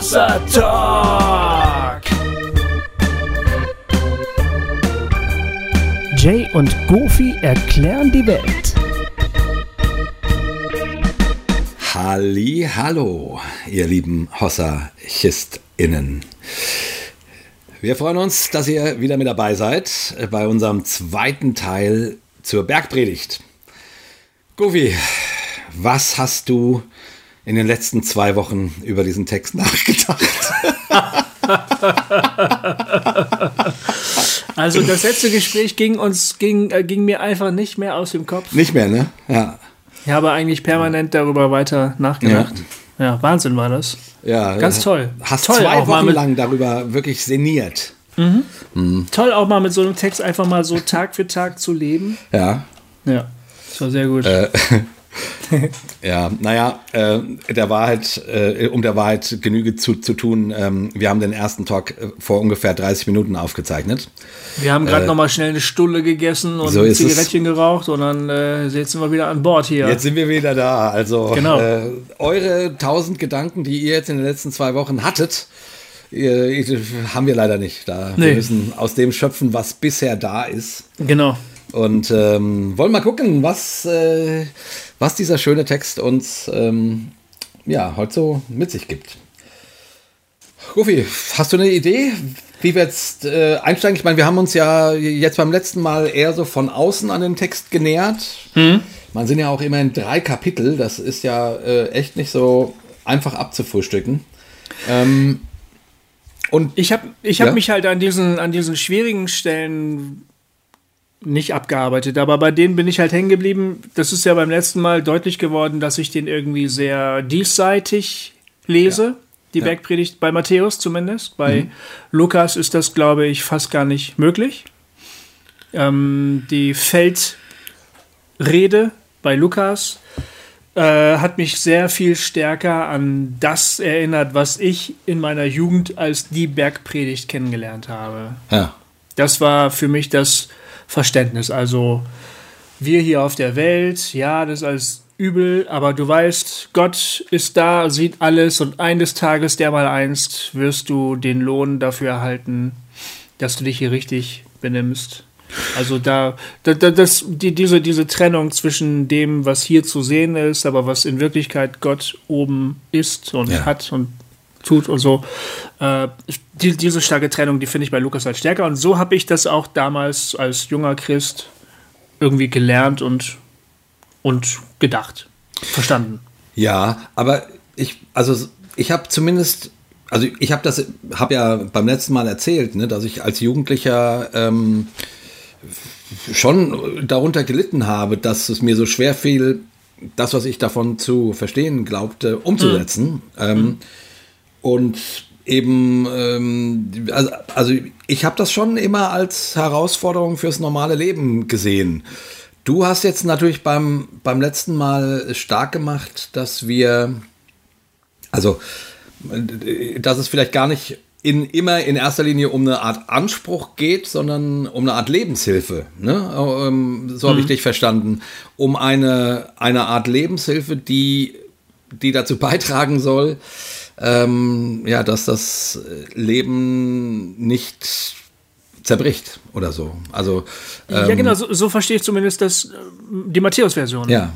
Hossa Talk. Jay und Goofy erklären die Welt. Halli, hallo, ihr lieben Hossa-ChistInnen. Wir freuen uns, dass ihr wieder mit dabei seid bei unserem zweiten Teil zur Bergpredigt. Goofy, was hast du in den letzten zwei Wochen über diesen Text nachgedacht? Also das letzte Gespräch ging uns ging, äh, ging mir einfach nicht mehr aus dem Kopf. Nicht mehr, ne? Ja. Ich habe eigentlich permanent darüber weiter nachgedacht. Ja, ja Wahnsinn war das. Ja, Ganz toll. Hast toll, zwei Wochen lang darüber wirklich sinniert. Toll auch mal mit so einem Text einfach mal so Tag für Tag zu leben. Ja. Ja, das war sehr gut. Äh, Ja, naja, äh, der Wahrheit, äh, um der Wahrheit Genüge zu, zu tun, ähm, wir haben den ersten Talk äh, vor ungefähr 30 Minuten aufgezeichnet. Wir haben gerade noch mal schnell eine Stulle gegessen und äh, so ein ist es. Zigarettchen geraucht und dann äh, jetzt sind wir wieder an Bord hier. Jetzt sind wir wieder da. Also Genau. äh, eure tausend Gedanken, die ihr jetzt in den letzten zwei Wochen hattet, äh, haben wir leider nicht. Da wir Nee. müssen aus dem schöpfen, was bisher da ist. Genau. Und ähm, wollen mal gucken, was, äh, was dieser schöne Text uns ähm, ja, heute so mit sich gibt. Rufi, hast du eine Idee, wie wir jetzt äh, einsteigen? Ich meine, wir haben uns ja jetzt beim letzten Mal eher so von außen an den Text genähert. Man sind ja auch immerhin drei Kapitel. Das ist ja äh, echt nicht so einfach abzufrühstücken. Ähm, und Ich habe ich hab Ja? mich halt an diesen, an diesen schwierigen Stellen nicht abgearbeitet, aber bei denen bin ich halt hängen geblieben. Das ist ja beim letzten Mal deutlich geworden, dass ich den irgendwie sehr diesseitig lese. Die Ja. Bergpredigt bei Matthäus zumindest. Bei Lukas ist das, glaube ich, fast gar nicht möglich. Ähm, die Feldrede bei Lukas äh, hat mich sehr viel stärker an das erinnert, was ich in meiner Jugend als die Bergpredigt kennengelernt habe. ja, Das war für mich das Verständnis. Also wir hier auf der Welt, ja, das ist alles übel, aber du weißt, Gott ist da, sieht alles und eines Tages, der mal einst, wirst du den Lohn dafür erhalten, dass du dich hier richtig benimmst. Also da, da, da das, die, diese, diese Trennung zwischen dem, was hier zu sehen ist, aber was in Wirklichkeit Gott oben ist und Ja. hat und tut und so. Äh, die, diese starke Trennung, die finde ich bei Lukas halt stärker. Und so habe ich das auch damals als junger Christ irgendwie gelernt und, und gedacht. Verstanden. Ja, aber ich, also ich habe zumindest, also ich habe das, habe ja beim letzten Mal erzählt, ne, dass ich als Jugendlicher ähm, schon darunter gelitten habe, dass es mir so schwer fiel, das, was ich davon zu verstehen glaubte, umzusetzen. Ähm, und eben, ähm, also, also ich habe das schon immer als Herausforderung fürs normale Leben gesehen. Du hast jetzt natürlich beim, beim letzten Mal stark gemacht, dass wir, also, dass es vielleicht gar nicht in, immer in erster Linie um eine Art Anspruch geht, sondern um eine Art Lebenshilfe. Ne? Ähm, So habe ich dich verstanden. Um eine, eine Art Lebenshilfe, die, die dazu beitragen soll, ähm, ja, dass das Leben nicht zerbricht oder so. Also, ja, genau, so, so verstehe ich zumindest das, äh, die Matthäus-Version. ja.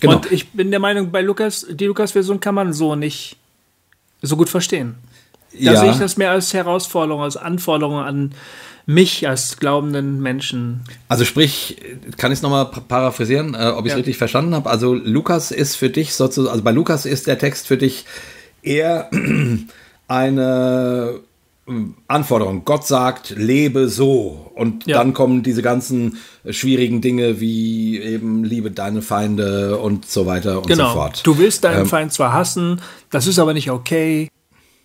Genau. Und ich bin der Meinung, bei Lukas, die Lukas-Version kann man so nicht so gut verstehen. Da ja. sehe ich das mehr als Herausforderung, als Anforderung an mich als glaubenden Menschen. Also sprich, kann ich es nochmal paraphrasieren, äh, ob ich es Ja. richtig verstanden habe? Also Lukas ist für dich sozusagen, also bei Lukas ist der Text für dich eher eine äh, Anforderung. Gott sagt, lebe so. Und Ja. dann kommen diese ganzen schwierigen Dinge wie eben liebe deine Feinde und so weiter und Genau. so fort. Du willst deinen Ähm, Feind zwar hassen, das ist aber nicht okay.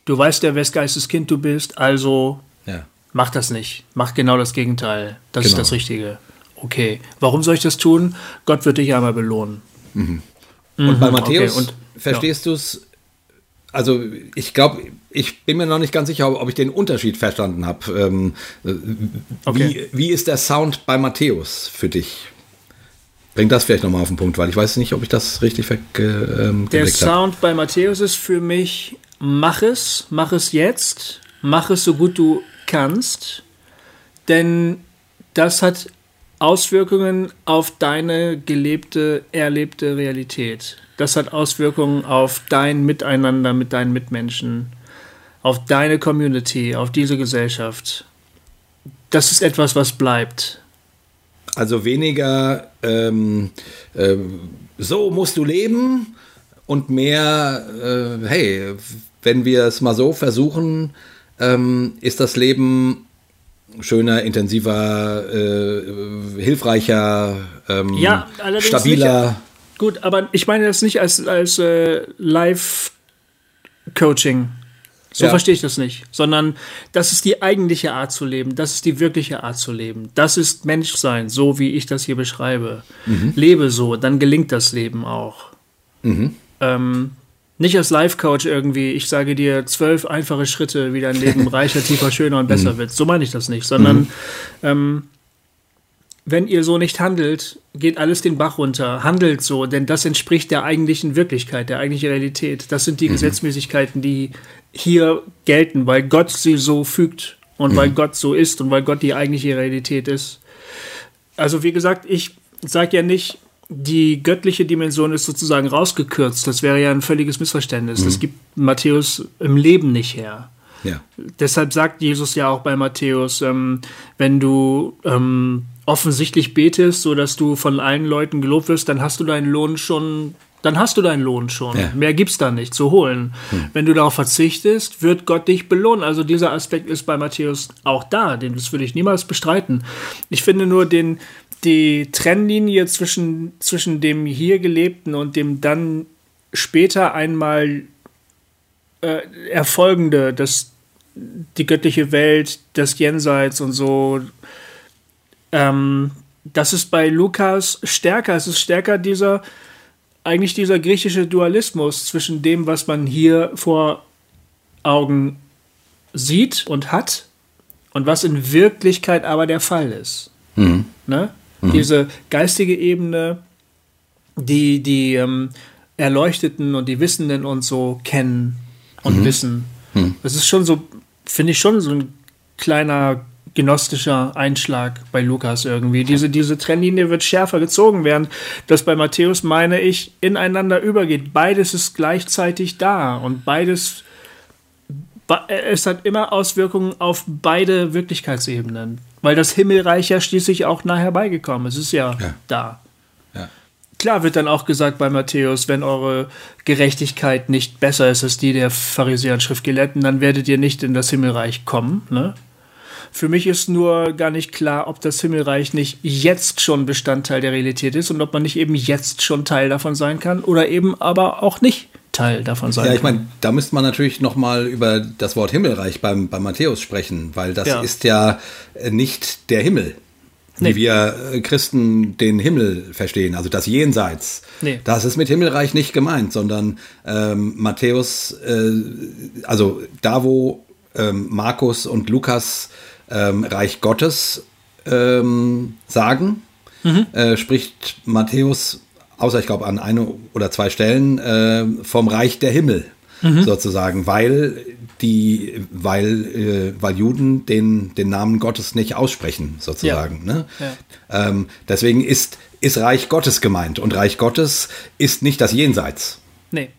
Du weißt ja, wes Geistes Kind du bist, also Ja. mach das nicht. Mach genau das Gegenteil. Das ist Genau. das Richtige. Okay. Warum soll ich das tun? Gott wird dich einmal belohnen. Und bei Matthäus okay, und- verstehst du es? Also ich glaube, ich bin mir noch nicht ganz sicher, ob ich den Unterschied verstanden habe. Ähm, äh, Okay. wie, wie ist der Sound bei Matthäus für dich? Bring das vielleicht nochmal auf den Punkt, weil ich weiß nicht, ob ich das richtig Der weggeblickt habe. Sound bei Matthäus ist für mich mach es, mach es jetzt, mach es so gut du kannst, denn das hat Auswirkungen auf deine gelebte, erlebte Realität. Das hat Auswirkungen auf dein Miteinander mit deinen Mitmenschen, auf deine Community, auf diese Gesellschaft. Das ist etwas, was bleibt. Also weniger, ähm, äh, so musst du leben und mehr, äh, hey, wenn wir es mal so versuchen, ähm, ist das Leben schöner, intensiver, äh, hilfreicher, ähm, ja, stabiler. Nicht, gut, aber ich meine das nicht als, als äh, Live-Coaching. So ja. verstehe ich das nicht. Sondern das ist die eigentliche Art zu leben. Das ist die wirkliche Art zu leben. Das ist Menschsein, so wie ich das hier beschreibe. Mhm. Lebe so, dann gelingt das Leben auch. Mhm. Ähm, nicht als Life-Coach irgendwie, ich sage dir zwölf einfache Schritte, wie dein Leben reicher, tiefer, schöner und besser mhm. wird. So meine ich das nicht, sondern mhm. ähm, wenn ihr so nicht handelt, geht alles den Bach runter. Handelt so, denn das entspricht der eigentlichen Wirklichkeit, der eigentlichen Realität. Das sind die mhm. Gesetzmäßigkeiten, die hier gelten, weil Gott sie so fügt und mhm. weil Gott so ist und weil Gott die eigentliche Realität ist. Also wie gesagt, ich sage ja nicht, die göttliche Dimension ist sozusagen rausgekürzt. Das wäre ja ein völliges Missverständnis. Mhm. Das gibt Matthäus im Leben nicht her. Ja. Deshalb sagt Jesus ja auch bei Matthäus, ähm, wenn du ähm, offensichtlich betest, so dass du von allen Leuten gelobt wirst, dann hast du deinen Lohn schon, dann hast du deinen Lohn schon. Ja. Mehr gibt's da nicht zu holen. Hm. Wenn du darauf verzichtest, wird Gott dich belohnen. Also dieser Aspekt ist bei Matthäus auch da, den das würde ich niemals bestreiten. Ich finde nur den die Trennlinie zwischen, zwischen dem hier gelebten und dem dann später einmal äh, erfolgende, das, die göttliche Welt, das Jenseits und so, ähm, das ist bei Lukas stärker. Es ist stärker dieser, eigentlich dieser griechische Dualismus zwischen dem, was man hier vor Augen sieht und hat und was in Wirklichkeit aber der Fall ist. Mhm. Ne? Mhm. Diese geistige Ebene, die die ähm, Erleuchteten und die Wissenden und so kennen und mhm. wissen. Mhm. Das ist schon so, finde ich schon so ein kleiner gnostischer Einschlag bei Lukas irgendwie. Diese, diese Trennlinie wird schärfer gezogen, während das bei Matthäus, meine ich, ineinander übergeht. Beides ist gleichzeitig da und beides, es hat immer Auswirkungen auf beide Wirklichkeitsebenen. Weil das Himmelreich ja schließlich auch nah herbeigekommen ist. Es ist ja, ja. da. Ja. Klar wird dann auch gesagt bei Matthäus, wenn eure Gerechtigkeit nicht besser ist als die der Pharisäer und Schriftgelehrten, dann werdet ihr nicht in das Himmelreich kommen. Ne? Für mich ist nur gar nicht klar, ob das Himmelreich nicht jetzt schon Bestandteil der Realität ist und ob man nicht eben jetzt schon Teil davon sein kann oder eben aber auch nicht. Teil davon sein Ja, ich meine, da müsste man natürlich noch mal über das Wort Himmelreich beim, beim Matthäus sprechen, weil das ja. ist ja äh, nicht der Himmel, nee. wie wir äh, Christen den Himmel verstehen, also das Jenseits. Nee. Das ist mit Himmelreich nicht gemeint, sondern ähm, Matthäus, äh, also da, wo ähm, Markus und Lukas ähm, Reich Gottes ähm, sagen, mhm. äh, spricht Matthäus außer ich glaube an eine oder zwei Stellen, äh, vom Reich der Himmel mhm. sozusagen, weil die, weil, äh, weil Juden den, den Namen Gottes nicht aussprechen, sozusagen. Ja. Ne? Ja. Ähm, deswegen ist, ist Reich Gottes gemeint. Und Reich Gottes ist nicht das Jenseits. Nee.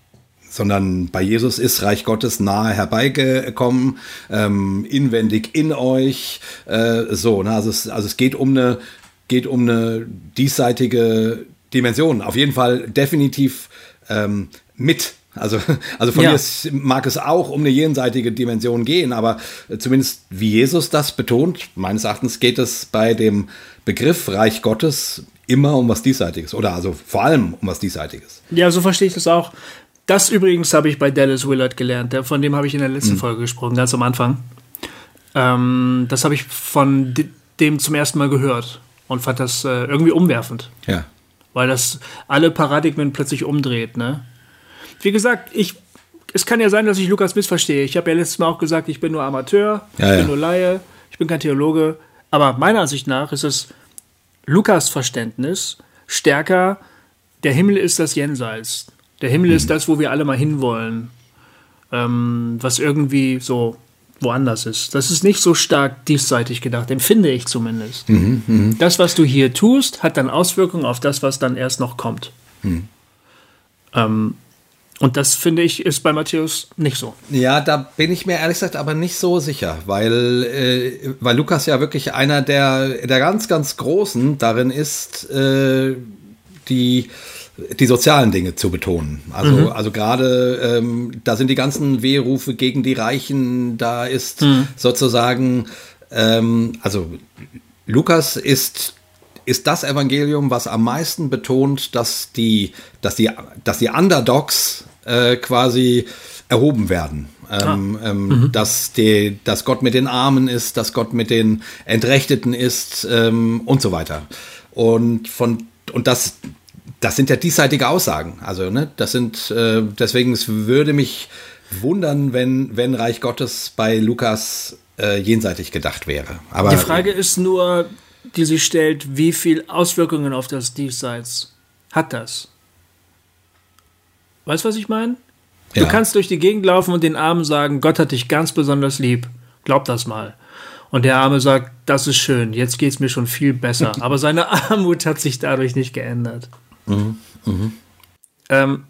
Sondern bei Jesus ist Reich Gottes nahe herbeigekommen, ähm, inwendig in euch. Äh, so, ne? also, es, also es geht um eine, geht um eine diesseitige Dimensionen. Auf jeden Fall definitiv ähm, mit. Also, also von ja. mir mag es auch um eine jenseitige Dimension gehen, aber zumindest wie Jesus das betont, meines Erachtens geht es bei dem Begriff Reich Gottes immer um was Diesseitiges oder also vor allem um was Diesseitiges. Ja, so verstehe ich das auch. Das übrigens habe ich bei Dallas Willard gelernt, von dem habe ich in der letzten mhm. Folge gesprochen, ganz am Anfang. Ähm, das habe ich von dem zum ersten Mal gehört und fand das äh, irgendwie umwerfend. Ja weil das alle Paradigmen plötzlich umdreht. Ne? Wie gesagt, ich, es kann ja sein, dass ich Lukas missverstehe. Ich habe ja letztes Mal auch gesagt, ich bin nur Amateur, ja, ich bin ja. nur Laie, ich bin kein Theologe. Aber meiner Ansicht nach ist es Lukas Verständnis stärker, der Himmel ist das Jenseits. Der Himmel mhm. ist das, wo wir alle mal hinwollen. ähm, was irgendwie so woanders ist. Das ist nicht so stark diesseitig gedacht, empfinde ich zumindest. Mhm, das, was du hier tust, hat dann Auswirkungen auf das, was dann erst noch kommt. Mhm. Ähm, und das finde ich ist bei Matthäus nicht so. Ja, da bin ich mir ehrlich gesagt aber nicht so sicher, weil, äh, weil Lukas ja wirklich einer der, der ganz, ganz Großen darin ist, äh, die die sozialen Dinge zu betonen. Also, mhm. also gerade ähm, da sind die ganzen Wehrufe gegen die Reichen, da ist mhm. sozusagen, ähm, also Lukas ist ist das Evangelium, was am meisten betont, dass die, dass die, dass die Underdogs äh, quasi erhoben werden. Ähm, ah. ähm, mhm. dass, die, dass Gott mit den Armen ist, dass Gott mit den Entrechteten ist ähm, und so weiter. Und von und das, das sind ja diesseitige Aussagen. Also, ne, das sind, äh, deswegen, es würde mich wundern, wenn, wenn Reich Gottes bei Lukas äh, jenseitig gedacht wäre. Aber, die Frage ist nur, die sich stellt, wie viel Auswirkungen auf das Diesseits hat das? Weißt du, was ich meine? Du ja. kannst durch die Gegend laufen und den Armen sagen, Gott hat dich ganz besonders lieb. Glaub das mal. Und der Arme sagt, das ist schön, jetzt geht es mir schon viel besser. Aber seine Armut hat sich dadurch nicht geändert. Mhm. Mhm. Ähm,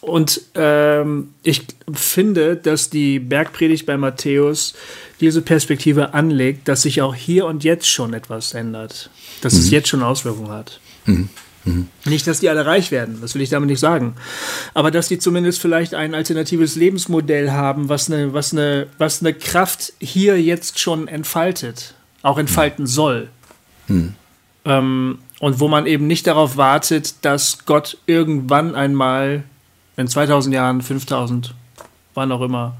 und ähm, ich finde, dass die Bergpredigt bei Matthäus diese Perspektive anlegt, dass sich auch hier und jetzt schon etwas ändert. Dass mhm. es jetzt schon Auswirkungen hat. Mhm. Mhm. Nicht, dass die alle reich werden, das will ich damit nicht sagen. Aber dass die zumindest vielleicht ein alternatives Lebensmodell haben, was eine, was eine, was eine Kraft hier jetzt schon entfaltet, auch entfalten mhm. soll. Mhm. Ähm, und wo man eben nicht darauf wartet, dass Gott irgendwann einmal in 2000 Jahren, 5000, wann auch immer,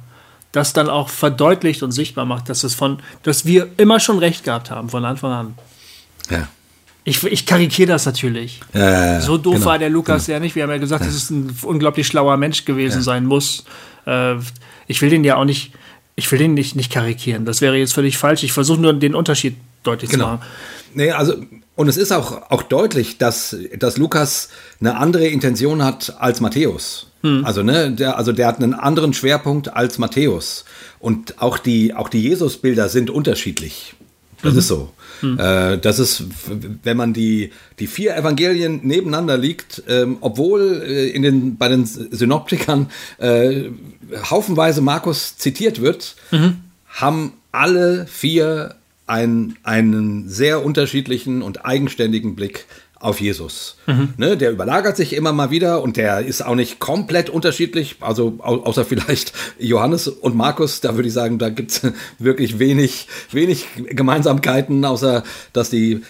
das dann auch verdeutlicht und sichtbar macht, dass es von, dass wir immer schon recht gehabt haben von Anfang an. Ja. Ich, ich karikiere das natürlich. Ja, so doof genau, war der Lukas genau. ja nicht. Wir haben ja gesagt, dass es ein unglaublich schlauer Mensch gewesen sein muss. Äh, ich will den ja auch nicht, ich will den nicht, nicht karikieren. Das wäre jetzt völlig falsch. Ich versuche nur den Unterschied deutlich genau. zu machen. Nee, also, und es ist auch, auch deutlich, dass, dass Lukas eine andere Intention hat als Matthäus. Hm. Also, ne, der, also der hat einen anderen Schwerpunkt als Matthäus. Und auch die, auch die Jesusbilder sind unterschiedlich. Das mhm. ist so. Hm. Äh, das ist, wenn man die, die vier Evangelien nebeneinander liegt, ähm, obwohl äh, in den, bei den Synoptikern äh, haufenweise Markus zitiert wird, mhm. haben alle vier ein, einen sehr unterschiedlichen und eigenständigen Blick auf Jesus. Mhm. Ne, der überlagert sich immer mal wieder und der ist auch nicht komplett unterschiedlich, also außer vielleicht Johannes und Markus, da würde ich sagen, da gibt es wirklich wenig, wenig Gemeinsamkeiten, außer dass die,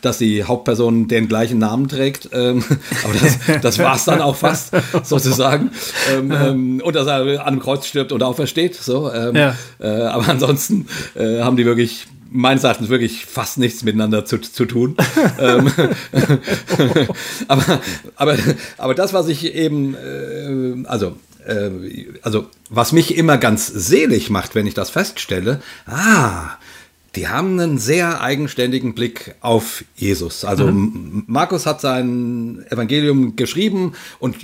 dass die Hauptperson den gleichen Namen trägt. Ähm, aber das, das war es dann auch fast, sozusagen. Ähm, ähm, und dass er an einem Kreuz stirbt und aufersteht. So, ähm, ja. äh, aber ansonsten äh, haben die wirklich meines Erachtens wirklich fast nichts miteinander zu, zu tun. Ähm, aber, aber, aber das, was ich eben, äh, also, äh, also, was mich immer ganz selig macht, wenn ich das feststelle, ah, die haben einen sehr eigenständigen Blick auf Jesus. Also mhm. Markus hat sein Evangelium geschrieben und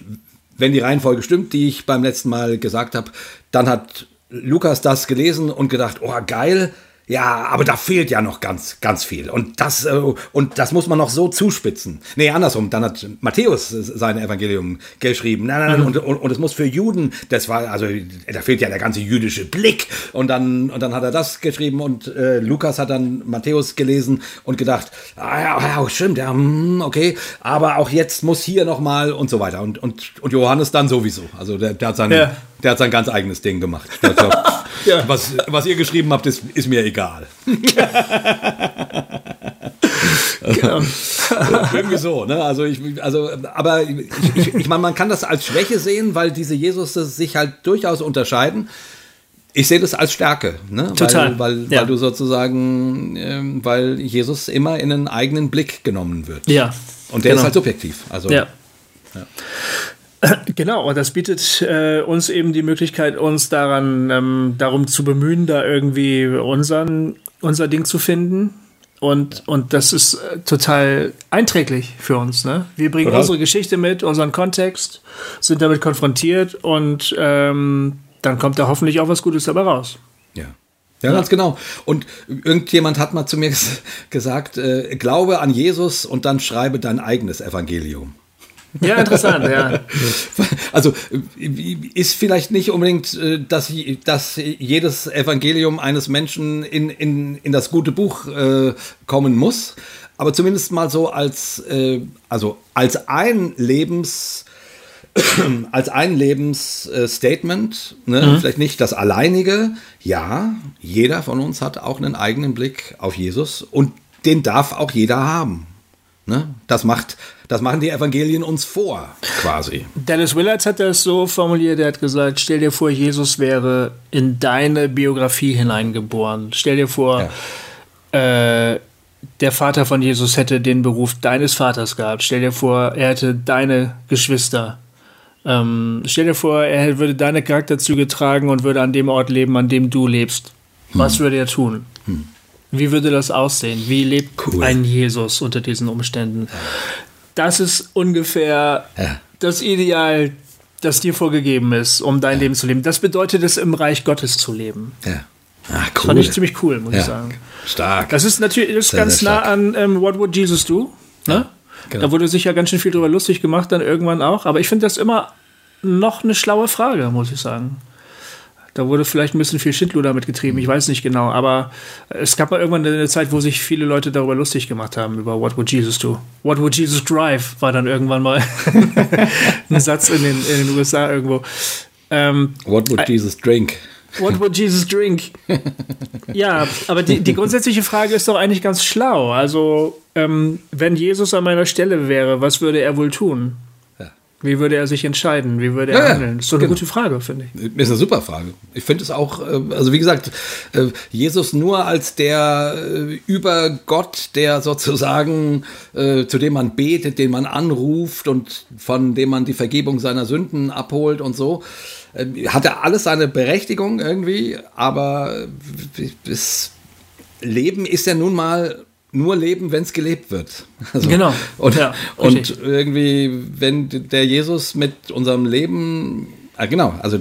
wenn die Reihenfolge stimmt, die ich beim letzten Mal gesagt habe, dann hat Lukas das gelesen und gedacht, oh geil, ja, aber da fehlt ja noch ganz, ganz viel. Und das, äh, und das muss man noch so zuspitzen. Nee, andersrum. Dann hat Matthäus sein Evangelium geschrieben. Nein, nein, nein. Mhm. Und, und, und es muss für Juden, das war, also, da fehlt ja der ganze jüdische Blick. Und dann, und dann hat er das geschrieben und äh, Lukas hat dann Matthäus gelesen und gedacht, ah ja, oh, stimmt, ja, hm, okay. Aber auch jetzt muss hier noch mal und so weiter. Und, und, und Johannes dann sowieso. Also, der, der hat sein, ja. Der hat sein ganz eigenes Ding gemacht. Ja. Was, was ihr geschrieben habt, ist, ist mir egal. genau. Irgendwie so, ne? Also ich, also, aber ich, ich, ich meine, man kann das als Schwäche sehen, weil diese Jesus sich halt durchaus unterscheiden. Ich sehe das als Stärke, ne? Total. Weil, weil, ja. weil du sozusagen, ähm, weil Jesus immer in einen eigenen Blick genommen wird. Ja. Und der genau. ist halt subjektiv. Also, ja. ja. Genau, und das bietet äh, uns eben die Möglichkeit, uns daran ähm, darum zu bemühen, da irgendwie unseren, unser Ding zu finden. Und, und das ist äh, total einträglich für uns. Ne? Wir bringen Oder? unsere Geschichte mit, unseren Kontext, sind damit konfrontiert und ähm, dann kommt da hoffentlich auch was Gutes dabei raus. Ja. Ja, ganz genau. Und irgendjemand hat mal zu mir gesagt, äh, glaube an Jesus und dann schreibe dein eigenes Evangelium. Ja, interessant, ja. Also ist vielleicht nicht unbedingt, äh, dass, dass jedes Evangelium eines Menschen in, in, in das gute Buch äh, kommen muss, aber zumindest mal so als, äh, also als ein Lebens, als ein Lebensstatement, ne? mhm. vielleicht nicht das alleinige. Ja, jeder von uns hat auch einen eigenen Blick auf Jesus und den darf auch jeder haben. Ne? Das macht, das machen die Evangelien uns vor, quasi. Dennis Willards hat das so formuliert, er hat gesagt, stell dir vor, Jesus wäre in deine Biografie hineingeboren. Stell dir vor, ja. äh, der Vater von Jesus hätte den Beruf deines Vaters gehabt. Stell dir vor, er hätte deine Geschwister. Ähm, stell dir vor, er würde deine Charakterzüge tragen und würde an dem Ort leben, an dem du lebst. Was hm. würde er tun? Hm. Wie würde das aussehen? Wie lebt cool. ein Jesus unter diesen Umständen? Das ist ungefähr ja. das Ideal, das dir vorgegeben ist, um dein ja. Leben zu leben. Das bedeutet es, im Reich Gottes zu leben. Ja. Ah, cool. Das fand ich ziemlich cool, muss ja. ich sagen. Stark. Das ist natürlich das ist sehr, ganz sehr nah an ähm, What Would Jesus Do? Ne? Genau. Da wurde sich ja ganz schön viel drüber lustig gemacht, dann irgendwann auch. Aber ich finde das immer noch eine schlaue Frage, muss ich sagen. Da wurde vielleicht ein bisschen viel Schindluder damit getrieben, ich weiß nicht genau. Aber es gab mal irgendwann eine Zeit, wo sich viele Leute darüber lustig gemacht haben, über What would Jesus do? What would Jesus drive? War dann irgendwann mal ein Satz in den, in den USA irgendwo. Ähm, What would Jesus drink? What would Jesus drink? ja, aber die, die grundsätzliche Frage ist doch eigentlich ganz schlau. Also, ähm, wenn Jesus an meiner Stelle wäre, was würde er wohl tun? Wie würde er sich entscheiden? Wie würde er ja, handeln? Das ist doch eine genau. gute Frage, finde ich. Ist eine super Frage. Ich finde es auch, äh, also wie gesagt, äh, Jesus nur als der äh, über Gott, der sozusagen, zu dem man betet, den man anruft und von dem man die Vergebung seiner Sünden abholt und so, hat er alles seine Berechtigung irgendwie, aber das Leben ist ja nun mal nur leben, wenn es gelebt wird. Also, genau. Und, ja, und irgendwie, wenn der Jesus mit unserem Leben, ah, genau, also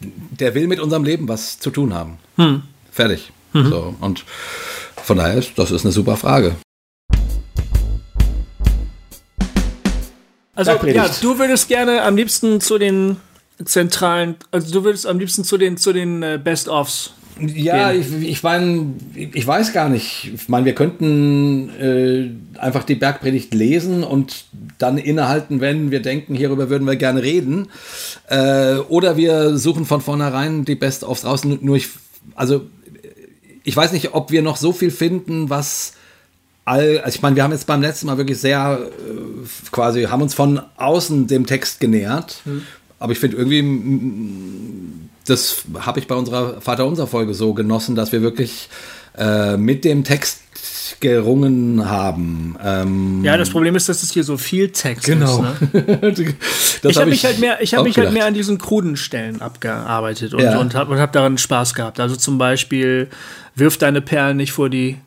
der will mit unserem Leben was zu tun haben. Hm. Fertig. Mhm. So, und von daher, ist das ist eine super Frage. Also, ja, du würdest gerne am liebsten zu den zentralen, also du würdest am liebsten zu den, zu den äh, Best-ofs ja, ich, ich meine, ich weiß gar nicht. Ich meine, wir könnten äh, einfach die Bergpredigt lesen und dann innehalten, wenn wir denken, hierüber würden wir gerne reden. Äh, oder wir suchen von vornherein die Best-ofs raus. Nur ich, also ich weiß nicht, ob wir noch so viel finden, was all, also ich meine, wir haben jetzt beim letzten Mal wirklich sehr äh, quasi, haben uns von außen dem Text genähert. Hm. Aber ich finde irgendwie das habe ich bei unserer Vaterunser-Folge so genossen, dass wir wirklich äh, mit dem Text gerungen haben. Ähm, ja, das Problem ist, dass es hier so viel Text genau. ist. Ne? ich habe mich, halt mehr, ich hab mich halt mehr an diesen kruden Stellen abgearbeitet und, ja. und habe hab daran Spaß gehabt. Also zum Beispiel, wirf deine Perlen nicht vor die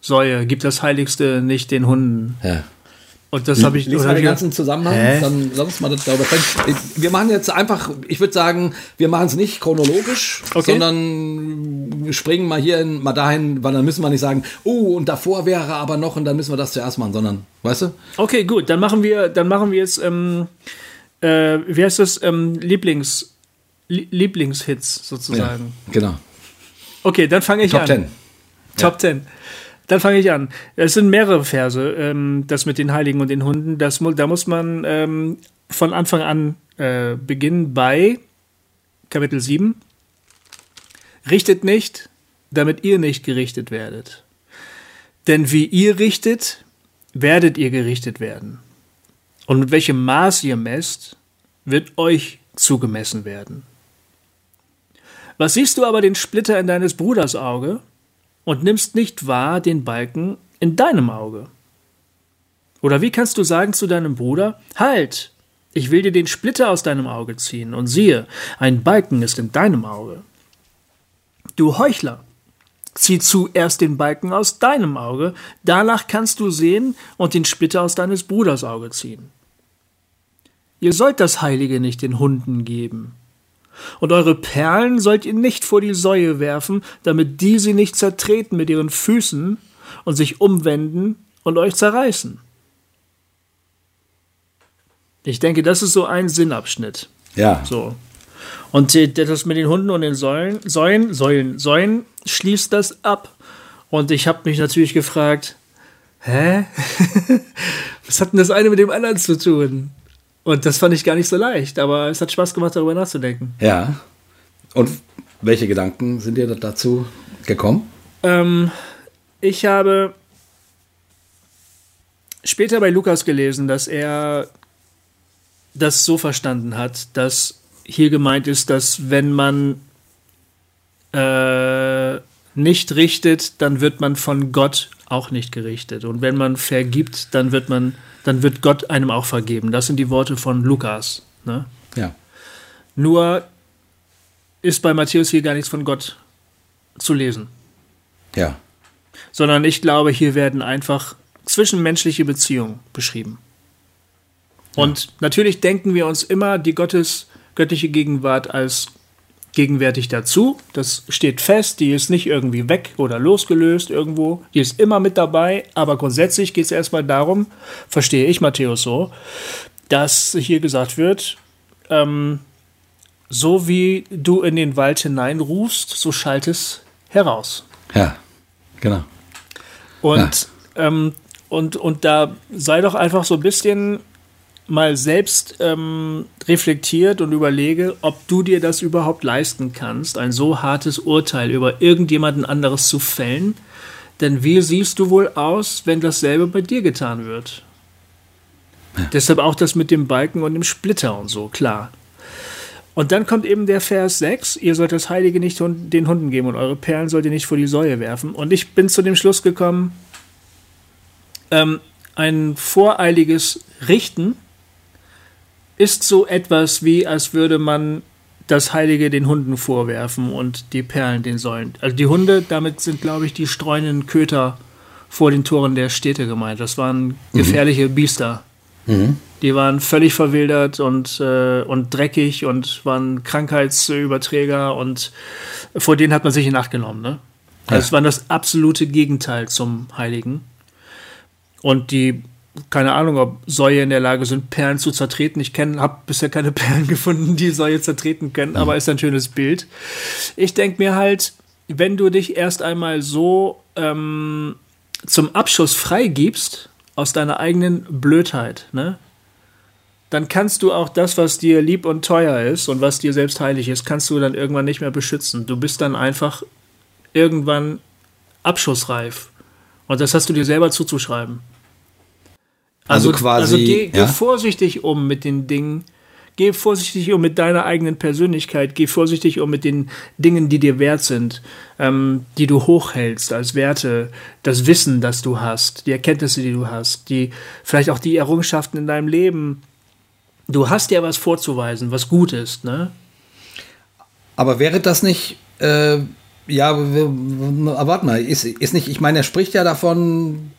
Säue, gib das Heiligste nicht den Hunden. Ja. Und das habe ich. Lies mal den ganzen Zusammenhang, Hä? dann uns mal darüber sprechen. Wir machen jetzt einfach, ich würde sagen, wir machen es nicht chronologisch, okay. sondern springen mal hier in, mal dahin, weil dann müssen wir nicht sagen, oh, und davor wäre aber noch und dann müssen wir das zuerst machen, sondern, weißt du? Okay, gut, dann machen wir, dann machen wir jetzt, ähm, äh, wie heißt das, ähm, Lieblings, Lieblingshits sozusagen. Ja, genau. Okay, dann fange ich Top an. Top 10. Top ja. 10. Dann fange ich an. Es sind mehrere Verse, ähm, das mit den Heiligen und den Hunden. Das, da muss man ähm, von Anfang an äh, beginnen bei Kapitel 7. Richtet nicht, damit ihr nicht gerichtet werdet. Denn wie ihr richtet, werdet ihr gerichtet werden. Und mit welchem Maß ihr messt, wird euch zugemessen werden. Was siehst du aber den Splitter in deines Bruders Auge und nimmst nicht wahr den Balken in deinem Auge? Oder wie kannst du sagen zu deinem Bruder, halt, ich will dir den Splitter aus deinem Auge ziehen, und siehe, ein Balken ist in deinem Auge. Du Heuchler, zieh zuerst den Balken aus deinem Auge, danach kannst du sehen und den Splitter aus deines Bruders Auge ziehen. Ihr sollt das Heilige nicht den Hunden geben, Und eure Perlen sollt ihr nicht vor die Säue werfen, damit die sie nicht zertreten mit ihren Füßen und sich umwenden und euch zerreißen. Ich denke, das ist so ein Sinnabschnitt. Ja. So. Und das mit den Hunden und den Säulen, Säulen, Säulen, Säulen schließt das ab. Und ich habe mich natürlich gefragt, hä? Was hat denn das eine mit dem anderen zu tun? Und das fand ich gar nicht so leicht, aber es hat Spaß gemacht, darüber nachzudenken. Ja. Und welche Gedanken sind dir dazu gekommen? Ähm, ich habe später bei Lukas gelesen, dass er das so verstanden hat, dass hier gemeint ist, dass wenn man äh, nicht richtet, dann wird man von Gott auch nicht gerichtet. Und wenn man vergibt, dann wird man, dann wird Gott einem auch vergeben. Das sind die Worte von Lukas. Ne? Ja. Nur ist bei Matthäus hier gar nichts von Gott zu lesen. Ja. Sondern ich glaube, hier werden einfach zwischenmenschliche Beziehungen beschrieben. Und ja. natürlich denken wir uns immer die Gottes, göttliche Gegenwart als gegenwärtig dazu. Das steht fest, die ist nicht irgendwie weg oder losgelöst irgendwo. Die ist immer mit dabei, aber grundsätzlich geht es erstmal darum, verstehe ich Matthäus so, dass hier gesagt wird, ähm, so wie du in den Wald hineinrufst, so schallt es heraus. Ja, genau. Und, ja. ähm, und, und da sei doch einfach so ein bisschen mal selbst ähm, reflektiert und überlege, ob du dir das überhaupt leisten kannst, ein so hartes Urteil über irgendjemanden anderes zu fällen. Denn wie siehst du wohl aus, wenn dasselbe bei dir getan wird? Ja. Deshalb auch das mit dem Balken und dem Splitter und so, klar. Und dann kommt eben der Vers 6, ihr sollt das Heilige nicht den Hunden geben und eure Perlen sollt ihr nicht vor die Säue werfen. Und ich bin zu dem Schluss gekommen, ähm, ein voreiliges Richten ist so etwas wie, als würde man das Heilige den Hunden vorwerfen und die Perlen den Säulen. Also die Hunde, damit sind, glaube ich, die streunenden Köter vor den Toren der Städte gemeint. Das waren mhm. gefährliche mhm. Biester. Mhm. Die waren völlig verwildert und, äh, und dreckig und waren Krankheitsüberträger und vor denen hat man sich in Acht genommen. Ne? Also ja. es war das absolute Gegenteil zum Heiligen. Und die keine Ahnung, ob Säue in der Lage sind, Perlen zu zertreten. Ich habe bisher keine Perlen gefunden, die Säue zertreten können, aber ist ein schönes Bild. Ich denke mir halt, wenn du dich erst einmal so ähm, zum Abschuss freigibst aus deiner eigenen Blödheit, ne? dann kannst du auch das, was dir lieb und teuer ist und was dir selbst heilig ist, kannst du dann irgendwann nicht mehr beschützen. Du bist dann einfach irgendwann abschussreif. Und das hast du dir selber zuzuschreiben. Also, also quasi. Also geh, ja? geh vorsichtig um mit den Dingen. Geh vorsichtig um mit deiner eigenen Persönlichkeit. Geh vorsichtig um mit den Dingen, die dir wert sind, ähm, die du hochhältst als Werte. Das Wissen, das du hast, die Erkenntnisse, die du hast, die vielleicht auch die Errungenschaften in deinem Leben. Du hast ja was vorzuweisen, was gut ist, ne? Aber wäre das nicht, äh, ja, warte mal, ist, ist nicht, ich meine, er spricht ja davon,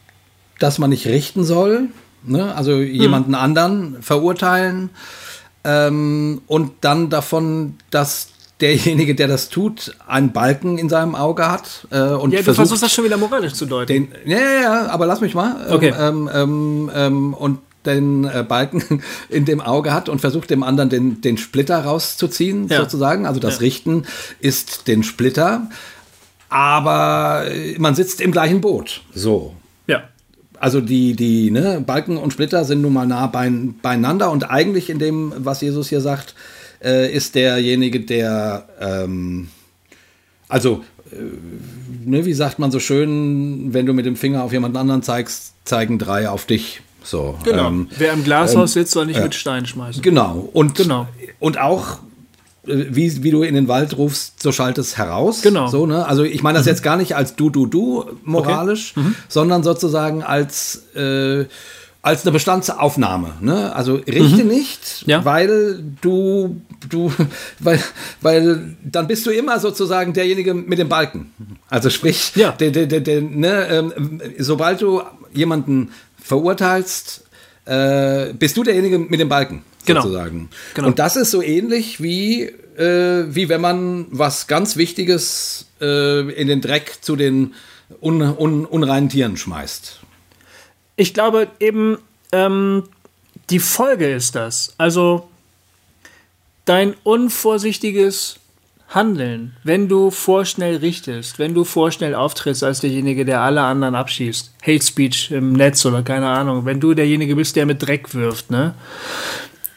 dass man nicht richten soll, Ne? Also jemanden hm. anderen verurteilen ähm, und dann davon, dass derjenige, der das tut, einen Balken in seinem Auge hat. Äh, und ja, du versucht, versuchst das schon wieder moralisch zu deuten. Den, ja, ja, ja, aber lass mich mal. Ähm, okay. Ähm, ähm, ähm, und den äh, Balken in dem Auge hat und versucht dem anderen den, den Splitter rauszuziehen, ja. sozusagen. Also das ja. Richten ist den Splitter, aber man sitzt im gleichen Boot. So. Also die, die ne, Balken und Splitter sind nun mal nah bein, beieinander und eigentlich in dem, was Jesus hier sagt, äh, ist derjenige, der, ähm, also, äh, ne, wie sagt man so schön, wenn du mit dem Finger auf jemand anderen zeigst, zeigen drei auf dich. So, genau. Ähm, Wer im Glashaus ähm, sitzt, soll nicht äh, mit Steinen schmeißen. Genau. Und, genau. und auch wie, wie du in den Wald rufst, so schallt es heraus. Genau. So, ne? Also ich meine das mhm. jetzt gar nicht als du, du, du moralisch, okay. mhm. sondern sozusagen als, äh, als eine Bestandsaufnahme. Ne? Also richte mhm. nicht, ja. weil du, du, weil, weil dann bist du immer sozusagen derjenige mit dem Balken. Also sprich, ja. der, der, der, der, ne, ähm, sobald du jemanden verurteilst, äh, bist du derjenige mit dem Balken genau. sozusagen. Genau. Und das ist so ähnlich wie äh, wie wenn man was ganz Wichtiges äh, in den Dreck zu den un, un, unreinen Tieren schmeißt. Ich glaube eben, ähm, die Folge ist das. Also dein unvorsichtiges Handeln, wenn du vorschnell richtest, wenn du vorschnell auftrittst als derjenige, der alle anderen abschießt, Hate Speech im Netz oder keine Ahnung, wenn du derjenige bist, der mit Dreck wirft, ne,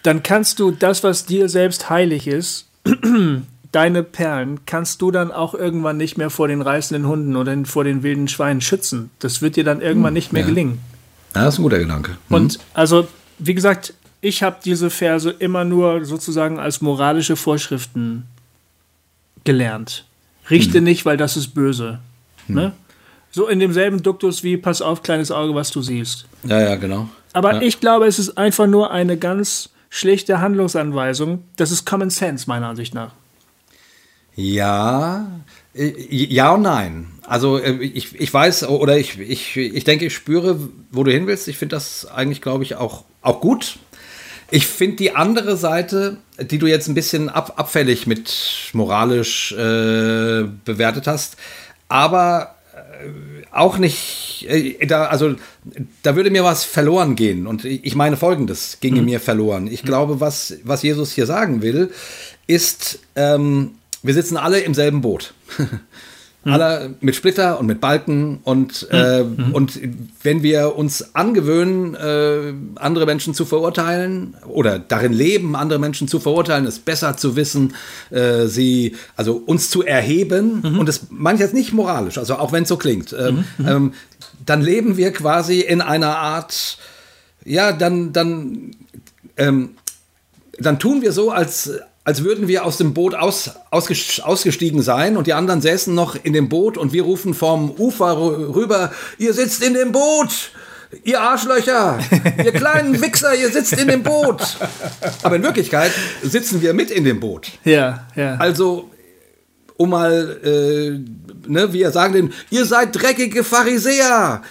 dann kannst du das, was dir selbst heilig ist, deine Perlen, kannst du dann auch irgendwann nicht mehr vor den reißenden Hunden oder vor den wilden Schweinen schützen. Das wird dir dann irgendwann nicht mehr ja. gelingen. Ja, das ist ein guter Gedanke. Mhm. Und also, wie gesagt, ich habe diese Verse immer nur sozusagen als moralische Vorschriften gelernt. Richte hm. nicht, weil das ist böse. Hm. Ne? So in demselben Duktus wie pass auf, kleines Auge, was du siehst. Ja, ja, genau. Aber ja. ich glaube, es ist einfach nur eine ganz schlechte Handlungsanweisung. Das ist Common Sense, meiner Ansicht nach. Ja, äh, ja und nein. Also äh, ich, ich weiß oder ich, ich, ich denke, ich spüre, wo du hin willst. Ich finde das eigentlich, glaube ich, auch, auch gut. Ich finde die andere Seite, die du jetzt ein bisschen ab, abfällig mit moralisch äh, bewertet hast, aber äh, auch nicht, äh, da, also da würde mir was verloren gehen. Und ich meine folgendes ginge mhm. mir verloren. Ich glaube, was, was Jesus hier sagen will, ist, ähm, wir sitzen alle im selben Boot. Mhm. Alle mit Splitter und mit Balken und, mhm. äh, mhm. und wenn wir uns angewöhnen, äh, andere Menschen zu verurteilen oder darin leben, andere Menschen zu verurteilen, es besser zu wissen, äh, sie, also uns zu erheben mhm. und das manches nicht moralisch, also auch wenn es so klingt, ähm, mhm. Mhm. ähm, dann leben wir quasi in einer Art, ja, dann, dann, ähm, dann tun wir so, als als würden wir aus dem Boot aus, ausgestiegen sein und die anderen säßen noch in dem Boot und wir rufen vom Ufer rüber, ihr sitzt in dem Boot! Ihr Arschlöcher, ihr kleinen Wichser, ihr sitzt in dem Boot. Aber in Wirklichkeit sitzen wir mit in dem Boot. Ja, ja. Also, um mal, äh, ne, wir sagen denn, ihr seid dreckige Pharisäer.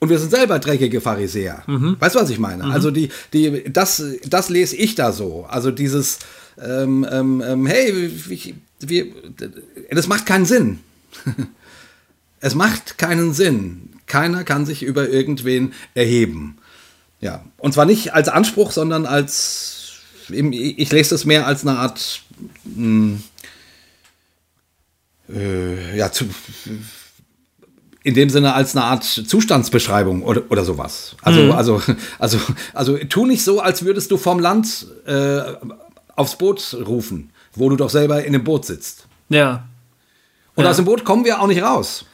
Und wir sind selber dreckige Pharisäer. Mhm. Weißt du, was ich meine? Mhm. Also, die, die, das, das lese ich da so. Also, dieses, ähm, ähm, ähm, hey, ich, wir, das macht keinen Sinn. es macht keinen Sinn. Keiner kann sich über irgendwen erheben. Ja, und zwar nicht als Anspruch, sondern als, ich lese das mehr als eine Art, mh, hm, äh, ja, zu, in dem Sinne als eine Art Zustandsbeschreibung oder, oder sowas. Also, mhm. also, also, also tu nicht so, als würdest du vom Land äh, aufs Boot rufen, wo du doch selber in dem Boot sitzt. Ja. Und ja. aus dem Boot kommen wir auch nicht raus.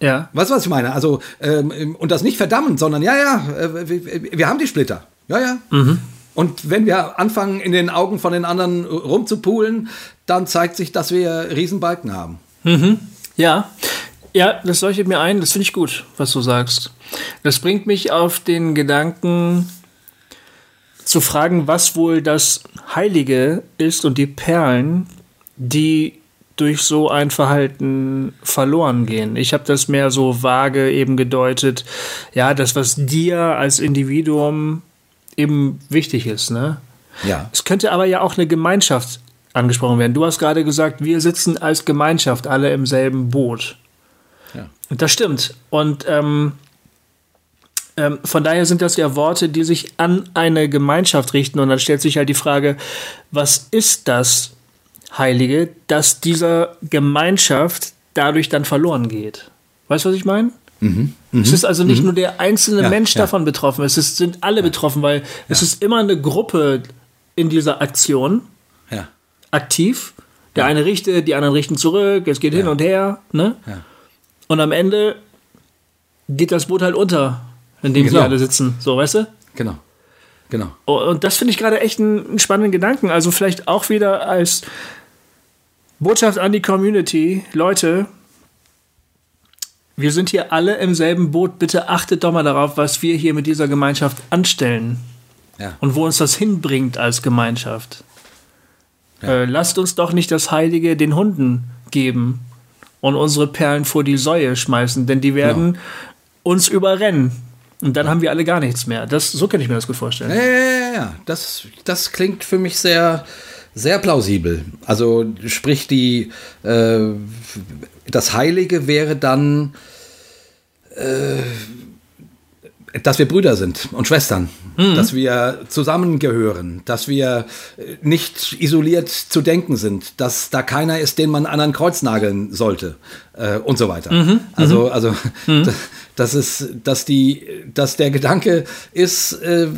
Ja. Weißt du, was ich meine? Also, ähm, und das nicht verdammen, sondern ja, ja, äh, wir, wir, haben die Splitter. Ja, ja. Mhm. Und wenn wir anfangen, in den Augen von den anderen rumzupulen, dann zeigt sich, dass wir Riesenbalken haben. Mhm. Ja. Ja, das leuchtet mir ein. Das finde ich gut, was du sagst. Das bringt mich auf den Gedanken, zu fragen, was wohl das Heilige ist und die Perlen, die durch so ein Verhalten verloren gehen. Ich habe das mehr so vage eben gedeutet, ja, das, was dir als Individuum eben wichtig ist, ne? Ja. Es könnte aber ja auch eine Gemeinschaft angesprochen werden. Du hast gerade gesagt, wir sitzen als Gemeinschaft alle im selben Boot. Ja. Und das stimmt. Und ähm, ähm, von daher sind das ja Worte, die sich an eine Gemeinschaft richten. Und dann stellt sich halt die Frage, was ist das Heilige, dass dieser Gemeinschaft dadurch dann verloren geht? Weißt du, was ich meine? Mhm, es ist also nicht mhm. nur der einzelne ja, Mensch davon ja. betroffen, es ist, sind alle ja. betroffen, weil es ist immer eine Gruppe in dieser Aktion aktiv. Der eine richtet, die anderen richten zurück, es geht hin und her. Ne? Und am Ende geht das Boot halt unter in dem genau. sie alle sitzen. So, weißt du? Genau. Genau. Oh, und das finde ich gerade echt einen, einen spannenden Gedanken. Also vielleicht auch wieder als Botschaft an die Community. Leute, wir sind hier alle im selben Boot. Bitte achtet doch mal darauf, was wir hier mit dieser Gemeinschaft anstellen. Ja. Und wo uns das hinbringt als Gemeinschaft. Ja. Äh, lasst uns doch nicht das Heilige den Hunden geben und unsere Perlen vor die Säue schmeißen, denn die werden genau. uns überrennen. Und dann haben wir alle gar nichts mehr. Das, so kann ich mir das gut vorstellen. Ja, ja, ja. Das, das klingt für mich sehr, sehr plausibel. Also sprich die äh, das Heilige wäre dann äh, dass wir Brüder sind und Schwestern, mhm. dass wir zusammengehören, dass wir äh, nicht isoliert zu denken sind, dass da keiner ist, den man an ein Kreuz nageln sollte äh, und so weiter. Mhm. Also, mhm. also mhm. das ist, dass die, dass der Gedanke ist, äh,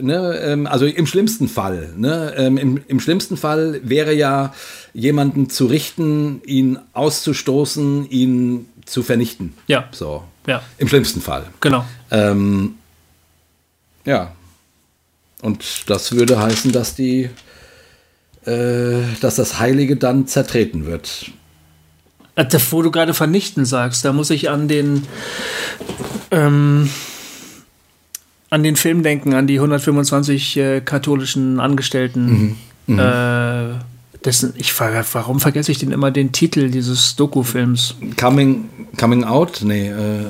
ne, ähm, also im schlimmsten Fall, ne, ähm, im, im schlimmsten Fall wäre ja jemanden zu richten, ihn auszustoßen, ihn zu vernichten. Ja. So. Ja. Im schlimmsten Fall. Genau. Ähm, ja. Und das würde heißen, dass die, äh, dass das Heilige dann zertreten wird. Äh, wo du gerade vernichten sagst, da muss ich an den ähm, an den Film denken, an die 125 äh, katholischen Angestellten. Mhm. Mhm. Äh, dessen, ich warum vergesse ich denn immer den Titel dieses Doku-Films? Coming, Coming Out? Nee, äh,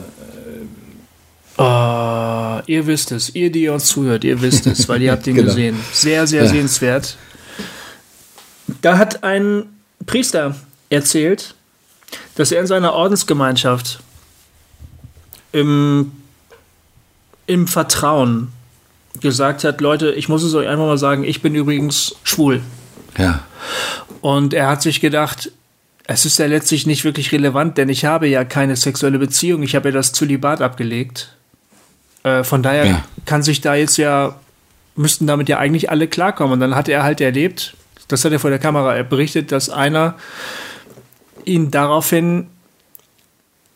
Oh, ihr wisst es, ihr, die uns zuhört, ihr wisst es, weil ihr habt ihn genau. gesehen. Sehr, sehr ja. sehenswert. Da hat ein Priester erzählt, dass er in seiner Ordensgemeinschaft im, im Vertrauen gesagt hat, Leute, ich muss es euch einfach mal sagen, ich bin übrigens schwul. Ja. Und er hat sich gedacht, es ist ja letztlich nicht wirklich relevant, denn ich habe ja keine sexuelle Beziehung, ich habe ja das Zölibat abgelegt. Äh, von daher ja. kann sich da jetzt ja, müssten damit ja eigentlich alle klarkommen. Und dann hat er halt erlebt, das hat er vor der Kamera berichtet, dass einer ihn daraufhin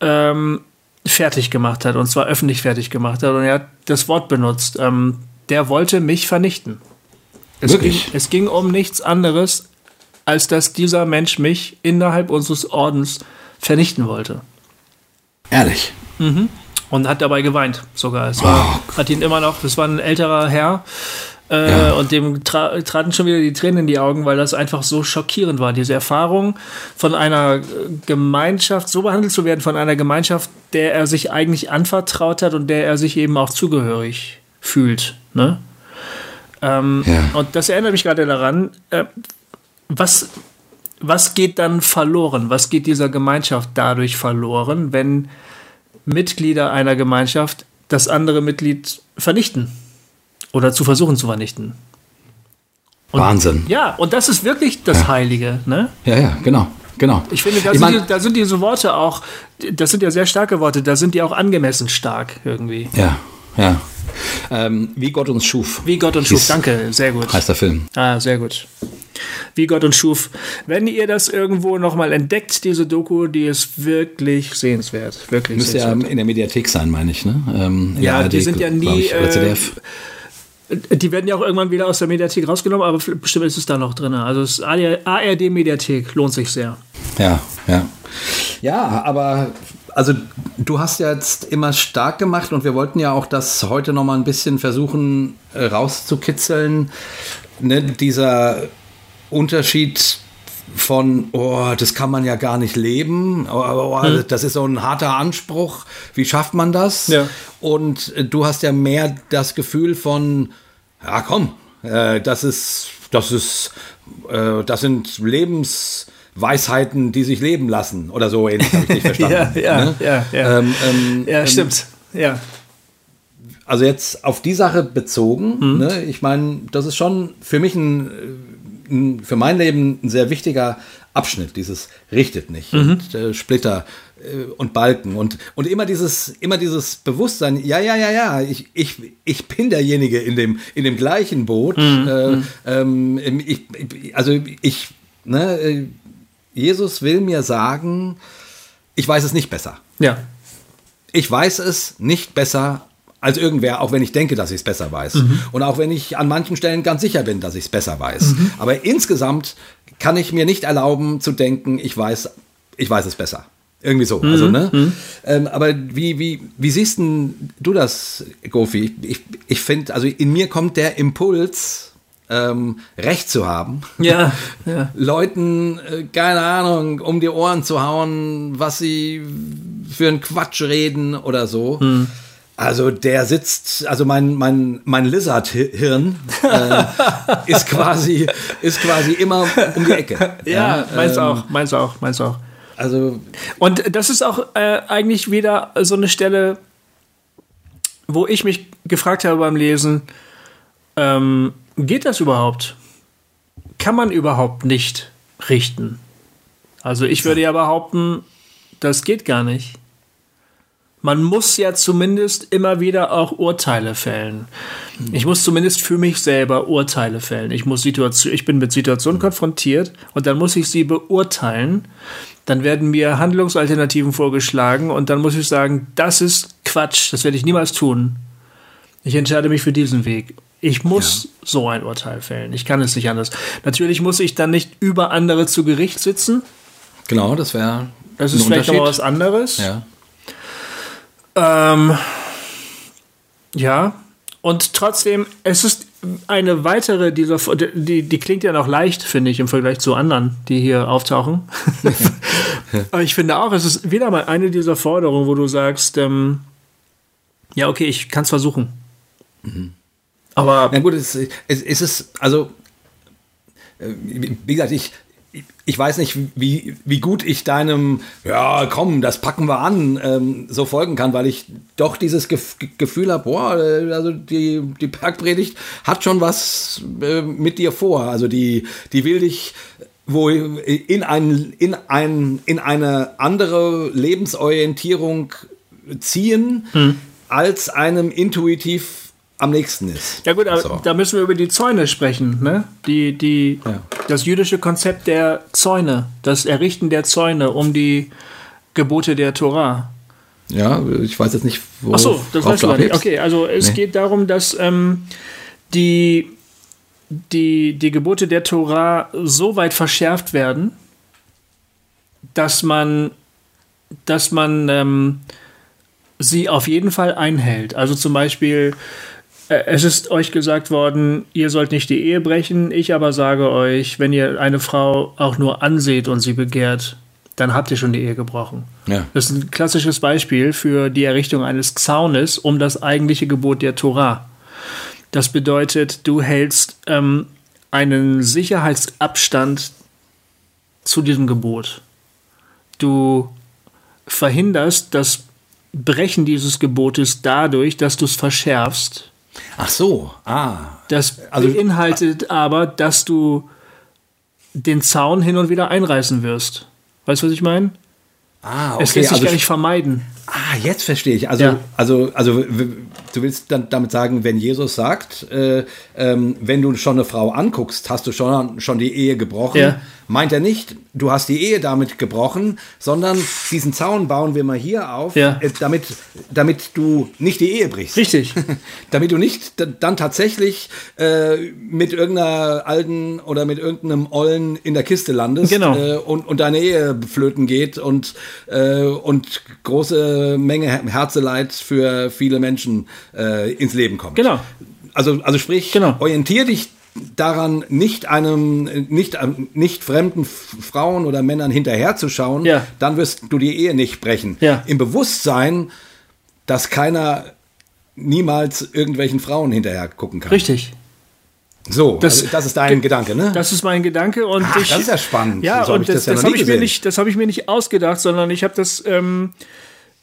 ähm, fertig gemacht hat, und zwar öffentlich fertig gemacht hat. Und er hat das Wort benutzt. Ähm, der wollte mich vernichten. Es ging, es ging um nichts anderes, als dass dieser Mensch mich innerhalb unseres Ordens vernichten wollte. Ehrlich. Mhm. Und hat dabei geweint sogar. Es war, oh. hat ihn immer noch, das war ein älterer Herr, äh, ja. Und dem tra traten schon wieder die Tränen in die Augen, weil das einfach so schockierend war. Diese Erfahrung von einer Gemeinschaft, so behandelt zu werden von einer Gemeinschaft, der er sich eigentlich anvertraut hat und der er sich eben auch zugehörig fühlt. Ne? Ähm, ja. Und das erinnert mich gerade daran, äh, was, was geht dann verloren? Was geht dieser Gemeinschaft dadurch verloren, wenn Mitglieder einer Gemeinschaft das andere Mitglied vernichten oder zu versuchen zu vernichten? Und, Wahnsinn. Ja, und das ist wirklich das ja. Heilige, ne? Ja, ja, genau. Genau. Ich finde, da, ich sind, die, da sind diese Worte auch, das sind ja sehr starke Worte, da sind die auch angemessen stark irgendwie. Ja, ja. Ähm, wie Gott uns schuf. Wie Gott uns schuf, danke, sehr gut. Heißt der Film. Ah, sehr gut. Wie Gott uns schuf. Wenn ihr das irgendwo nochmal entdeckt, diese Doku, die ist wirklich sehenswert. Wirklich Müsste ja in der Mediathek sein, meine ich, ne? Ähm, ja, die sind ja nie. Ich, äh, die werden ja auch irgendwann wieder aus der Mediathek rausgenommen, aber bestimmt ist es da noch drin. Also das ARD Mediathek lohnt sich sehr. Ja, ja. Ja, aber also du hast ja jetzt immer stark gemacht und wir wollten ja auch das heute noch mal ein bisschen versuchen äh, rauszukitzeln. Ne, dieser Unterschied von, oh, das kann man ja gar nicht leben, oh, oh, hm. das ist so ein harter Anspruch, wie schafft man das? Ja. Und äh, du hast ja mehr das Gefühl von, ja komm, äh, das ist, das ist, äh, das sind Lebensweisheiten, die sich leben lassen oder so ähnlich, habe ich nicht verstanden. ja, ja, ne? ja, ja. Ähm, ähm, ja, ähm, stimmt, ja. Also jetzt auf die Sache bezogen, mhm. ne? ich meine, das ist schon für mich ein für mein Leben ein sehr wichtiger Abschnitt, dieses richtet nicht mhm. und äh, Splitter äh, und Balken und, und immer dieses, immer dieses Bewusstsein, ja, ja, ja, ja, ich, ich, ich bin derjenige in dem, in dem gleichen Boot. Mhm. Äh, mhm. ähm, ich, also ich, ne, äh, Jesus will mir sagen, ich weiß es nicht besser. Ja. Ich weiß es nicht besser als irgendwer, auch wenn ich denke, dass ich es besser weiß. Mhm. Und auch wenn ich an manchen Stellen ganz sicher bin, dass ich es besser weiß. Mhm. Aber insgesamt kann ich mir nicht erlauben zu denken, ich weiß, ich weiß es besser. Irgendwie so. Mhm. Also, ne? Mhm. Ähm, aber wie, wie, wie siehst du das, Gofi? Ich, ich finde, also in mir kommt der Impuls, ähm, Recht zu haben. Ja, ja. Leuten, äh, keine Ahnung, um die Ohren zu hauen, was sie für einen Quatsch reden oder so. Mhm. Also der sitzt, also mein, mein, mein Lizard-Hirn äh, ist, quasi, ist quasi immer um die Ecke. Ja, ja meins ähm, auch, meins auch, meins auch. Also und das ist auch äh, eigentlich wieder so eine Stelle, wo ich mich gefragt habe beim Lesen, ähm, geht das überhaupt? Kann man überhaupt nicht richten? Also ich würde ja behaupten, das geht gar nicht man muss ja zumindest immer wieder auch Urteile fällen. Ich muss zumindest für mich selber Urteile fällen. Ich muss Situation, ich bin mit Situationen konfrontiert und dann muss ich sie beurteilen. Dann werden mir Handlungsalternativen vorgeschlagen und dann muss ich sagen, das ist Quatsch, das werde ich niemals tun. Ich entscheide mich für diesen Weg. Ich muss ja. so ein Urteil fällen. Ich kann es nicht anders. Natürlich muss ich dann nicht über andere zu Gericht sitzen. Genau, das wäre. Das ist vielleicht noch was anderes. Ja. Ähm, ja, und trotzdem, es ist eine weitere dieser, die, die klingt ja noch leicht, finde ich, im Vergleich zu anderen, die hier auftauchen. Aber ich finde auch, es ist wieder mal eine dieser Forderungen, wo du sagst, ähm, ja, okay, ich kann es versuchen. Mhm. Aber. Na gut, es, es, es ist, also, äh, wie gesagt, ich, ich weiß nicht, wie, wie gut ich deinem, ja, komm, das packen wir an, ähm, so folgen kann, weil ich doch dieses Gef Gefühl habe, boah, äh, also die, die Bergpredigt hat schon was äh, mit dir vor. Also die, die will dich wo in, ein, in, ein, in eine andere Lebensorientierung ziehen, hm. als einem intuitiv am nächsten ist. Ja gut, aber so. da müssen wir über die Zäune sprechen, ne? Die, die, ja. Das jüdische Konzept der Zäune, das Errichten der Zäune um die Gebote der Torah. Ja, ich weiß jetzt nicht, wo. Ach so, das weißt du nicht. Okay, also es nee. geht darum, dass ähm, die, die, die Gebote der Torah so weit verschärft werden, dass man, dass man ähm, sie auf jeden Fall einhält. Also zum Beispiel es ist euch gesagt worden, ihr sollt nicht die Ehe brechen. Ich aber sage euch, wenn ihr eine Frau auch nur anseht und sie begehrt, dann habt ihr schon die Ehe gebrochen. Ja. Das ist ein klassisches Beispiel für die Errichtung eines Zaunes um das eigentliche Gebot der Torah. Das bedeutet, du hältst ähm, einen Sicherheitsabstand zu diesem Gebot. Du verhinderst das Brechen dieses Gebotes dadurch, dass du es verschärfst Ach so, ah. Das also, beinhaltet aber, dass du den Zaun hin und wieder einreißen wirst. Weißt du, was ich meine? Ah, okay. Es lässt sich also, gar nicht vermeiden. Ah, jetzt verstehe ich. Also, ja. also, also du willst dann damit sagen, wenn Jesus sagt, äh, ähm, wenn du schon eine Frau anguckst, hast du schon, schon die Ehe gebrochen. Ja. Meint er nicht, du hast die Ehe damit gebrochen, sondern diesen Zaun bauen wir mal hier auf, ja. äh, damit, damit du nicht die Ehe brichst. Richtig. damit du nicht dann tatsächlich äh, mit irgendeiner alten oder mit irgendeinem Ollen in der Kiste landest genau. Äh, und, und deine Ehe flöten geht und, äh, und große Menge Herzeleid für viele Menschen äh, ins Leben kommt. Genau. Also, also sprich, genau. orientier dich daran, nicht einem, nicht, nicht fremden Frauen oder Männern hinterherzuschauen, ja. dann wirst du die Ehe nicht brechen. Ja. Im Bewusstsein, dass keiner niemals irgendwelchen Frauen hinterher gucken kann. Richtig. So, das, also das ist dein Gedanke, ne? Das ist mein Gedanke und Ach, ich, das ist ja spannend. Ja, so und das, das, das habe ich mir nicht, das habe ich mir nicht ausgedacht, sondern ich habe das ähm,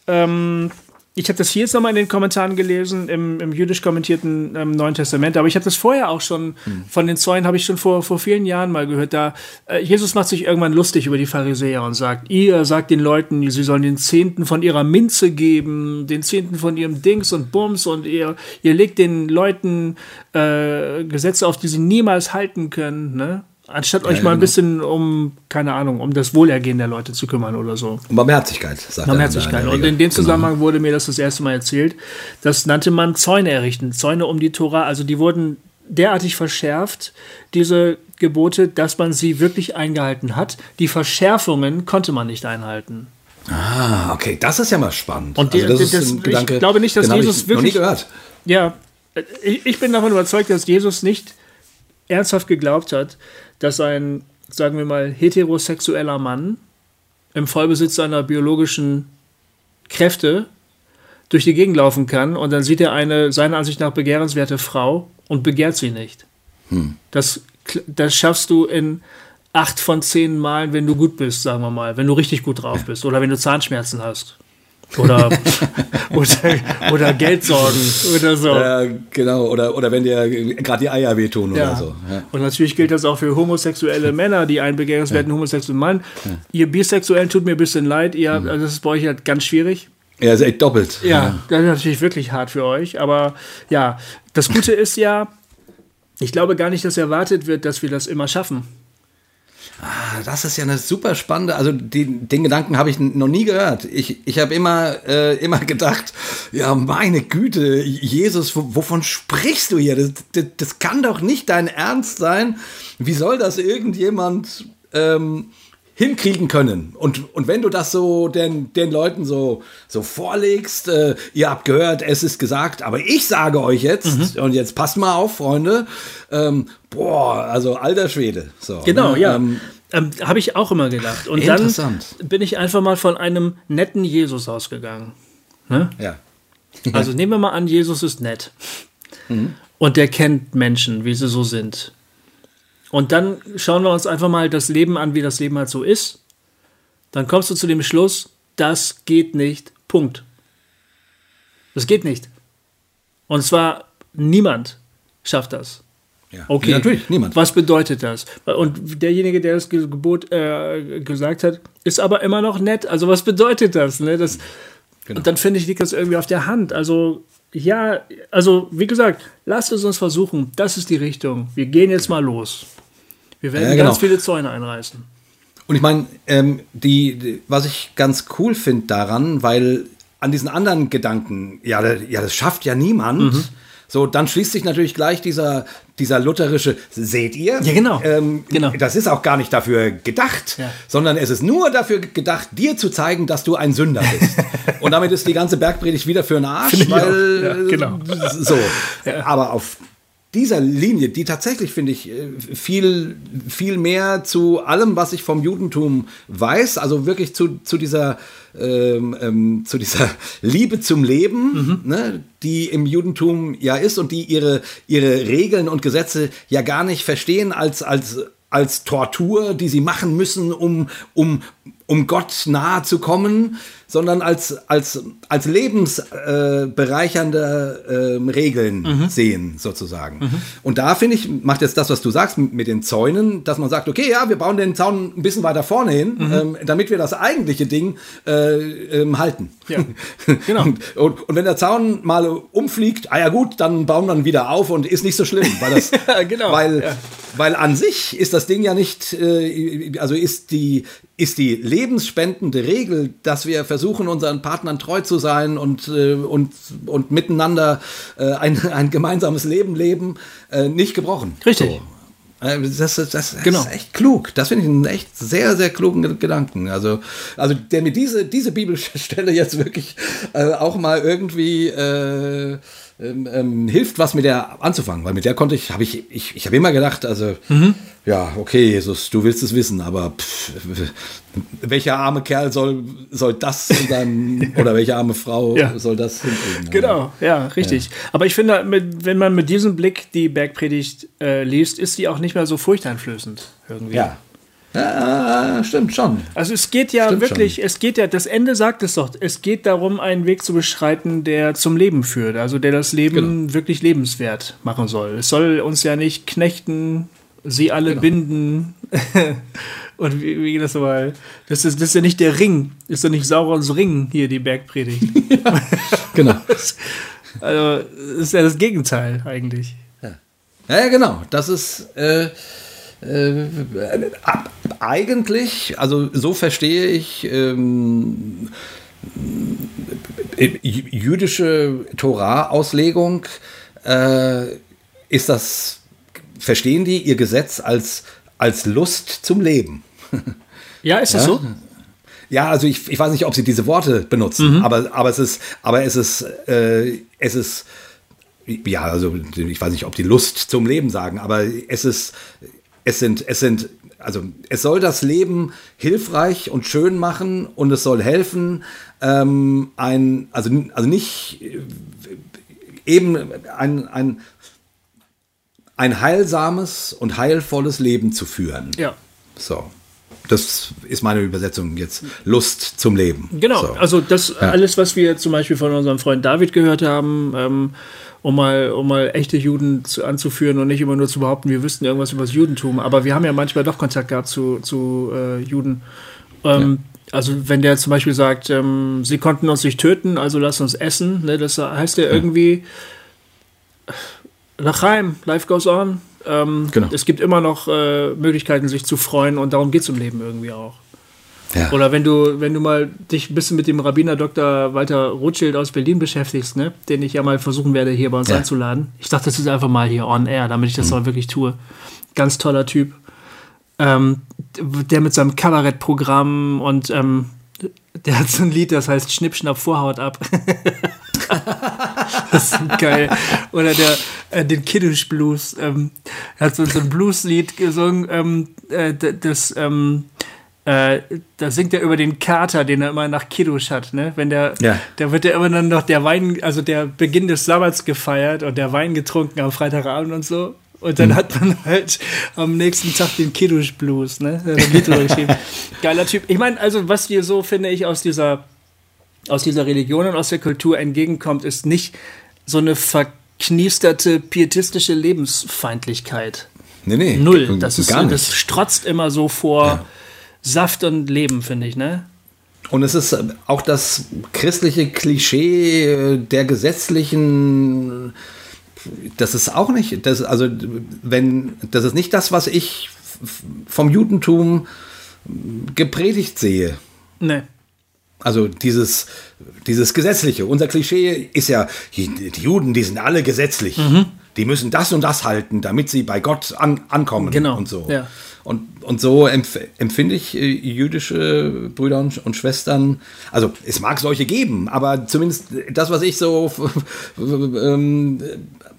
ähm, ich habe das hier jetzt nochmal in den Kommentaren gelesen, im, im jüdisch kommentierten ähm, Neuen Testament, aber ich habe das vorher auch schon, hm. von den Zäunen habe ich schon vor, vor vielen Jahren mal gehört. Da äh, Jesus macht sich irgendwann lustig über die Pharisäer und sagt, ihr sagt den Leuten, sie sollen den Zehnten von ihrer Minze geben, den Zehnten von ihrem Dings und Bums und ihr, ihr legt den Leuten äh, Gesetze auf, die sie niemals halten können, ne? Anstatt ja, euch mal ein genau. bisschen um, keine Ahnung, um das Wohlergehen der Leute zu kümmern oder so. Um Barmherzigkeit, sagt Barmherzigkeit. Und in dem genau. Zusammenhang genau. wurde mir das das erste Mal erzählt. Das nannte man Zäune errichten. Zäune um die Tora. Also die wurden derartig verschärft, diese Gebote, dass man sie wirklich eingehalten hat. Die Verschärfungen konnte man nicht einhalten. Ah, okay, das ist ja mal spannend. Und die, also das das, Gedanke, ich glaube nicht, dass Jesus wirklich. Noch nie gehört. Ja, ich, ich bin davon überzeugt, dass Jesus nicht ernsthaft geglaubt hat, dass ein, sagen wir mal, heterosexueller Mann im Vollbesitz seiner biologischen Kräfte durch die Gegend laufen kann und dann sieht er eine seiner Ansicht nach begehrenswerte Frau und begehrt sie nicht. Hm. Das, das schaffst du in acht von zehn Malen, wenn du gut bist, sagen wir mal, wenn du richtig gut drauf bist oder wenn du Zahnschmerzen hast. Oder, oder, oder Geldsorgen oder so. Ja, genau, oder, oder wenn dir gerade die Eier wehtun ja. oder so. Ja. Und natürlich gilt das auch für homosexuelle Männer, die einen begehrenswerten ja. homosexuellen Mann. Ihr Bisexuellen tut mir ein bisschen leid, ihr, also das ist bei euch halt ganz schwierig. Ja, ist echt doppelt. Ja, das ist natürlich wirklich hart für euch. Aber ja, das Gute ist ja, ich glaube gar nicht, dass erwartet wird, dass wir das immer schaffen. Ah, das ist ja eine super spannende, also den, den Gedanken habe ich noch nie gehört. Ich, ich habe immer, äh, immer gedacht, ja, meine Güte, Jesus, wovon sprichst du hier? Das, das, das, kann doch nicht dein Ernst sein. Wie soll das irgendjemand ähm, hinkriegen können. Und, und wenn du das so den, den Leuten so, so vorlegst, äh, ihr habt gehört, es ist gesagt, aber ich sage euch jetzt, mhm. und jetzt passt mal auf, Freunde, ähm, boah, also alter Schwede. So, genau, ne? ja. Ähm, ähm, Habe ich auch immer gedacht. Und dann bin ich einfach mal von einem netten Jesus ausgegangen. Ne? Ja. also nehmen wir mal an, Jesus ist nett. Mhm. Und der kennt Menschen, wie sie so sind. Und dann schauen wir uns einfach mal das Leben an, wie das Leben halt so ist. Dann kommst du zu dem Schluss, das geht nicht. Punkt. Das geht nicht. Und zwar niemand schafft das. Ja, okay, natürlich, niemand. Was bedeutet das? Und derjenige, der das Gebot äh, gesagt hat, ist aber immer noch nett. Also was bedeutet das? Ne? das genau. Und dann finde ich, liegt das irgendwie auf der Hand. Also ja, also wie gesagt, lasst es uns versuchen. Das ist die Richtung. Wir gehen jetzt mal los. Wir werden ja, genau. ganz viele Zäune einreißen. Und ich meine, ähm, die, die, was ich ganz cool finde daran, weil an diesen anderen Gedanken, ja, ja, das schafft ja niemand. Mhm. So, dann schließt sich natürlich gleich dieser, dieser lutherische, seht ihr? Ja, genau. Ähm, genau. Das ist auch gar nicht dafür gedacht, ja. sondern es ist nur dafür gedacht, dir zu zeigen, dass du ein Sünder bist. Und damit ist die ganze Bergpredigt wieder für einen Arsch, weil, ja, genau. so. Ja. Aber auf dieser Linie, die tatsächlich, finde ich, äh, viel, viel mehr zu allem, was ich vom Judentum weiß, also wirklich zu, zu, dieser, ähm, ähm, zu dieser Liebe zum Leben, mhm. ne, die im Judentum ja ist und die ihre, ihre Regeln und Gesetze ja gar nicht verstehen als, als, als Tortur, die sie machen müssen, um, um, um Gott nahe zu kommen, sondern als, als, als lebensbereichernde äh, Regeln mhm. sehen, sozusagen. Mhm. Und da finde ich, macht jetzt das, was du sagst mit den Zäunen, dass man sagt, okay, ja, wir bauen den Zaun ein bisschen weiter vorne hin, mhm. ähm, damit wir das eigentliche Ding äh, ähm, halten. Ja, genau. und, und, und, wenn der Zaun mal umfliegt, ah ja gut, dann bauen wir ihn wieder auf und ist nicht so schlimm, weil das, ja, genau. weil, ja. weil an sich ist das Ding ja nicht, äh, also ist die, ist die lebensspendende Regel, dass wir versuchen, unseren Partnern treu zu sein und, äh, und, und miteinander äh, ein, ein gemeinsames Leben leben, äh, nicht gebrochen. Richtig. So. Äh, das, das, das genau. ist echt klug. Das finde ich einen echt sehr, sehr klugen Gedanken. Also, also der mir diese, diese Bibelstelle jetzt wirklich äh, auch mal irgendwie äh, ähm, ähm, hilft, was mit der anzufangen. Weil mit der konnte ich, habe ich, ich, ich habe immer gedacht, also, mhm. ja, okay, Jesus, du willst es wissen, aber pff, welcher arme Kerl soll, soll das dann, oder welche arme Frau ja. soll das hinkriegen? Genau, ja, richtig. Ja. Aber ich finde, mit, wenn man mit diesem Blick die Bergpredigt äh, liest, ist sie auch nicht mehr so furchteinflößend irgendwie. Ja, ja, stimmt schon. Also es geht ja stimmt wirklich, schon. es geht ja, das Ende sagt es doch, es geht darum, einen Weg zu beschreiten, der zum Leben führt, also der das Leben genau. wirklich lebenswert machen soll. Es soll uns ja nicht knechten, sie alle genau. binden. Und wie, wie geht das mal? Das ist, das ist ja nicht der Ring, das ist ja nicht Saurons Ring hier, die Bergpredigt. ja, genau. also, das ist ja das Gegenteil eigentlich. Ja, ja, genau. Das ist. Äh äh, eigentlich, also so verstehe ich ähm, äh, jüdische Torah-Auslegung, äh, ist das, verstehen die ihr Gesetz als, als Lust zum Leben? Ja, ist das ja? so? Ja, also ich, ich weiß nicht, ob sie diese Worte benutzen, mhm. aber, aber es ist, aber es ist, äh, es ist, ja, also ich weiß nicht, ob die Lust zum Leben sagen, aber es ist, es sind, es sind also es soll das Leben hilfreich und schön machen und es soll helfen, ähm, ein, also, also nicht äh, eben ein, ein, ein heilsames und heilvolles Leben zu führen. Ja. So. Das ist meine Übersetzung jetzt. Lust zum Leben. Genau, so. also das ja. alles, was wir zum Beispiel von unserem Freund David gehört haben, ähm, um mal, um mal echte Juden zu, anzuführen und nicht immer nur zu behaupten, wir wüssten irgendwas über das Judentum. Aber wir haben ja manchmal doch Kontakt gehabt zu, zu äh, Juden. Ähm, ja. Also wenn der zum Beispiel sagt, ähm, sie konnten uns nicht töten, also lass uns essen, ne, das heißt ja irgendwie Lachaim, life goes on. Ähm, genau. Es gibt immer noch äh, Möglichkeiten, sich zu freuen und darum geht es im Leben irgendwie auch. Ja. Oder wenn du, wenn du mal dich ein bisschen mit dem Rabbiner Dr. Walter Rothschild aus Berlin beschäftigst, ne, den ich ja mal versuchen werde, hier bei uns ja. einzuladen. Ich dachte, das ist einfach mal hier on air, damit ich das mhm. auch wirklich tue. Ganz toller Typ. Ähm, der mit seinem Kabarettprogramm und ähm, der hat so ein Lied, das heißt Schnipp, Schnapp, Vorhaut ab. das ist geil. Oder der, äh, den Kiddush Blues. Ähm, er hat so, so ein Blueslied gesungen, ähm, äh, das, ähm, äh, da singt er über den Kater, den er immer nach Kiddush hat, ne? Wenn der, ja. da wird ja immer dann noch der Wein, also der Beginn des Sabbats gefeiert und der Wein getrunken am Freitagabend und so. Und dann mhm. hat man halt am nächsten Tag den Kiddush Blues, ne? Geiler Typ. Ich meine, also was dir so, finde ich, aus dieser, aus dieser Religion und aus der Kultur entgegenkommt, ist nicht so eine verkniesterte, pietistische Lebensfeindlichkeit. Nee, nee. Null. Das, ist, das strotzt immer so vor. Ja Saft und Leben, finde ich, ne? Und es ist auch das christliche Klischee der gesetzlichen, das ist auch nicht, das, also wenn, das ist nicht das, was ich vom Judentum gepredigt sehe. Nee. Also dieses, dieses Gesetzliche. Unser Klischee ist ja, die, Juden, die sind alle gesetzlich. Mhm. Die müssen das und das halten, damit sie bei Gott an, ankommen genau. und so. Ja. Und, und so empf empfinde ich äh, jüdische Brüder und, und, Schwestern. Also es mag solche geben, aber zumindest das, was ich so. ähm,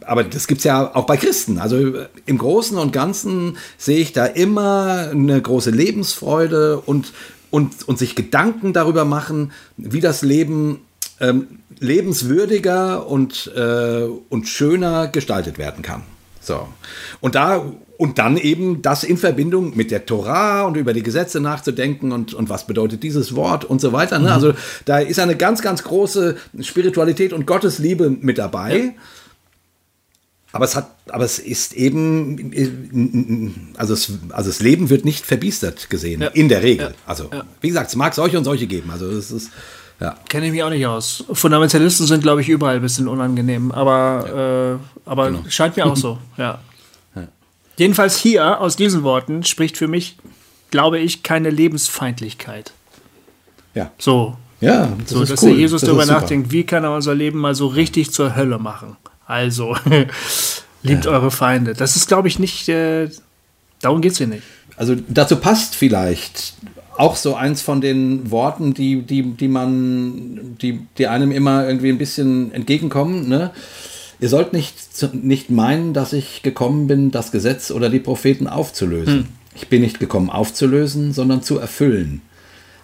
aber das gibt es ja auch bei Christen. Also im Großen und Ganzen sehe ich da immer eine große Lebensfreude und, und, und sich Gedanken darüber machen, wie das Leben ähm, lebenswürdiger und, äh, und schöner gestaltet werden kann. So. Und da und dann eben das in Verbindung mit der Torah und über die Gesetze nachzudenken und, und was bedeutet dieses Wort und so weiter. Ne? Mhm. Also da ist eine ganz, ganz große Spiritualität und Gottesliebe mit dabei. Ja. Aber es hat, aber es ist eben, also es, also das Leben wird nicht verbiestert gesehen, ja. in der Regel. Ja. Also, wie gesagt, es mag solche und solche geben. Also es ist, ja. Kenne ich mich auch nicht aus. Fundamentalisten sind, glaube ich, überall ein bisschen unangenehm, aber, äh, aber genau. scheint mir auch so, ja. Jedenfalls hier, aus diesen Worten, spricht für mich, glaube ich, keine Lebensfeindlichkeit. Ja. So. Ja, das so, dass cool. der Jesus das darüber nachdenkt, wie kann er unser Leben mal so richtig zur Hölle machen. Also, liebt ja. eure Feinde. Das ist, glaube ich, nicht, äh, darum geht es hier nicht. Also dazu passt vielleicht auch so eins von den Worten, die, die, die man, die, die einem immer irgendwie ein bisschen entgegenkommen, ne? Ihr sollt nicht, nicht meinen, dass ich gekommen bin, das Gesetz oder die Propheten aufzulösen. Hm. Ich bin nicht gekommen aufzulösen, sondern zu erfüllen.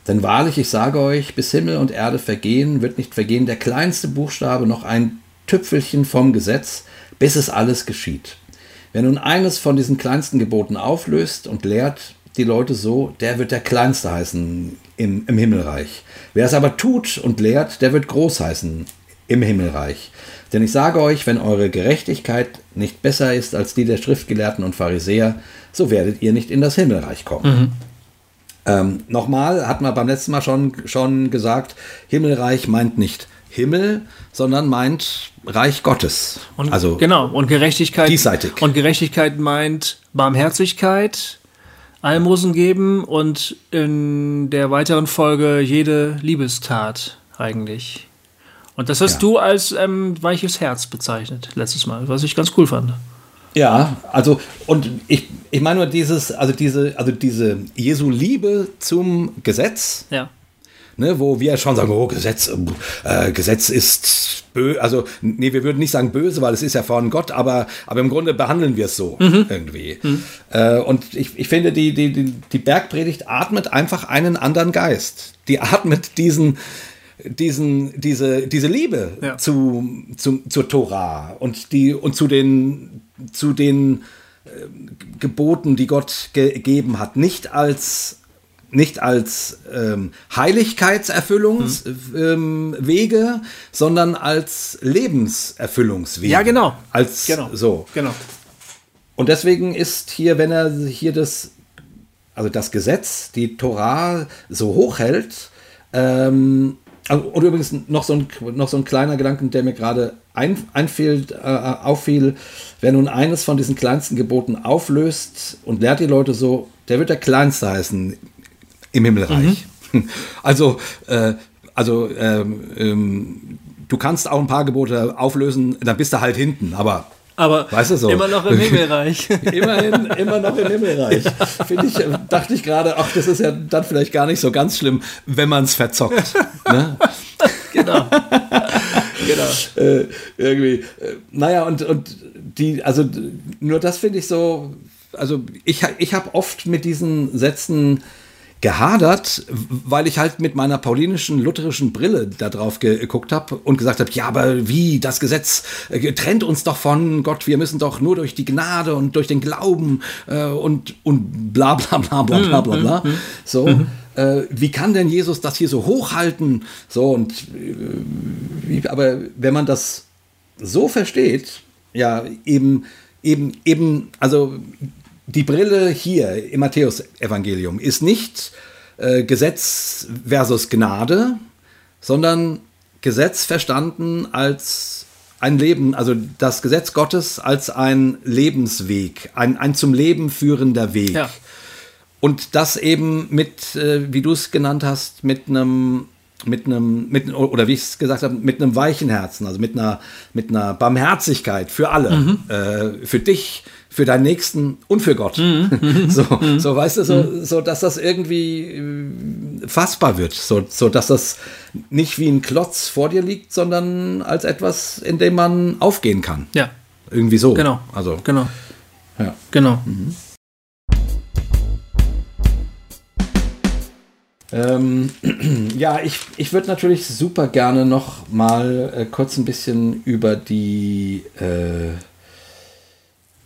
Denn wahrlich, ich sage euch, bis Himmel und Erde vergehen, wird nicht vergehen der kleinste Buchstabe noch ein Tüpfelchen vom Gesetz, bis es alles geschieht. Wer nun eines von diesen kleinsten Geboten auflöst und lehrt die Leute so, der wird der Kleinste heißen im, im Himmelreich. Wer es aber tut und lehrt, der wird groß heißen im Himmelreich. Denn ich sage euch, wenn eure Gerechtigkeit nicht besser ist als die der Schriftgelehrten und Pharisäer, so werdet ihr nicht in das Himmelreich kommen. Mhm. Ähm, Nochmal, hat man beim letzten Mal schon, schon gesagt, Himmelreich meint nicht Himmel, sondern meint Reich Gottes. Und, also genau, und Gerechtigkeit. Diesseitig. Und Gerechtigkeit meint Barmherzigkeit, Almosen geben und in der weiteren Folge jede Liebestat eigentlich. Und das hast ja. du als ähm, weiches Herz bezeichnet letztes Mal, was ich ganz cool fand. Ja, also und ich, ich meine nur dieses, also diese, also diese Jesu Liebe zum Gesetz. Ja. ne, wo wir schon sagen, oh, Gesetz, äh, Gesetz ist böse, also nee, wir würden nicht sagen böse, weil es ist ja von Gott, aber, aber im Grunde behandeln wir es so mhm. irgendwie. Mhm. Äh, und ich, ich finde, die, die, die, die Bergpredigt atmet einfach einen anderen Geist. Die atmet diesen, diesen, diese, diese Liebe ja. zu, zu, zur Tora und, die, und zu den, zu den äh, Geboten, die Gott gegeben hat, nicht als nicht als ähm, Heiligkeitserfüllungswege, mhm. ähm, sondern als Lebenserfüllungswege. Ja, genau. Als genau. so. Genau. Und deswegen ist hier, wenn er hier das, also das Gesetz, die Torah so hoch hält, ähm, also, und übrigens noch so, ein, noch so ein kleiner Gedanken, der mir gerade ein, einfiel, äh, auffiel, wer nun eines von diesen kleinsten Geboten auflöst und lehrt die Leute so, der wird der Kleinste heißen im Himmelreich. Mhm. Also, äh, also ähm, ähm, du kannst auch ein paar Gebote auflösen, dann bist du halt hinten, aber aber weißt du so? immer noch im Himmelreich. Immerhin, immer noch im Himmelreich. Ja. Finde ich, dachte ich gerade, ach, das ist ja dann vielleicht gar nicht so ganz schlimm, wenn man es verzockt. ne? Genau. genau. Äh, irgendwie. Äh, naja, und, und die, also nur das finde ich so, also ich, ich habe oft mit diesen Sätzen gehadert, weil ich halt mit meiner paulinischen, lutherischen Brille da drauf geguckt habe und gesagt habe, ja, aber wie, das Gesetz äh, trennt uns doch von Gott, wir müssen doch nur durch die Gnade und durch den Glauben äh, und, und bla bla bla bla bla bla bla. Mhm, mhm, so, mhm. äh, wie kann denn Jesus das hier so hochhalten? So, und äh, aber wenn man das so versteht, ja, eben, eben, eben, also die Brille hier im Matthäusevangelium ist nicht äh, Gesetz versus Gnade, sondern Gesetz verstanden als ein Leben, also das Gesetz Gottes als ein Lebensweg, ein, ein zum Leben führender Weg. Ja. Und das eben mit, äh, wie du es genannt hast, mit einem mit einem, mit, oder wie ich es gesagt habe, mit einem weichen Herzen, also mit einer, mit einer Barmherzigkeit für alle, mhm. äh, für dich, für deinen Nächsten und für Gott. Mhm. so, mhm. so, weißt du, so, mhm. so, dass das irgendwie äh, fassbar wird, so, so, dass das nicht wie ein Klotz vor dir liegt, sondern als etwas, in dem man aufgehen kann. Ja. Irgendwie so. Genau. Also. Genau. Ja. Genau. Mhm. Ähm, ja, ich, ich würde natürlich super gerne noch mal äh, kurz ein bisschen über die äh,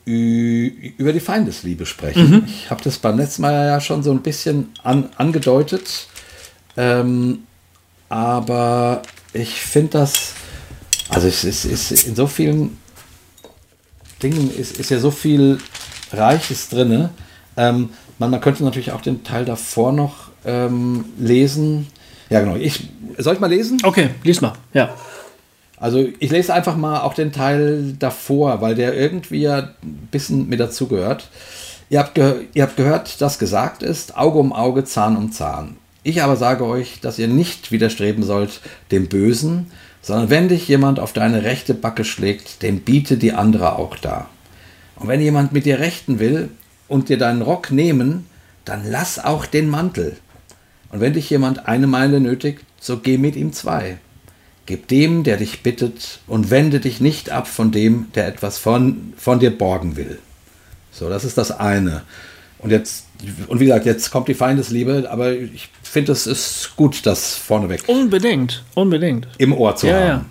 über die Feindesliebe sprechen. Mhm. Ich habe das beim letzten Mal ja schon so ein bisschen an, angedeutet, ähm, aber ich finde das, also es ist, ist, in so vielen Dingen ist, ist ja so viel Reiches drin. Ähm, man, man könnte natürlich auch den Teil davor noch ähm, lesen. Ja, genau. Ich, soll ich mal lesen? Okay, lies mal. Ja. Also ich lese einfach mal auch den Teil davor, weil der irgendwie ja ein bisschen mit dazugehört. Ihr habt, ihr habt gehört, dass gesagt ist, Auge um Auge, Zahn um Zahn. Ich aber sage euch, dass ihr nicht widerstreben sollt dem Bösen, sondern wenn dich jemand auf deine rechte Backe schlägt, dem biete die andere auch da. Und wenn jemand mit dir rechten will und dir deinen Rock nehmen, dann lass auch den Mantel. Und wenn dich jemand eine Meile nötigt, so geh mit ihm zwei. Gib dem, der dich bittet, und wende dich nicht ab von dem, der etwas von, von dir borgen will. So, das ist das eine. Und jetzt, und wie gesagt, jetzt kommt die Feindesliebe, aber ich finde, es ist gut, das vorneweg. Unbedingt, unbedingt. Im Ohr zu ja, haben. Ja.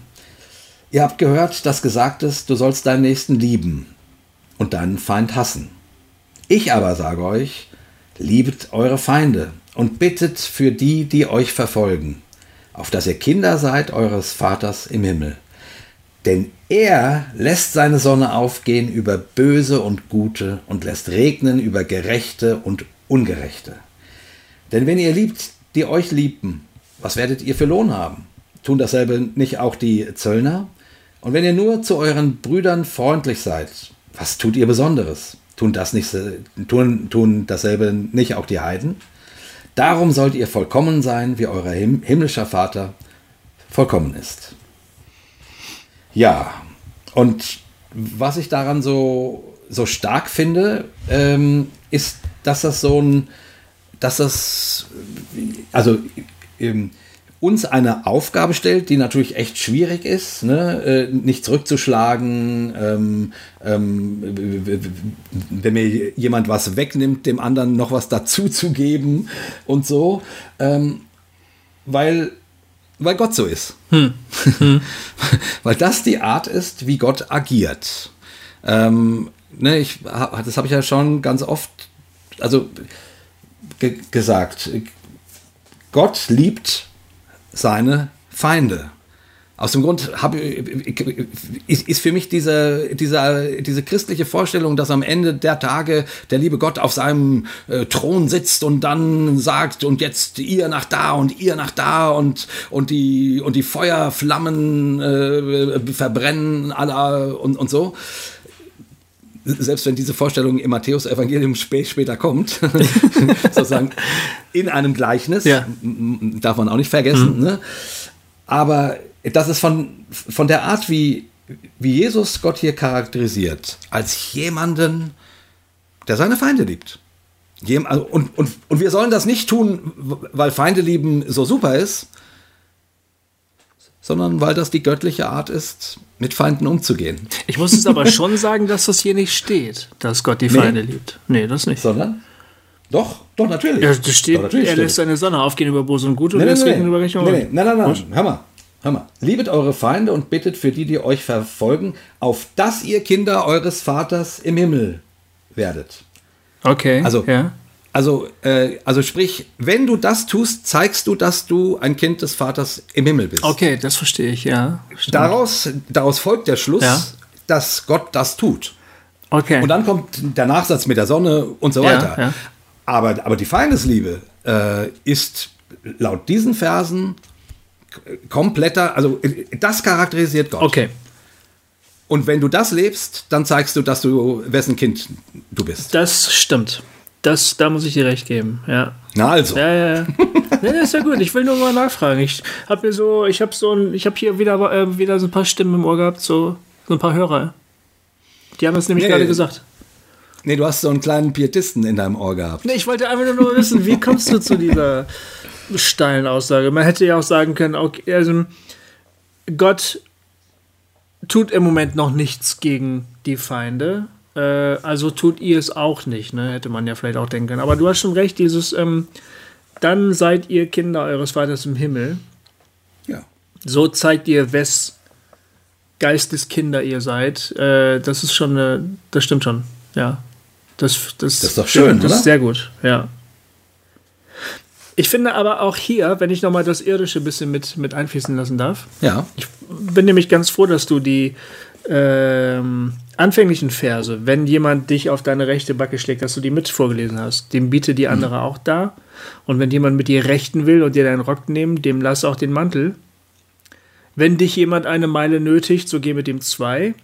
Ihr habt gehört, dass gesagt ist, du sollst deinen Nächsten lieben und deinen Feind hassen. Ich aber sage euch, liebet eure Feinde und bittet für die, die euch verfolgen auf dass ihr Kinder seid eures Vaters im Himmel. Denn er lässt seine Sonne aufgehen über Böse und Gute und lässt regnen über Gerechte und Ungerechte. Denn wenn ihr liebt, die euch liebten, was werdet ihr für Lohn haben? Tun dasselbe nicht auch die Zöllner? Und wenn ihr nur zu euren Brüdern freundlich seid, was tut ihr Besonderes? Tun, das nicht, tun, tun dasselbe nicht auch die Heiden? Darum sollt ihr vollkommen sein, wie euer himmlischer Vater vollkommen ist. Ja, und was ich daran so, so stark finde, ähm, ist, dass das so ein, dass das, also ähm, uns eine Aufgabe stellt, die natürlich echt schwierig ist, ne? äh, nicht zurückzuschlagen, ähm, ähm, wenn mir jemand was wegnimmt, dem anderen noch was dazu zu geben und so, ähm, weil, weil Gott so ist. Hm. Hm. weil das die Art ist, wie Gott agiert. Ähm, ne, ich, das habe ich ja schon ganz oft, also ge gesagt. Gott liebt seine Feinde. Aus dem Grund hab, ist, für mich diese, diese, diese christliche Vorstellung, dass am Ende der Tage der liebe Gott auf seinem äh, Thron sitzt und dann sagt, und jetzt ihr nach da und ihr nach da und, und, die, und die Feuerflammen äh, verbrennen aller und, und so selbst wenn diese Vorstellung im Matthäus-Evangelium später kommt, sozusagen in einem Gleichnis, ja. darf man auch nicht vergessen. Mhm. Ne? Aber das ist von, von der Art, wie, wie Jesus Gott hier charakterisiert, als jemanden, der seine Feinde liebt. Also, und, und, und wir sollen das nicht tun, weil Feinde lieben so super ist, sondern weil das die göttliche Art ist, mit Feinden umzugehen. Ich muss es aber schon sagen, dass das hier nicht steht, dass Gott die Feinde nee. liebt. Nee, das nicht. Sondern? Doch, doch, natürlich. Ja, das steht, doch, natürlich er lässt seine Sonne aufgehen über Böse und Gut und nee, deswegen nee, über Recht und nee, nee, Nein, nein, nein, mal. Hör mal. Liebet eure Feinde und bittet für die, die euch verfolgen, auf dass ihr Kinder eures Vaters im Himmel werdet. Okay. Also, ja. Also, äh, also sprich, wenn du das tust, zeigst du, dass du ein Kind des Vaters im Himmel bist. Okay, das verstehe ich, ja. Daraus, daraus folgt der Schluss, ja. dass Gott das tut. Okay. Und dann kommt der Nachsatz mit der Sonne und so weiter. Ja, ja. Aber, aber die Feindesliebe äh, ist laut diesen Versen kompletter, also das charakterisiert Gott. Okay. Und wenn du das lebst, dann zeigst du, dass du wessen Kind du bist. Das stimmt. Das, da muss ich dir recht geben, ja. Na also. Ja, ja, ja. ja ist ja gut. Ich will nur mal nachfragen. Ich habe mir so, ich habe so ein, ich habe hier wieder, äh, wieder so ein paar Stimmen im Ohr gehabt, so, so ein paar Hörer. Die haben es nämlich nee, gerade gesagt. Nee, du hast so einen kleinen Pietisten in deinem Ohr gehabt. Nee, ich wollte einfach nur wissen, wie kommst du zu dieser steilen Aussage? Man hätte ja auch sagen können, okay, also Gott tut im Moment noch nichts gegen die Feinde äh, also tut ihr es auch nicht, ne? hätte man ja vielleicht auch denken können. Aber du hast schon recht, dieses, ähm, dann seid ihr Kinder eures Vaters im Himmel. Ja. So zeigt ihr, wes Geisteskinder ihr seid. Äh, das ist schon, eine, das stimmt schon, ja. Das, das, das ist doch schön, Das oder? ist sehr gut, ja. Ich finde aber auch hier, wenn ich nochmal das Irdische ein bisschen mit, mit einfließen lassen darf. Ja. Ich bin nämlich ganz froh, dass du die ähm, anfänglichen Verse, wenn jemand dich auf deine rechte Backe schlägt, dass du die mit vorgelesen hast, dem biete die andere mhm. auch da. Und wenn jemand mit dir rechten will und dir deinen Rock nehmen, dem lass auch den Mantel. Wenn dich jemand eine Meile nötigt, so geh mit dem zwei.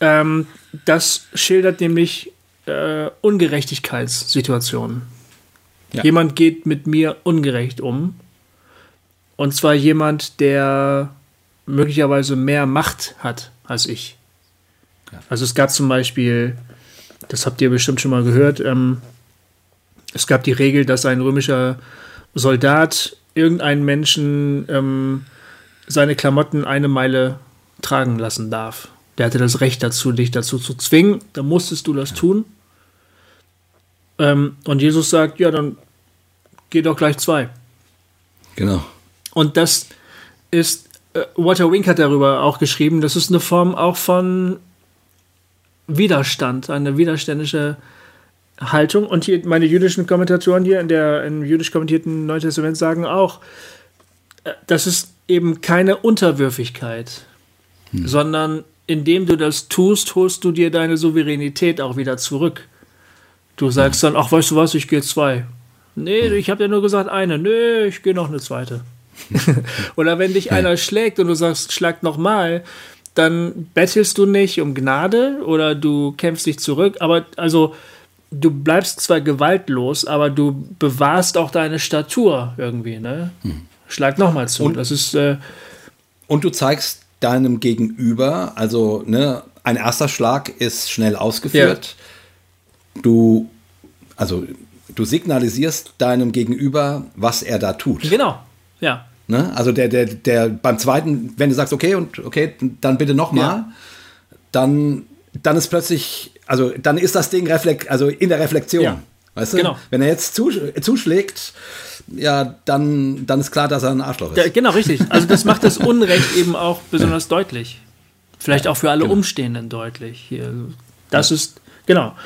Ähm, das schildert nämlich äh, Ungerechtigkeitssituationen. Ja. Jemand geht mit mir ungerecht um. Und zwar jemand, der möglicherweise mehr Macht hat als ich. Also es gab zum Beispiel, das habt ihr bestimmt schon mal gehört, ähm, es gab die Regel, dass ein römischer Soldat irgendeinen Menschen ähm, seine Klamotten eine Meile tragen lassen darf. Der hatte das Recht dazu, dich dazu zu zwingen. Da musstest du das tun. Ähm, und Jesus sagt, ja, dann geh doch gleich zwei. Genau. Und das ist, äh, Walter Wink hat darüber auch geschrieben, das ist eine Form auch von Widerstand, eine widerständische Haltung. Und hier meine jüdischen Kommentatoren hier in der im jüdisch kommentierten Neuen Testament sagen auch, äh, das ist eben keine Unterwürfigkeit, hm. sondern indem du das tust, holst du dir deine Souveränität auch wieder zurück. Du sagst dann, ach, weißt du was, ich gehe zwei. Nee, hm. ich habe ja nur gesagt eine. Nee, ich gehe noch eine zweite. Oder wenn dich einer schlägt und du sagst, schlag nochmal, dann bettelst du nicht um Gnade oder du kämpfst dich zurück, aber also du bleibst zwar gewaltlos, aber du bewahrst auch deine Statur irgendwie, ne? Hm. Schlag nochmal zu. Und, das ist. Äh, und du zeigst deinem Gegenüber, also ne, ein erster Schlag ist schnell ausgeführt. Ja. Du, also du signalisierst deinem Gegenüber, was er da tut. Genau, ja. Ne? Also der, der, der beim zweiten, wenn du sagst, okay, und okay, dann bitte nochmal, ja. dann, dann ist plötzlich, also dann ist das Ding reflekt, also in der Reflexion. Ja. Weißt du? Genau. Wenn er jetzt zuschlägt, ja, dann, dann ist klar, dass er ein Arschloch ist. Ja, genau, richtig. Also das macht das Unrecht eben auch besonders deutlich. Vielleicht auch für alle genau. Umstehenden deutlich. Hier. Das ist, genau.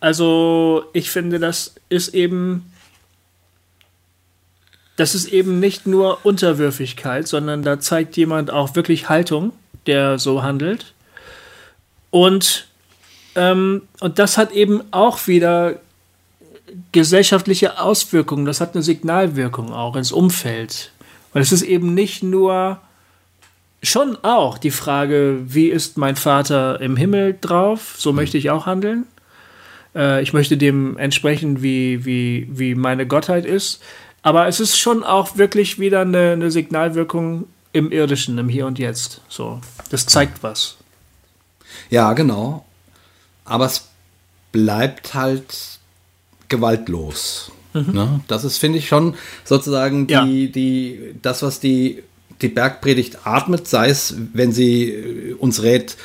Also ich finde, das ist eben das ist eben nicht nur Unterwürfigkeit, sondern da zeigt jemand auch wirklich Haltung, der so handelt. Und, ähm, und das hat eben auch wieder gesellschaftliche Auswirkungen, das hat eine Signalwirkung auch ins Umfeld. Und es ist eben nicht nur, schon auch die Frage, wie ist mein Vater im Himmel drauf, so möchte ich auch handeln. Äh, ich möchte dem entsprechen, wie, wie, wie meine Gottheit ist. Aber es ist schon auch wirklich wieder eine, eine Signalwirkung im Irdischen, im Hier und Jetzt. So, das zeigt was. Ja, genau. Aber es bleibt halt gewaltlos. Mhm. Ne? Das ist, finde ich, schon sozusagen die, ja. die, das, was die, die Bergpredigt atmet, sei es, wenn sie äh, uns rät,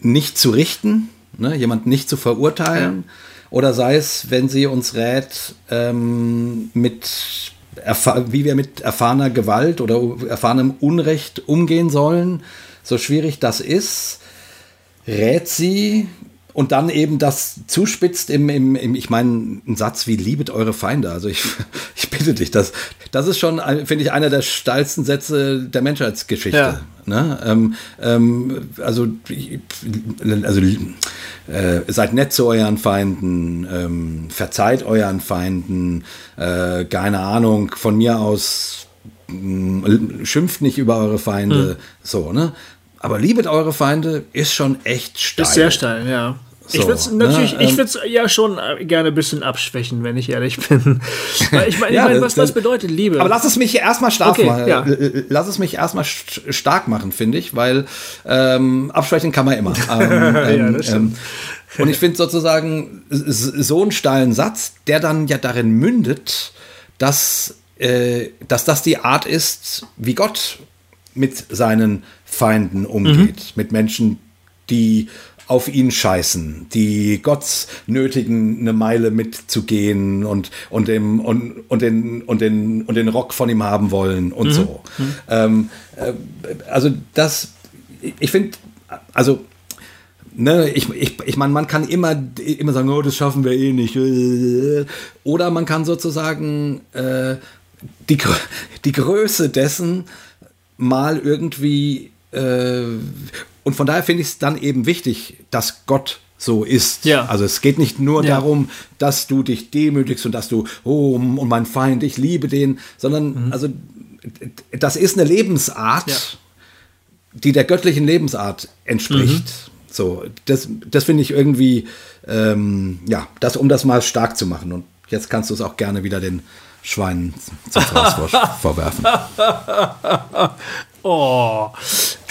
nicht zu richten, ne? jemand nicht zu verurteilen, ja. oder sei es, wenn sie uns rät, ähm, mit wie wir mit erfahrener Gewalt oder erfahrenem Unrecht umgehen sollen, so schwierig das ist, rät sie und dann eben das zuspitzt im, im, im ich meine, ein Satz wie liebet eure Feinde. Also ich, ich bitte dich, das, das ist schon, finde ich, einer der steilsten Sätze der Menschheitsgeschichte. Ja. Ne? Ähm, ähm, also, also äh, seid nett zu euren Feinden, ähm, verzeiht euren Feinden, äh, keine Ahnung, von mir aus mh, schimpft nicht über eure Feinde, mhm. so, ne? Aber liebet eure Feinde ist schon echt steil. Ist sehr steil, ja. So, ich würde es natürlich, ne, ich würde ja schon äh, gerne ein bisschen abschwächen, wenn ich ehrlich bin. ich meine, ja, ich mein, was das, das bedeutet, Liebe. Aber lass es mich erstmal stark okay, machen. Ja. Lass es mich erstmal stark machen, finde ich, weil ähm, abschwächen kann man immer. ähm, ja, das ähm, und ich finde sozusagen so einen steilen Satz, der dann ja darin mündet, dass, äh, dass das die Art ist, wie Gott mit seinen Feinden umgeht, mhm. mit Menschen, die auf ihn scheißen, die Gott nötigen, eine Meile mitzugehen und, und, dem, und, und, den, und, den, und den Rock von ihm haben wollen und mhm. so. Mhm. Ähm, äh, also das, ich finde, also Ne, ich, ich, ich meine, man kann immer, immer sagen, oh, das schaffen wir eh nicht. Oder man kann sozusagen äh, die, die Größe dessen mal irgendwie äh, und von daher finde ich es dann eben wichtig, dass Gott so ist. Ja. Also es geht nicht nur ja. darum, dass du dich demütigst und dass du, oh, und mein Feind, ich liebe den, sondern mhm. also das ist eine Lebensart, ja. die der göttlichen Lebensart entspricht. Mhm. So, das, das finde ich irgendwie, ähm, ja, das, um das mal stark zu machen. Und jetzt kannst du es auch gerne wieder den Schweinen zum Fraß vorwerfen. Oh.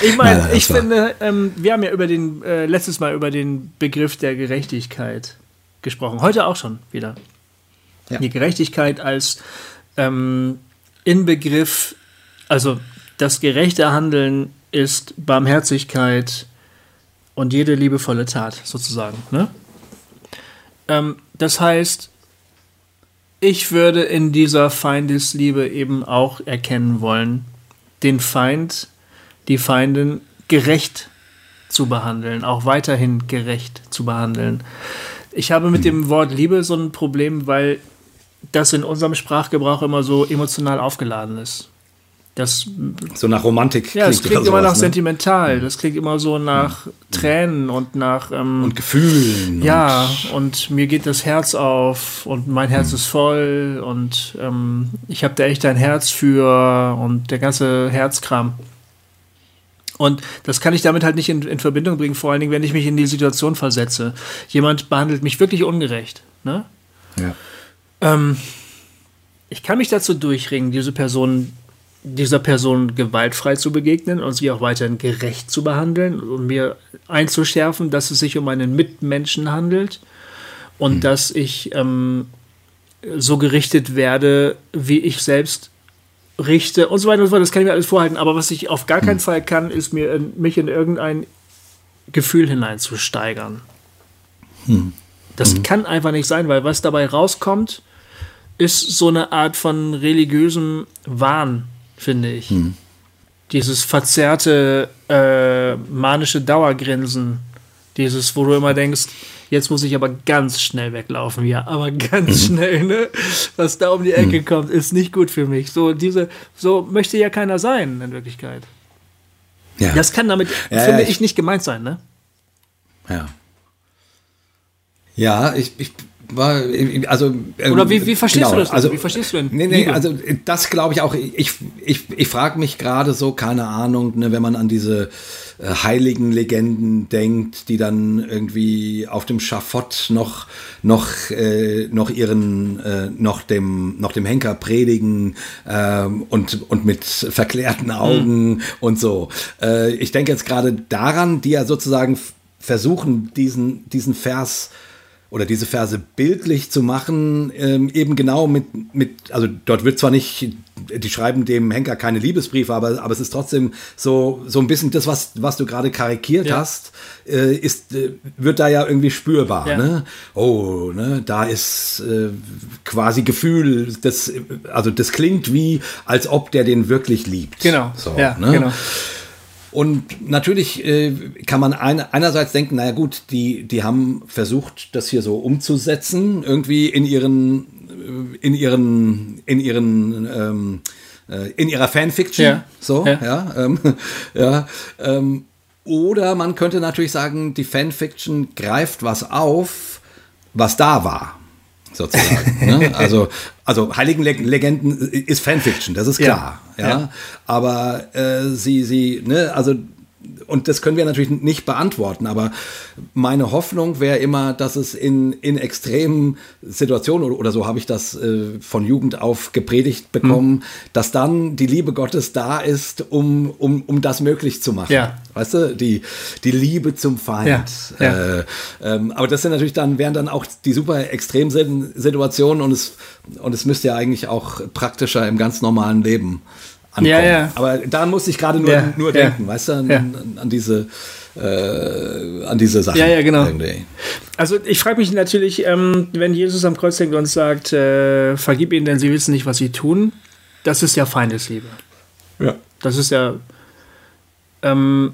Ich meine, ich finde, ähm, wir haben ja über den, äh, letztes Mal über den Begriff der Gerechtigkeit gesprochen. Heute auch schon wieder. Ja. Die Gerechtigkeit als ähm, Inbegriff, also das gerechte Handeln ist Barmherzigkeit und jede liebevolle Tat, sozusagen. Ne? Ähm, das heißt, ich würde in dieser Feindesliebe eben auch erkennen wollen, den Feind, die Feindin gerecht zu behandeln, auch weiterhin gerecht zu behandeln. Ich habe mit dem Wort Liebe so ein Problem, weil das in unserem Sprachgebrauch immer so emotional aufgeladen ist. Das, so nach Romantik. Ja, es klingt immer sowas, nach ne? sentimental. Das klingt immer so nach Tränen und nach. Ähm, und Gefühlen. Ja, und, und, mir geht das Herz auf und mein Herz mhm. ist voll und ähm, ich habe da echt ein Herz für und der ganze Herzkram. Und das kann ich damit halt nicht in, in, Verbindung bringen, vor allen Dingen, wenn ich mich in die Situation versetze. Jemand behandelt mich wirklich ungerecht. Ne? Ja. Ähm, ich kann mich dazu durchringen, diese Person dieser Person gewaltfrei zu begegnen und sie auch weiterhin gerecht zu behandeln und mir einzuschärfen, dass es sich um einen Mitmenschen handelt und mhm. dass ich ähm, so gerichtet werde, wie ich selbst richte und so weiter und so fort. Das kann ich mir alles vorhalten. Aber was ich auf gar keinen Fall kann, ist mir in, mich in irgendein Gefühl hineinzusteigern. Das kann einfach nicht sein, weil was dabei rauskommt, ist so eine Art von religiösem Wahn, finde ich. Dieses verzerrte, äh, manische Dauergrinsen. Dieses, wo du immer denkst, jetzt muss ich aber ganz schnell weglaufen. Ja, aber ganz schnell, ne? Was da um die Ecke kommt, ist nicht gut für mich. So, diese, so möchte ja keiner sein, in Wirklichkeit. Ja. Das kann damit, Ja, finde ja, ich, ich- nicht gemeint sein, ne? Ja. Ja, ich, ich war, also. ähm, Oder wie, wie verstehst genau, du das denn? Also, wie verstehst du denn? Nee, nee, Liebe? also das glaube ich auch. Ich, ich, ich frage mich gerade so, keine Ahnung, ne, wenn man an diese äh, heiligen Legenden denkt, die dann irgendwie auf dem Schafott noch, noch, äh, noch ihren, äh, noch dem, noch dem Henker predigen ähm, und, und mit verklärten Augen und so. Äh, ich denke jetzt gerade daran, die ja sozusagen versuchen, diesen, diesen Vers oder diese Verse bildlich zu machen, ähm, eben genau mit, mit, also dort wird zwar nicht, die schreiben dem Henker keine Liebesbriefe, aber, aber es ist trotzdem so, so ein bisschen das, was, was du gerade karikiert Ja. hast, äh, ist, äh, wird da ja irgendwie spürbar. Ja. Ne? Oh, ne, da ist äh, quasi Gefühl, das, also das klingt wie, als ob der den wirklich liebt. Genau. So, ja, ne? genau. Und natürlich äh, kann man ein, einerseits denken, naja gut, die, die haben versucht, das hier so umzusetzen, irgendwie in ihren, äh, in ihren, in ihren, ähm, äh, in ihrer Fanfiction. Ja. So, Ja. ja. ähm, ja ähm, oder man könnte natürlich sagen, die Fanfiction greift was auf, was da war. Sozusagen. ne? Also, also Heiligen Leg- Legenden ist Fanfiction, das ist Ja. klar. Ja. Ja. Aber äh, sie, sie, ne, also und das können wir natürlich nicht beantworten, aber meine Hoffnung wäre immer, dass es in, in extremen Situationen oder, oder so habe ich das äh, von Jugend auf gepredigt bekommen, dass dann die Liebe Gottes da ist, um, um, um das möglich zu machen. Ja. Weißt du, die, die Liebe zum Feind. Ja, ja. Äh, ähm, aber das sind natürlich dann, wären dann auch die super Extremsituationen und es, und es müsste ja eigentlich auch praktischer im ganz normalen Leben ankommen. Ja, ja. Aber daran musste ich gerade nur, Ja, nur ja. denken, weißt du, an, Ja. an, an diese äh, an diese Sachen. Ja, ja, genau. Irgendwie. Also ich frage mich natürlich, ähm, wenn Jesus am Kreuz hängt und sagt, äh, vergib ihnen, denn sie wissen nicht, was sie tun, das ist ja Feindesliebe. Ja. Das ist ja. Ähm,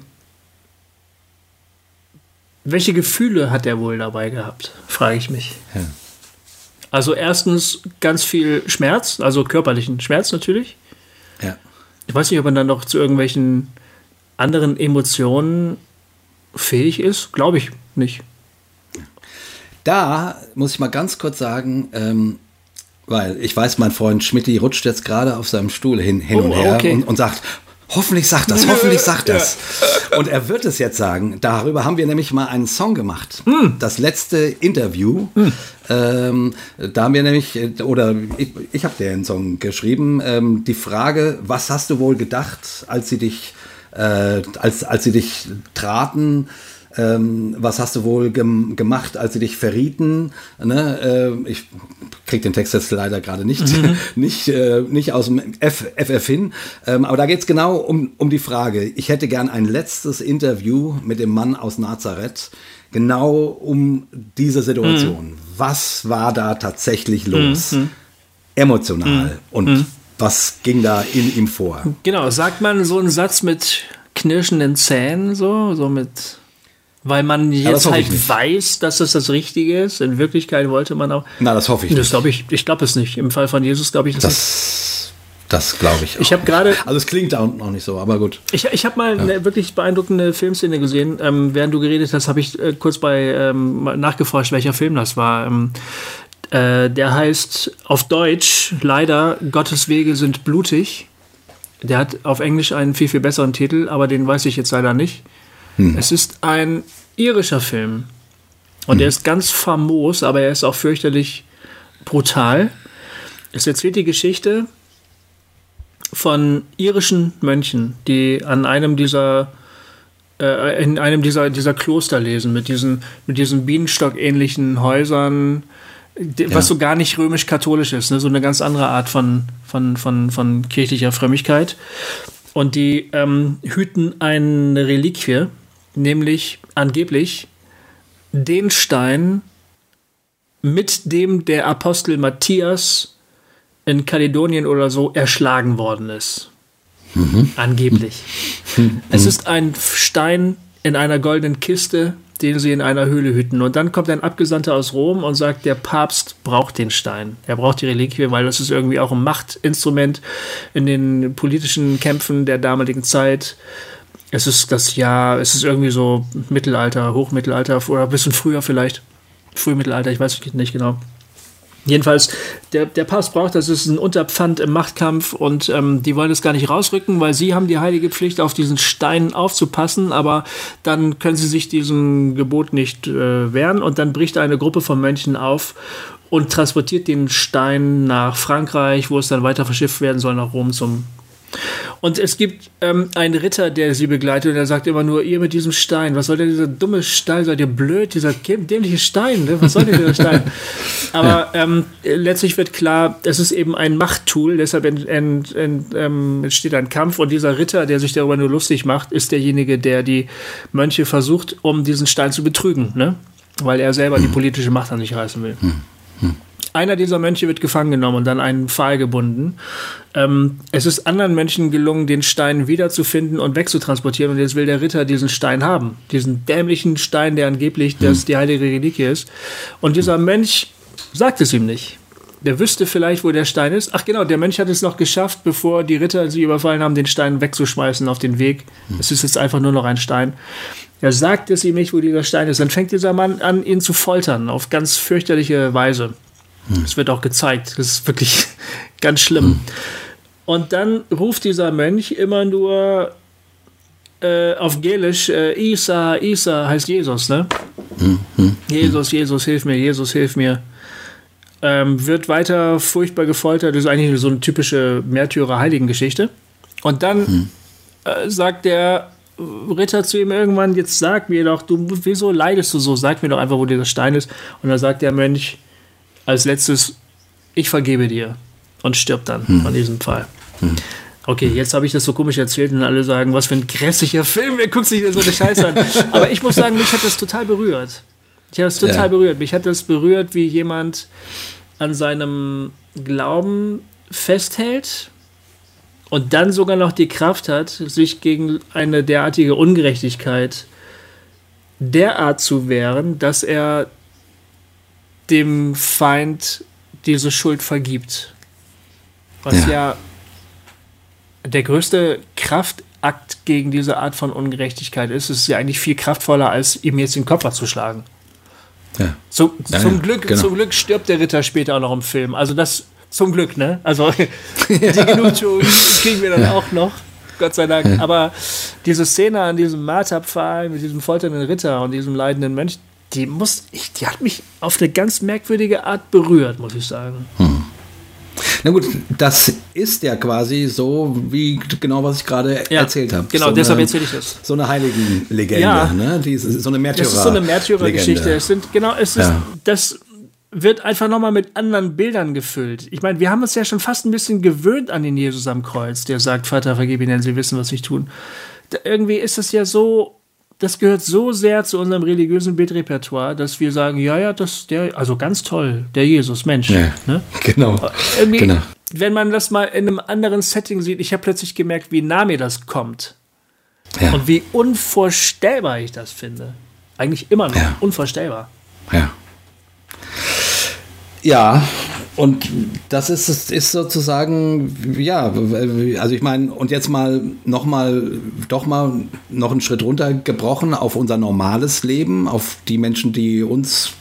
welche Gefühle hat er wohl dabei gehabt, frage ich mich. Ja. Also erstens ganz viel Schmerz, also körperlichen Schmerz natürlich. ja. Ich weiß nicht, ob man dann noch zu irgendwelchen anderen Emotionen fähig ist. Glaube ich nicht. Da muss ich mal ganz kurz sagen, ähm, weil ich weiß, mein Freund Schmidti rutscht jetzt gerade auf seinem Stuhl hin, hin Oh, und her okay. und, und sagt, hoffentlich sagt das, hoffentlich sagt das. Und er wird es jetzt sagen. Darüber haben wir nämlich mal einen Song gemacht. Hm. Das letzte Interview. Ähm, da haben wir nämlich, oder ich, ich habe dir einen Song geschrieben, ähm, die Frage, was hast du wohl gedacht, als sie dich, äh, als, als sie dich traten? Ähm, was hast du wohl gem gemacht, als sie dich verrieten? Ne? Ähm, ich krieg den Text jetzt leider gerade nicht, nicht, äh, nicht aus dem F FF hin. Ähm, aber da geht's genau um, um die Frage. Ich hätte gern ein letztes Interview mit dem Mann aus Nazareth, genau um diese Situation. Was war da tatsächlich los? Emotional. Und was ging da in ihm vor? Genau, sagt man so einen Satz mit knirschenden Zähnen, so, so mit. Weil man jetzt ich halt weiß, dass das das Richtige ist. In Wirklichkeit wollte man auch. Na, das hoffe ich Das nicht. glaube ich, ich glaube es nicht. Im Fall von Jesus glaube ich das, nicht. Das, das glaube ich auch. Ich habe gerade, Also es klingt da unten noch nicht so, aber gut. ich, ich habe mal eine wirklich beeindruckende Filmszene gesehen. Ähm, während du geredet hast, habe ich äh, kurz bei ähm, nachgeforscht, welcher Film das war. Ähm, äh, der heißt auf Deutsch leider Gottes Wege sind blutig. Der hat auf Englisch einen viel, viel besseren Titel, aber den weiß ich jetzt leider nicht. Es ist ein irischer Film. Und der ist ganz famos, aber er ist auch fürchterlich brutal. Es erzählt die Geschichte von irischen Mönchen, die an einem dieser äh, in einem dieser, dieser Kloster lesen, mit diesen, mit diesen Bienenstock-ähnlichen Häusern, was so gar nicht römisch-katholisch ist, ne? so eine ganz andere Art von, von, von, von kirchlicher Frömmigkeit. Und die ähm, hüten eine Reliquie, nämlich angeblich den Stein, mit dem der Apostel Matthias in Kaledonien oder so erschlagen worden ist. Mhm. Angeblich. Mhm. Es ist ein Stein in einer goldenen Kiste, den sie in einer Höhle hüten. Und dann kommt ein Abgesandter aus Rom und sagt, der Papst braucht den Stein. Er braucht die Reliquie, weil das ist irgendwie auch ein Machtinstrument in den politischen Kämpfen der damaligen Zeit. Es ist das Jahr, es ist irgendwie so Mittelalter, Hochmittelalter oder ein bisschen früher vielleicht. Frühmittelalter, ich weiß nicht genau. Jedenfalls, der, der Papst braucht das, ist ein Unterpfand im Machtkampf und ähm, die wollen es gar nicht rausrücken, weil sie haben die heilige Pflicht, auf diesen Stein aufzupassen, aber dann können sie sich diesem Gebot nicht äh, wehren und dann bricht eine Gruppe von Mönchen auf und transportiert den Stein nach Frankreich, wo es dann weiter verschifft werden soll nach Rom zum und es gibt ähm, einen Ritter, der sie begleitet und der sagt immer nur, ihr mit diesem Stein, was soll denn dieser dumme Stein, seid ihr blöd, dieser dämliche Stein, ne? was soll denn dieser Stein? Aber ähm, letztlich wird klar, es ist eben ein Machttool, deshalb ent, ent, ent, ähm, entsteht ein Kampf und dieser Ritter, der sich darüber nur lustig macht, ist derjenige, der die Mönche versucht, um diesen Stein zu betrügen, ne? weil er selber die politische Macht an sich reißen will. Hm. Hm. Einer dieser Mönche wird gefangen genommen und dann einen Pfahl gebunden. Ähm, es ist anderen Mönchen gelungen, den Stein wiederzufinden und wegzutransportieren. Und jetzt will der Ritter diesen Stein haben. Diesen dämlichen Stein, der angeblich hm. das die heilige Reliquie ist. Und dieser Mönch sagt es ihm nicht. Der wüsste vielleicht, wo der Stein ist. Ach genau, der Mönch hat es noch geschafft, bevor die Ritter sie überfallen haben, den Stein wegzuschmeißen auf den Weg. Hm. Es ist jetzt einfach nur noch ein Stein. Er sagt es ihm nicht, wo dieser Stein ist. Dann fängt dieser Mann an, ihn zu foltern, auf ganz fürchterliche Weise. Es wird auch gezeigt. Das ist wirklich ganz schlimm. Und dann ruft dieser Mönch immer nur äh, auf Gälisch, äh, Isa, Isa heißt Jesus, ne? Jesus, Jesus, hilf mir, Jesus, hilf mir. Ähm, wird weiter furchtbar gefoltert. Das ist eigentlich so eine typische Märtyrer-Heiligen-Geschichte. Und dann äh, sagt der Ritter zu ihm irgendwann, jetzt sag mir doch, du, wieso leidest du so? Sag mir doch einfach, wo dieser Stein ist. Und dann sagt der Mönch, als letztes, ich vergebe dir und stirbt dann hm. an diesem Fall. Hm. Okay, jetzt habe ich das so komisch erzählt und alle sagen, was für ein grässlicher Film, wer guckt sich denn so eine Scheiße an? Aber ich muss sagen, mich hat das total berührt. Ich habe es total ja. berührt. Mich hat das berührt, wie jemand an seinem Glauben festhält und dann sogar noch die Kraft hat, sich gegen eine derartige Ungerechtigkeit derart zu wehren, dass er dem Feind diese Schuld vergibt. Was ja, ja der größte Kraftakt gegen diese Art von Ungerechtigkeit ist. Es ist ja eigentlich viel kraftvoller, als ihm jetzt den Kopf abzuschlagen. Ja. Zu, ja, zum, ja, Glück, genau. zum Glück stirbt der Ritter später auch noch im Film. Also das zum Glück, ne? Also die Genugtuung kriegen wir dann auch noch. Gott sei Dank. Aber diese Szene an diesem Marterpfahl mit diesem folternden Ritter und diesem leidenden Mönch, die muss, ich, die hat mich auf eine ganz merkwürdige Art berührt, muss ich sagen. Hm. Na gut, das ist ja quasi so, wie genau was ich gerade ja, erzählt habe. Genau, so deshalb erzähle ich das. So eine Heiligenlegende, ja, ne? Die, so eine Märtyrer. Das ist so eine Märtyrergeschichte. Es sind genau, es ist ja. das wird einfach nochmal mit anderen Bildern gefüllt. Ich meine, wir haben uns ja schon fast ein bisschen gewöhnt an den Jesus am Kreuz, der sagt, Vater, vergib ihnen, sie wissen, was sie tun. Da, irgendwie ist das ja so das gehört so sehr zu unserem religiösen Bildrepertoire, dass wir sagen, ja, ja, das der, also ganz toll, der Jesus, Mensch. Ja, ne? Genau. genau. Wenn man das mal in einem anderen Setting sieht, ich habe plötzlich gemerkt, wie nah mir das kommt. Ja. Und wie unvorstellbar ich das finde. Eigentlich immer noch ja. unvorstellbar. Ja. Ja, und das ist, ist sozusagen, ja, also ich meine, und jetzt mal nochmal, doch mal noch einen Schritt runtergebrochen auf unser normales Leben, auf die Menschen, die uns,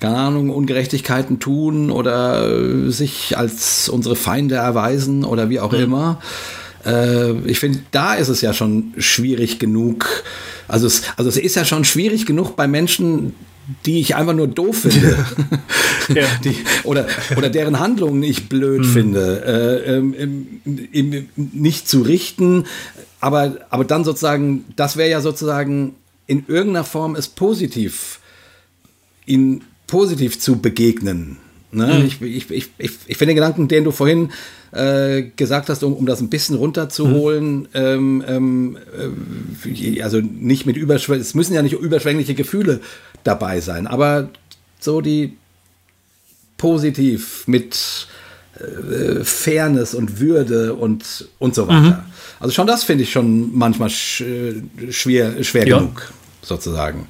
keine Ahnung, Ungerechtigkeiten tun oder sich als unsere Feinde erweisen oder wie auch mhm. immer. Äh, ich finde, da ist es ja schon schwierig genug. Also es, also es ist ja schon schwierig genug bei Menschen, die ich einfach nur doof finde. ja. die, oder, oder deren Handlungen ich blöd mhm. finde. Äh, ähm, im, nicht zu richten, aber, aber dann sozusagen, das wäre ja sozusagen in irgendeiner Form ist positiv, ihn positiv zu begegnen. Ne? Mhm. Ich, ich, ich, ich, ich finde den Gedanken, den du vorhin äh, gesagt hast, um, um das ein bisschen runterzuholen, mhm. ähm, ähm, äh, also nicht mit überschwänglichen, es müssen ja nicht überschwängliche Gefühle dabei sein, aber so die positiv mit äh, Fairness und Würde und, und so weiter. Mhm. Also schon das finde ich schon manchmal sch, äh, schwer, schwer ja. genug, sozusagen.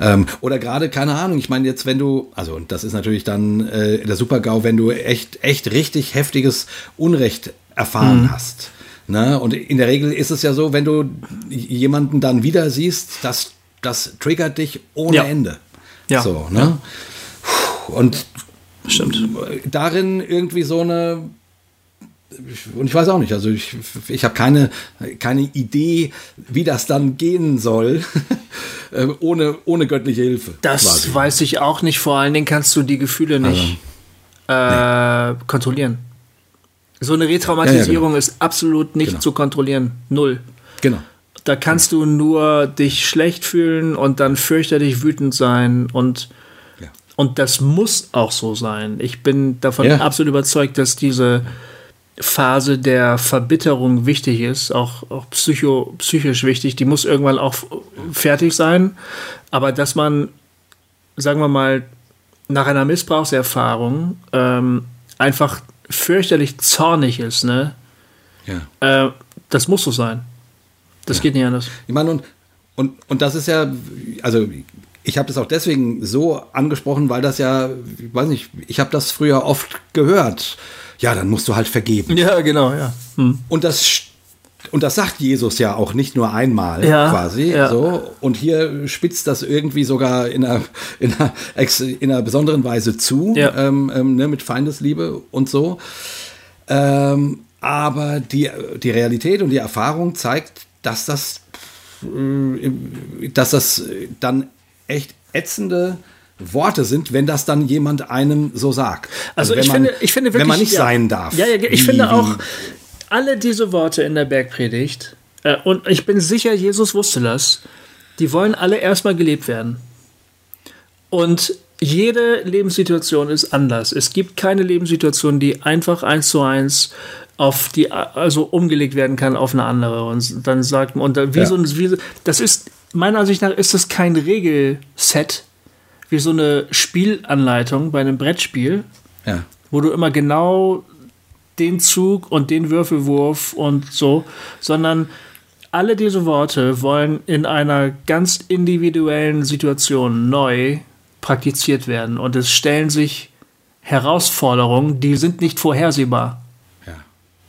Ähm, oder gerade, keine Ahnung, ich meine jetzt, wenn du, also und das ist natürlich dann äh, der Super-GAU, wenn du echt, echt richtig heftiges Unrecht erfahren mhm. hast. Ne? Und in der Regel ist es ja so, wenn du jemanden dann wieder siehst, das, das triggert dich ohne ja. Ende. Ja. So, ne? Ja. Und Stimmt. darin irgendwie so eine und ich weiß auch nicht, also ich, ich habe keine, keine Idee, wie das dann gehen soll, äh, ohne, ohne göttliche Hilfe. Das quasi. weiß ich auch nicht. Vor allen Dingen kannst du die Gefühle nicht also, äh, nee. kontrollieren. So eine Retraumatisierung ja, ja, genau. ist absolut nicht genau. zu kontrollieren. Null. Genau. Da kannst du nur dich schlecht fühlen und dann fürchterlich wütend sein und und das muss auch so sein. Ich bin davon absolut überzeugt, dass diese Phase der Verbitterung wichtig ist, auch, auch psycho, psychisch wichtig. Die muss irgendwann auch fertig sein. Aber dass man, sagen wir mal, nach einer Missbrauchserfahrung ähm, einfach fürchterlich zornig ist, ne? Ja. Äh, das muss so sein. Das ja. geht nicht anders. Ich meine, und, und, und das ist ja, also ich habe das auch deswegen so angesprochen, weil das ja, ich weiß nicht, ich habe das früher oft gehört ja, dann musst du halt vergeben. Ja, genau, ja. Hm. Und das und das sagt Jesus ja auch nicht nur einmal ja, quasi. Ja. So. Und hier spitzt das irgendwie sogar in einer, in einer, in einer besonderen Weise zu, ja. ähm, ähm, ne, mit Feindesliebe und so. Ähm, aber die, die Realität und die Erfahrung zeigt, dass das, äh, dass das dann echt ätzende Worte sind, wenn das dann jemand einem so sagt. Also, also ich, man, finde, ich finde wirklich, wenn man nicht ja, sein darf. Ja, ja ich wie, finde auch alle diese Worte in der Bergpredigt äh, und ich bin sicher, Jesus wusste das. Die wollen alle erstmal gelebt werden. Und jede Lebenssituation ist anders. Es gibt keine Lebenssituation, die einfach eins zu eins auf die, also umgelegt werden kann auf eine andere. Und dann sagt man, und wie ja. so, wie, das ist, meiner Ansicht nach ist das kein Regelset, wie so eine Spielanleitung bei einem Brettspiel, ja. wo du immer genau den Zug und den Würfelwurf und so, sondern alle diese Worte wollen in einer ganz individuellen Situation neu praktiziert werden und es stellen sich Herausforderungen, die sind nicht vorhersehbar. Ja,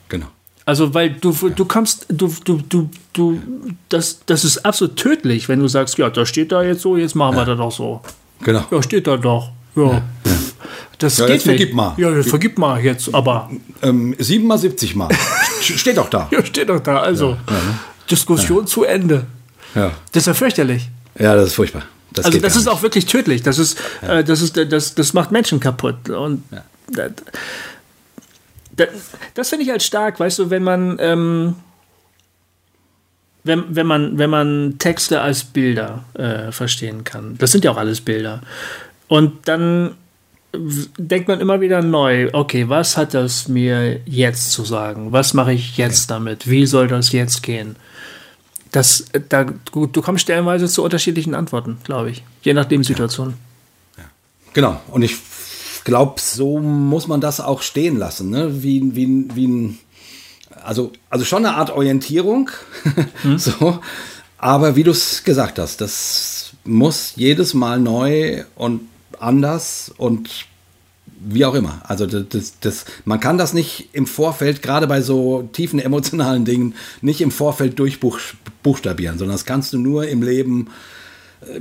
genau. Also, weil du, ja. du kommst, du, du, du, du, das, das ist absolut tödlich, wenn du sagst, ja, da steht da jetzt so, jetzt machen ja. wir das doch so. Genau. Ja, steht da doch. Ja. ja. Das ja, geht vergib mal. Ja, jetzt vergib mal jetzt, aber. Ähm, 7 mal 70 mal. steht doch da. Ja, steht doch da. Also, ja, ne? Diskussion zu Ende. Ja. Das ist ja fürchterlich. Ja, das ist furchtbar. Das also, das ist nicht. auch wirklich tödlich. Das ist, äh, das ist, das, das macht Menschen kaputt. Und das, das, das finde ich halt stark, weißt du, wenn man. Ähm, wenn, wenn, man, wenn man Texte als Bilder äh, verstehen kann. Das sind ja auch alles Bilder. Und dann denkt man immer wieder neu, okay, was hat das mir jetzt zu sagen? Was mache ich jetzt damit? Wie soll das jetzt gehen? Das, da, du, du kommst stellenweise zu unterschiedlichen Antworten, glaube ich, je nach Lebenssituation. Ja. Ja. Genau, und ich glaube, so muss man das auch stehen lassen, ne? wie, wie, wie ein also, also schon eine Art Orientierung. Hm. so. Aber wie du es gesagt hast, das muss jedes Mal neu und anders und wie auch immer. Also das, das, man kann das nicht im Vorfeld, gerade bei so tiefen emotionalen Dingen, nicht im Vorfeld durchbuchstabieren, sondern das kannst du nur im Leben äh,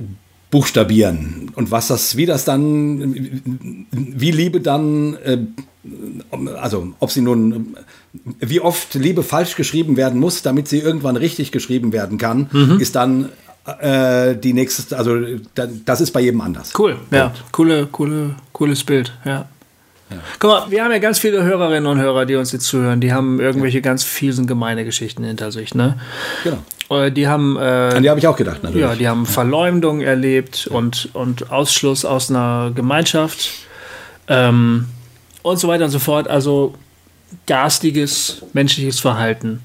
buchstabieren. Und was das, wie das dann, wie Liebe dann, äh, also ob sie nun, wie oft Liebe falsch geschrieben werden muss, damit sie irgendwann richtig geschrieben werden kann, mhm. ist dann äh, die nächste, also das ist bei jedem anders. Cool, ja, coole, coole, cooles Bild, ja. Ja. Guck mal, wir haben ja ganz viele Hörerinnen und Hörer, die uns jetzt zuhören. Die haben irgendwelche ja. ganz fiesen Gemeindegeschichten hinter sich, ne? Genau. Äh, Die haben äh, An die habe ich auch gedacht, natürlich. Ja, die haben Verleumdung erlebt und, und Ausschluss aus einer Gemeinschaft ähm, und so weiter und so fort. Also garstiges menschliches Verhalten.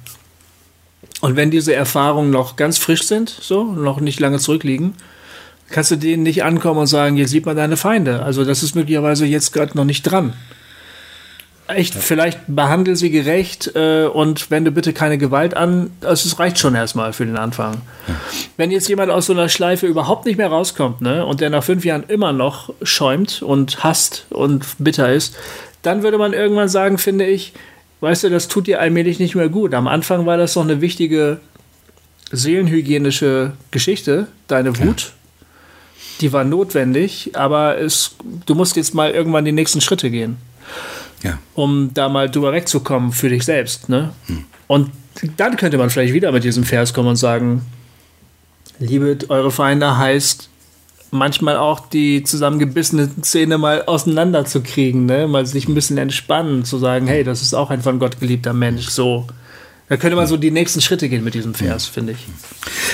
Und wenn diese Erfahrungen noch ganz frisch sind, so, noch nicht lange zurückliegen, kannst du denen nicht ankommen und sagen, hier sieht man deine Feinde. Also das ist möglicherweise jetzt gerade noch nicht dran. Echt, vielleicht behandle sie gerecht äh, und wende bitte keine Gewalt an. Also es reicht schon erstmal für den Anfang. Wenn jetzt jemand aus so einer Schleife überhaupt nicht mehr rauskommt, ne, und der nach fünf Jahren immer noch schäumt und hasst und bitter ist, dann würde man irgendwann sagen, finde ich, weißt du, das tut dir allmählich nicht mehr gut. Am Anfang war das noch eine wichtige seelenhygienische Geschichte, deine Wut. Die war notwendig, aber es, du musst jetzt mal irgendwann die nächsten Schritte gehen Ja. um da mal drüber wegzukommen für dich selbst. Ne? Und dann könnte man vielleicht wieder mit diesem Vers kommen und sagen, liebet eure Feinde heißt manchmal auch die zusammengebissene Zähne mal auseinanderzukriegen, ne? mal sich ein bisschen entspannen, zu sagen, hey, das ist auch ein von Gott geliebter Mensch, so. Da könnte man so die nächsten Schritte gehen mit diesem Vers, finde ich.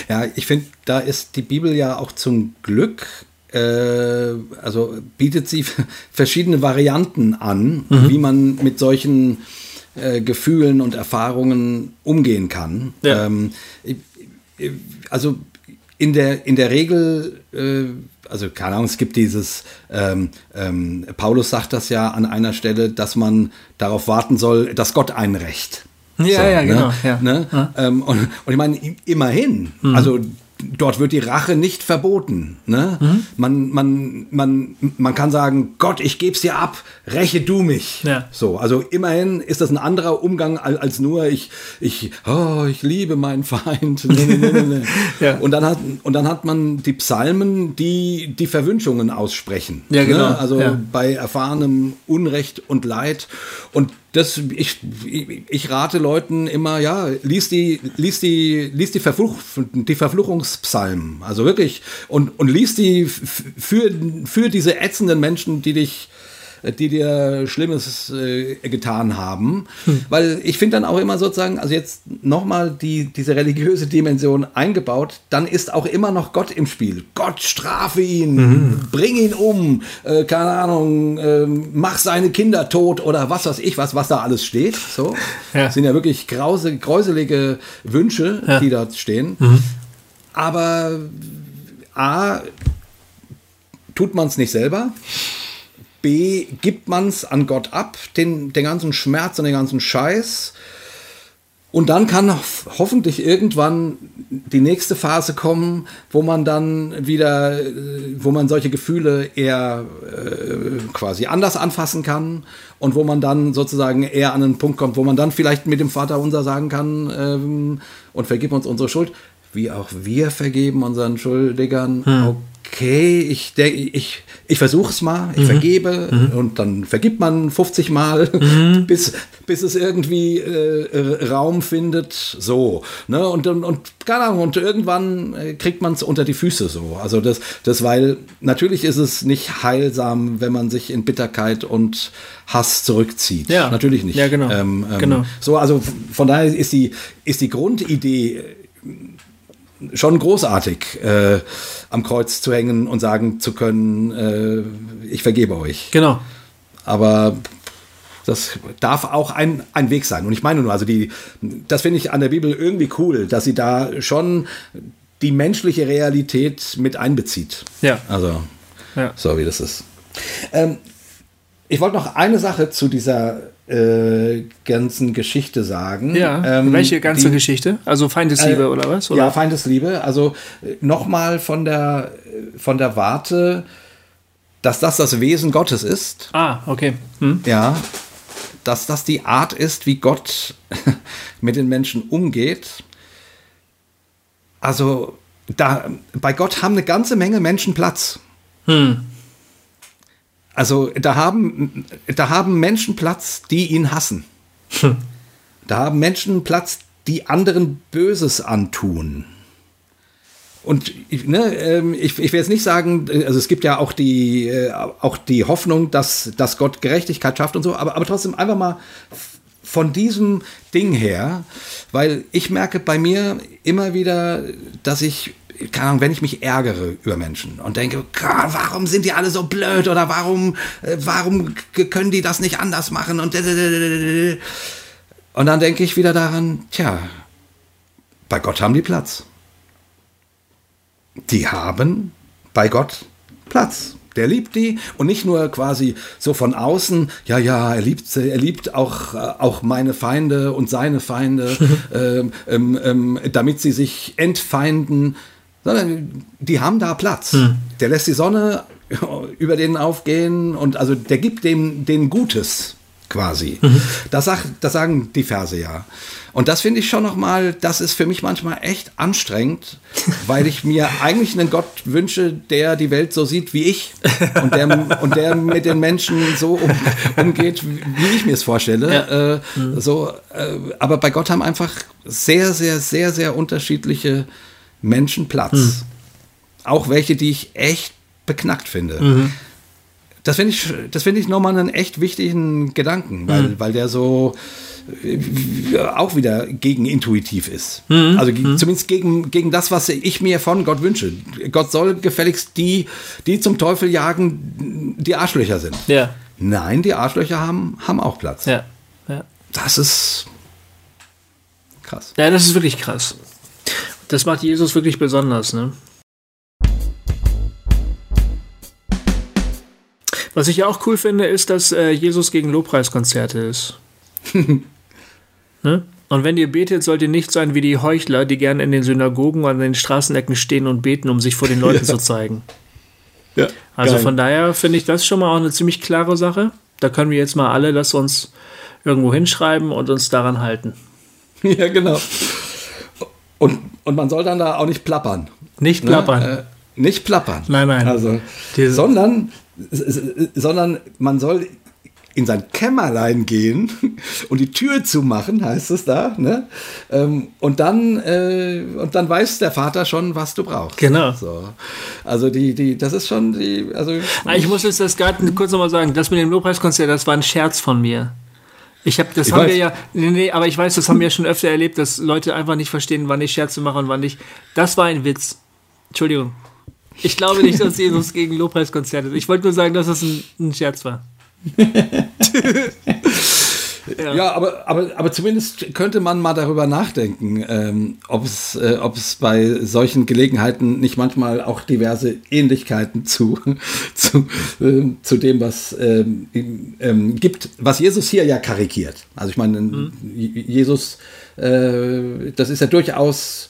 Ja, ich finde, da ist die Bibel ja auch zum Glück, äh, also bietet sie verschiedene Varianten an, wie man mit solchen äh, Gefühlen und Erfahrungen umgehen kann. Ja. Ähm, also in der, in der Regel, äh, also keine Ahnung, es gibt dieses, ähm, ähm, Paulus sagt das ja an einer Stelle, dass man darauf warten soll, dass Gott einen rächt. Ja, ja, genau, ja. Ne? Ähm, und, und ich meine, immerhin, Mhm. also dort wird die Rache nicht verboten. Ne? Mhm. Man, man, man, man kann sagen, Gott, ich geb's dir ab, räche du mich. Ja. So, also immerhin ist das ein anderer Umgang al- als nur ich, ich, oh, ich liebe meinen Feind. Nee, nee, nee. Ja. und, dann hat, und dann hat man die Psalmen, die die Verwünschungen aussprechen. Ja, genau, Ne? Also bei erfahrenem Unrecht und Leid. Und das, ich, ich, rate Leuten immer, ja, lies die, lies die, lies die, Verfluch, die Verfluchungspsalmen. Also wirklich. Und, und lies die für, für diese ätzenden Menschen, die dich die dir Schlimmes äh, getan haben. Weil ich finde dann auch immer sozusagen, also jetzt nochmal die, diese religiöse Dimension eingebaut, dann ist auch immer noch Gott im Spiel. Gott strafe ihn, bring ihn um, äh, keine Ahnung, ähm, mach seine Kinder tot oder was weiß ich, was, was da alles steht. So. Ja. Das sind ja wirklich grause, gräuselige Wünsche, Ja. die dort stehen. Aber A, tut man es nicht selber. B, gibt man es an Gott ab, den, den ganzen Schmerz und den ganzen Scheiß. Und dann kann ho- hoffentlich irgendwann die nächste Phase kommen, wo man dann wieder, äh, wo man solche Gefühle eher äh, quasi anders anfassen kann und wo man dann sozusagen eher an einen Punkt kommt, wo man dann vielleicht mit dem Vater unser sagen kann ähm, und vergib uns unsere Schuld, wie auch wir vergeben unseren Schuldigern. Okay, ich, ich, ich versuche es mal, ich vergebe und dann vergibt man 50 Mal, bis, bis es irgendwie äh, Raum findet, so. Ne? Und, und, und keine Ahnung, und irgendwann äh, kriegt man es unter die Füße so. Also das, das, weil natürlich ist es nicht heilsam, wenn man sich in Bitterkeit und Hass zurückzieht. Ja. Natürlich nicht. Ja, genau. Ähm, ähm, Genau. So, also von daher ist die, ist die Grundidee schon großartig, äh, am Kreuz zu hängen und sagen zu können, äh, ich vergebe euch. Genau. Aber das darf auch ein, ein Weg sein. Und ich meine nur, also die, das finde ich an der Bibel irgendwie cool, dass sie da schon die menschliche Realität mit einbezieht. Ja. Also, Ja. so wie das ist. Ähm, ich wollte noch eine Sache zu dieser äh, ganzen Geschichte sagen. Ja. Ähm, Welche ganze die- Geschichte? Also Feindesliebe äh, oder was? Oder? Ja, Feindesliebe. Also nochmal von der, äh, von der Warte, dass das das Wesen Gottes ist. Ah, okay. Hm? Ja. Dass das die Art ist, wie Gott mit den Menschen umgeht. Also da, bei Gott haben eine ganze Menge Menschen Platz. Hm. Also da haben, da haben Menschen Platz, die ihn hassen. Da haben Menschen Platz, die anderen Böses antun. Und ich, ne, ähm, ich, ich will jetzt nicht sagen, also es gibt ja auch die, äh, auch die Hoffnung, dass, dass Gott Gerechtigkeit schafft und so, aber, aber trotzdem einfach mal von diesem Ding her, weil ich merke bei mir immer wieder, dass ich keine Ahnung, wenn ich mich ärgere über Menschen und denke, warum sind die alle so blöd oder warum, äh, warum können die das nicht anders machen und und dann denke ich wieder daran, tja, bei Gott haben die Platz. Die haben bei Gott Platz. Der liebt die und nicht nur quasi so von außen, ja, ja, er liebt sie, er liebt auch, äh, auch meine Feinde und seine Feinde, ähm, ähm, ähm, damit sie sich entfeinden, sondern die haben da Platz. Hm. Der lässt die Sonne über denen aufgehen und also der gibt dem den Gutes quasi. Mhm. Das, sag, das sagen die Verse ja. Und das finde ich schon nochmal, das ist für mich manchmal echt anstrengend, weil ich mir eigentlich einen Gott wünsche, der die Welt so sieht wie ich und der, und der mit den Menschen so um, umgeht, wie ich mir es vorstelle. Ja. Äh, mhm. so, äh, aber bei Gott haben einfach sehr, sehr, sehr, sehr unterschiedliche Menschen Platz. Mhm. Auch welche, die ich echt beknackt finde. Mhm. Das finde ich, das finde ich nochmal einen echt wichtigen Gedanken, weil, mhm. weil der so äh, auch wieder gegenintuitiv ist. Mhm. Also mhm. zumindest gegen, gegen das, was ich mir von Gott wünsche. Gott soll gefälligst die, die zum Teufel jagen, die Arschlöcher sind. Ja. Nein, die Arschlöcher haben, haben auch Platz. Ja. ja. Das ist krass. Ja, das ist wirklich krass. Das macht Jesus wirklich besonders, ne? Was ich auch cool finde, ist, dass äh, Jesus gegen Lobpreiskonzerte ist. ne? Und wenn ihr betet, sollt ihr nicht sein wie die Heuchler, die gerne in den Synagogen und an den Straßenecken stehen und beten, um sich vor den Leuten ja. zu zeigen. Ja, also geil. von daher finde ich das schon mal auch eine ziemlich klare Sache. Da können wir jetzt mal alle das uns irgendwo hinschreiben und uns daran halten. Ja, genau. Und, und man soll dann da auch nicht plappern. Nicht plappern. Ne? Äh, nicht plappern. Nein, nein. Also, sondern sondern man soll in sein Kämmerlein gehen und die Tür zumachen, heißt es da, ne? Ähm, und dann äh, und dann weiß der Vater schon, was du brauchst. Genau. So. Also die die das ist schon die also ah, ich muss jetzt das gerade kurz nochmal sagen, das mit dem Lobpreiskonzert, das war ein Scherz von mir. Ich habe das ich haben weiß. wir ja nee, nee, aber ich weiß, das haben wir ja schon öfter erlebt, dass Leute einfach nicht verstehen, wann ich Scherze mache und wann nicht. Das war ein Witz. Entschuldigung. Ich glaube nicht, dass Jesus gegen Lobpreiskonzerte ist. Ich wollte nur sagen, dass das ein, ein Scherz war. ja, ja aber, aber, aber zumindest könnte man mal darüber nachdenken, ähm, ob es äh, bei solchen Gelegenheiten nicht manchmal auch diverse Ähnlichkeiten zu, zu, äh, zu dem, was ähm, ähm, gibt, was Jesus hier ja karikiert. Also ich meine, mhm. Jesus, äh, das ist ja durchaus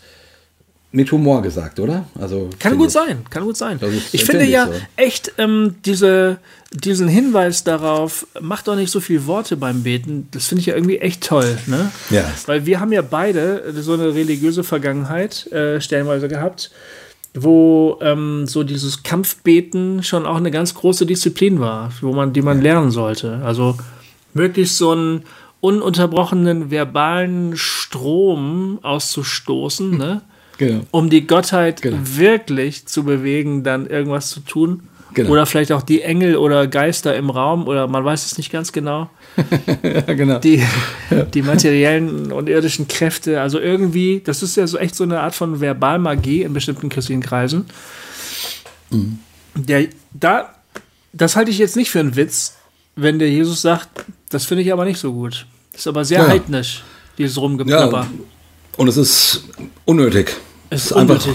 mit Humor gesagt, oder? Also kann gut sein, kann gut sein. Ich finde ja so. echt ähm, diese, diesen Hinweis darauf, macht doch nicht so viel Worte beim Beten. Das finde ich ja irgendwie echt toll, ne? Ja. Weil wir haben ja beide so eine religiöse Vergangenheit äh, stellenweise gehabt, wo ähm, so dieses Kampfbeten schon auch eine ganz große Disziplin war, wo man, die man ja. lernen sollte. Also wirklich so einen ununterbrochenen verbalen Strom auszustoßen, ne? Genau. Um die Gottheit genau. wirklich zu bewegen, dann irgendwas zu tun. Genau. Oder vielleicht auch die Engel oder Geister im Raum oder man weiß es nicht ganz genau. ja, genau. Die, die materiellen und irdischen Kräfte. Also irgendwie, das ist ja so echt so eine Art von Verbalmagie in bestimmten christlichen Kreisen. Mhm. Der, da, das halte ich jetzt nicht für einen Witz, wenn der Jesus sagt, das finde ich aber nicht so gut. Das ist aber sehr ja. heidnisch, dieses Rumgeplapper. Ja, und es ist unnötig. Es ist. Einfach,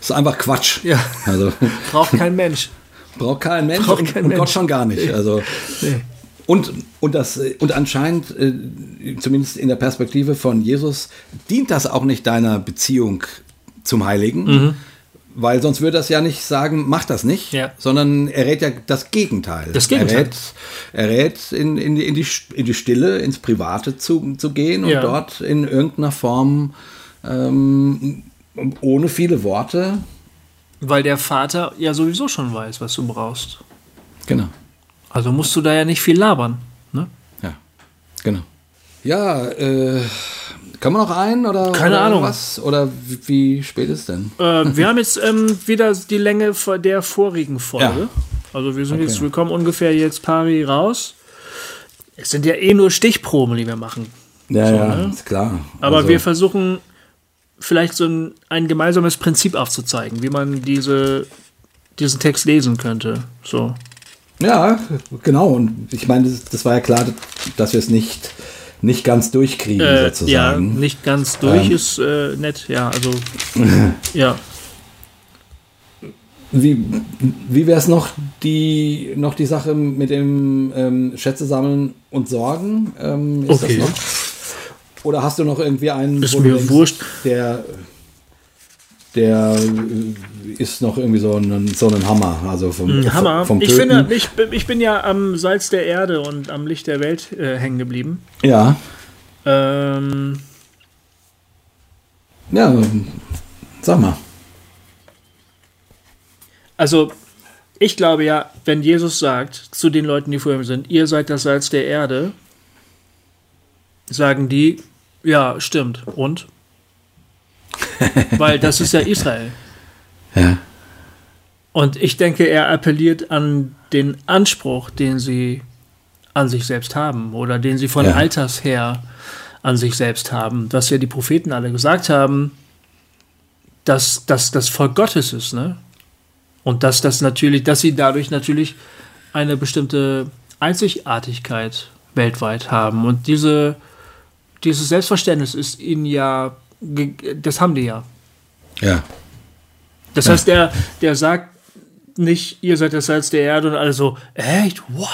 ist einfach Quatsch. Ja. Also, Braucht kein Mensch. Braucht kein Mensch Braucht und, kein und Mensch. Gott schon gar nicht. Also, nee. Und, und, das, und anscheinend, äh, zumindest in der Perspektive von Jesus, dient das auch nicht deiner Beziehung zum Heiligen, mhm. weil sonst würde das ja nicht sagen, mach das nicht, ja. sondern er rät ja das Gegenteil. Das Gegenteil. Er rät, er rät in, in, in, die, in die Stille, ins Private zu, zu gehen und ja. dort in irgendeiner Form ähm, ohne viele Worte. Weil der Vater ja sowieso schon weiß, was du brauchst. Genau. Also musst du da ja nicht viel labern. Ne? Ja, genau. Ja, äh, können wir noch ein oder keine oder Ahnung was oder wie, wie spät ist denn? Äh, wir haben jetzt ähm, wieder die Länge der vorigen Folge. Ja. Also wir sind okay. jetzt, wir kommen ungefähr jetzt pari raus. Es sind ja eh nur Stichproben, die wir machen. Ja, So, ja, ne? ist klar. Aber Also, wir versuchen vielleicht so ein, ein gemeinsames Prinzip aufzuzeigen, wie man diese, diesen Text lesen könnte. So. Ja, genau. Und ich meine, das, das war ja klar, dass wir es nicht, nicht ganz durchkriegen, Äh, ja, sozusagen. nicht ganz durch Ähm. ist äh, nett, ja, also ja. Wie, wie wäre es noch die, noch die Sache mit dem ähm, Schätze sammeln und sorgen? Ähm, ist Okay. Das noch? Oder hast du noch irgendwie einen, Ist mir wurscht. der, der äh, ist noch irgendwie so ein, so ein Hammer, also vom, Ein Hammer. vom Ich, finde, ich, bin- ich bin ja am Salz der Erde und am Licht der Welt äh, hängen geblieben. ja, Ähm, ja, sag mal. also, ich glaube ja, wenn Jesus sagt zu den Leuten, die vor ihm sind, ihr seid das Salz der Erde, sagen die, ja, stimmt. Und? Weil das ist ja Israel. Ja. Und ich denke, er appelliert an den Anspruch, den sie an sich selbst haben oder den sie von Ja. Alters her an sich selbst haben. Was ja die Propheten alle gesagt haben, dass das das Volk Gottes ist, ne? Und dass das natürlich, dass sie dadurch natürlich eine bestimmte Einzigartigkeit weltweit haben. Und diese, dieses Selbstverständnis ist ihnen ja, das haben die ja. Ja. Das heißt, der, der sagt nicht, ihr seid das Salz der Erde und alle so, echt? What?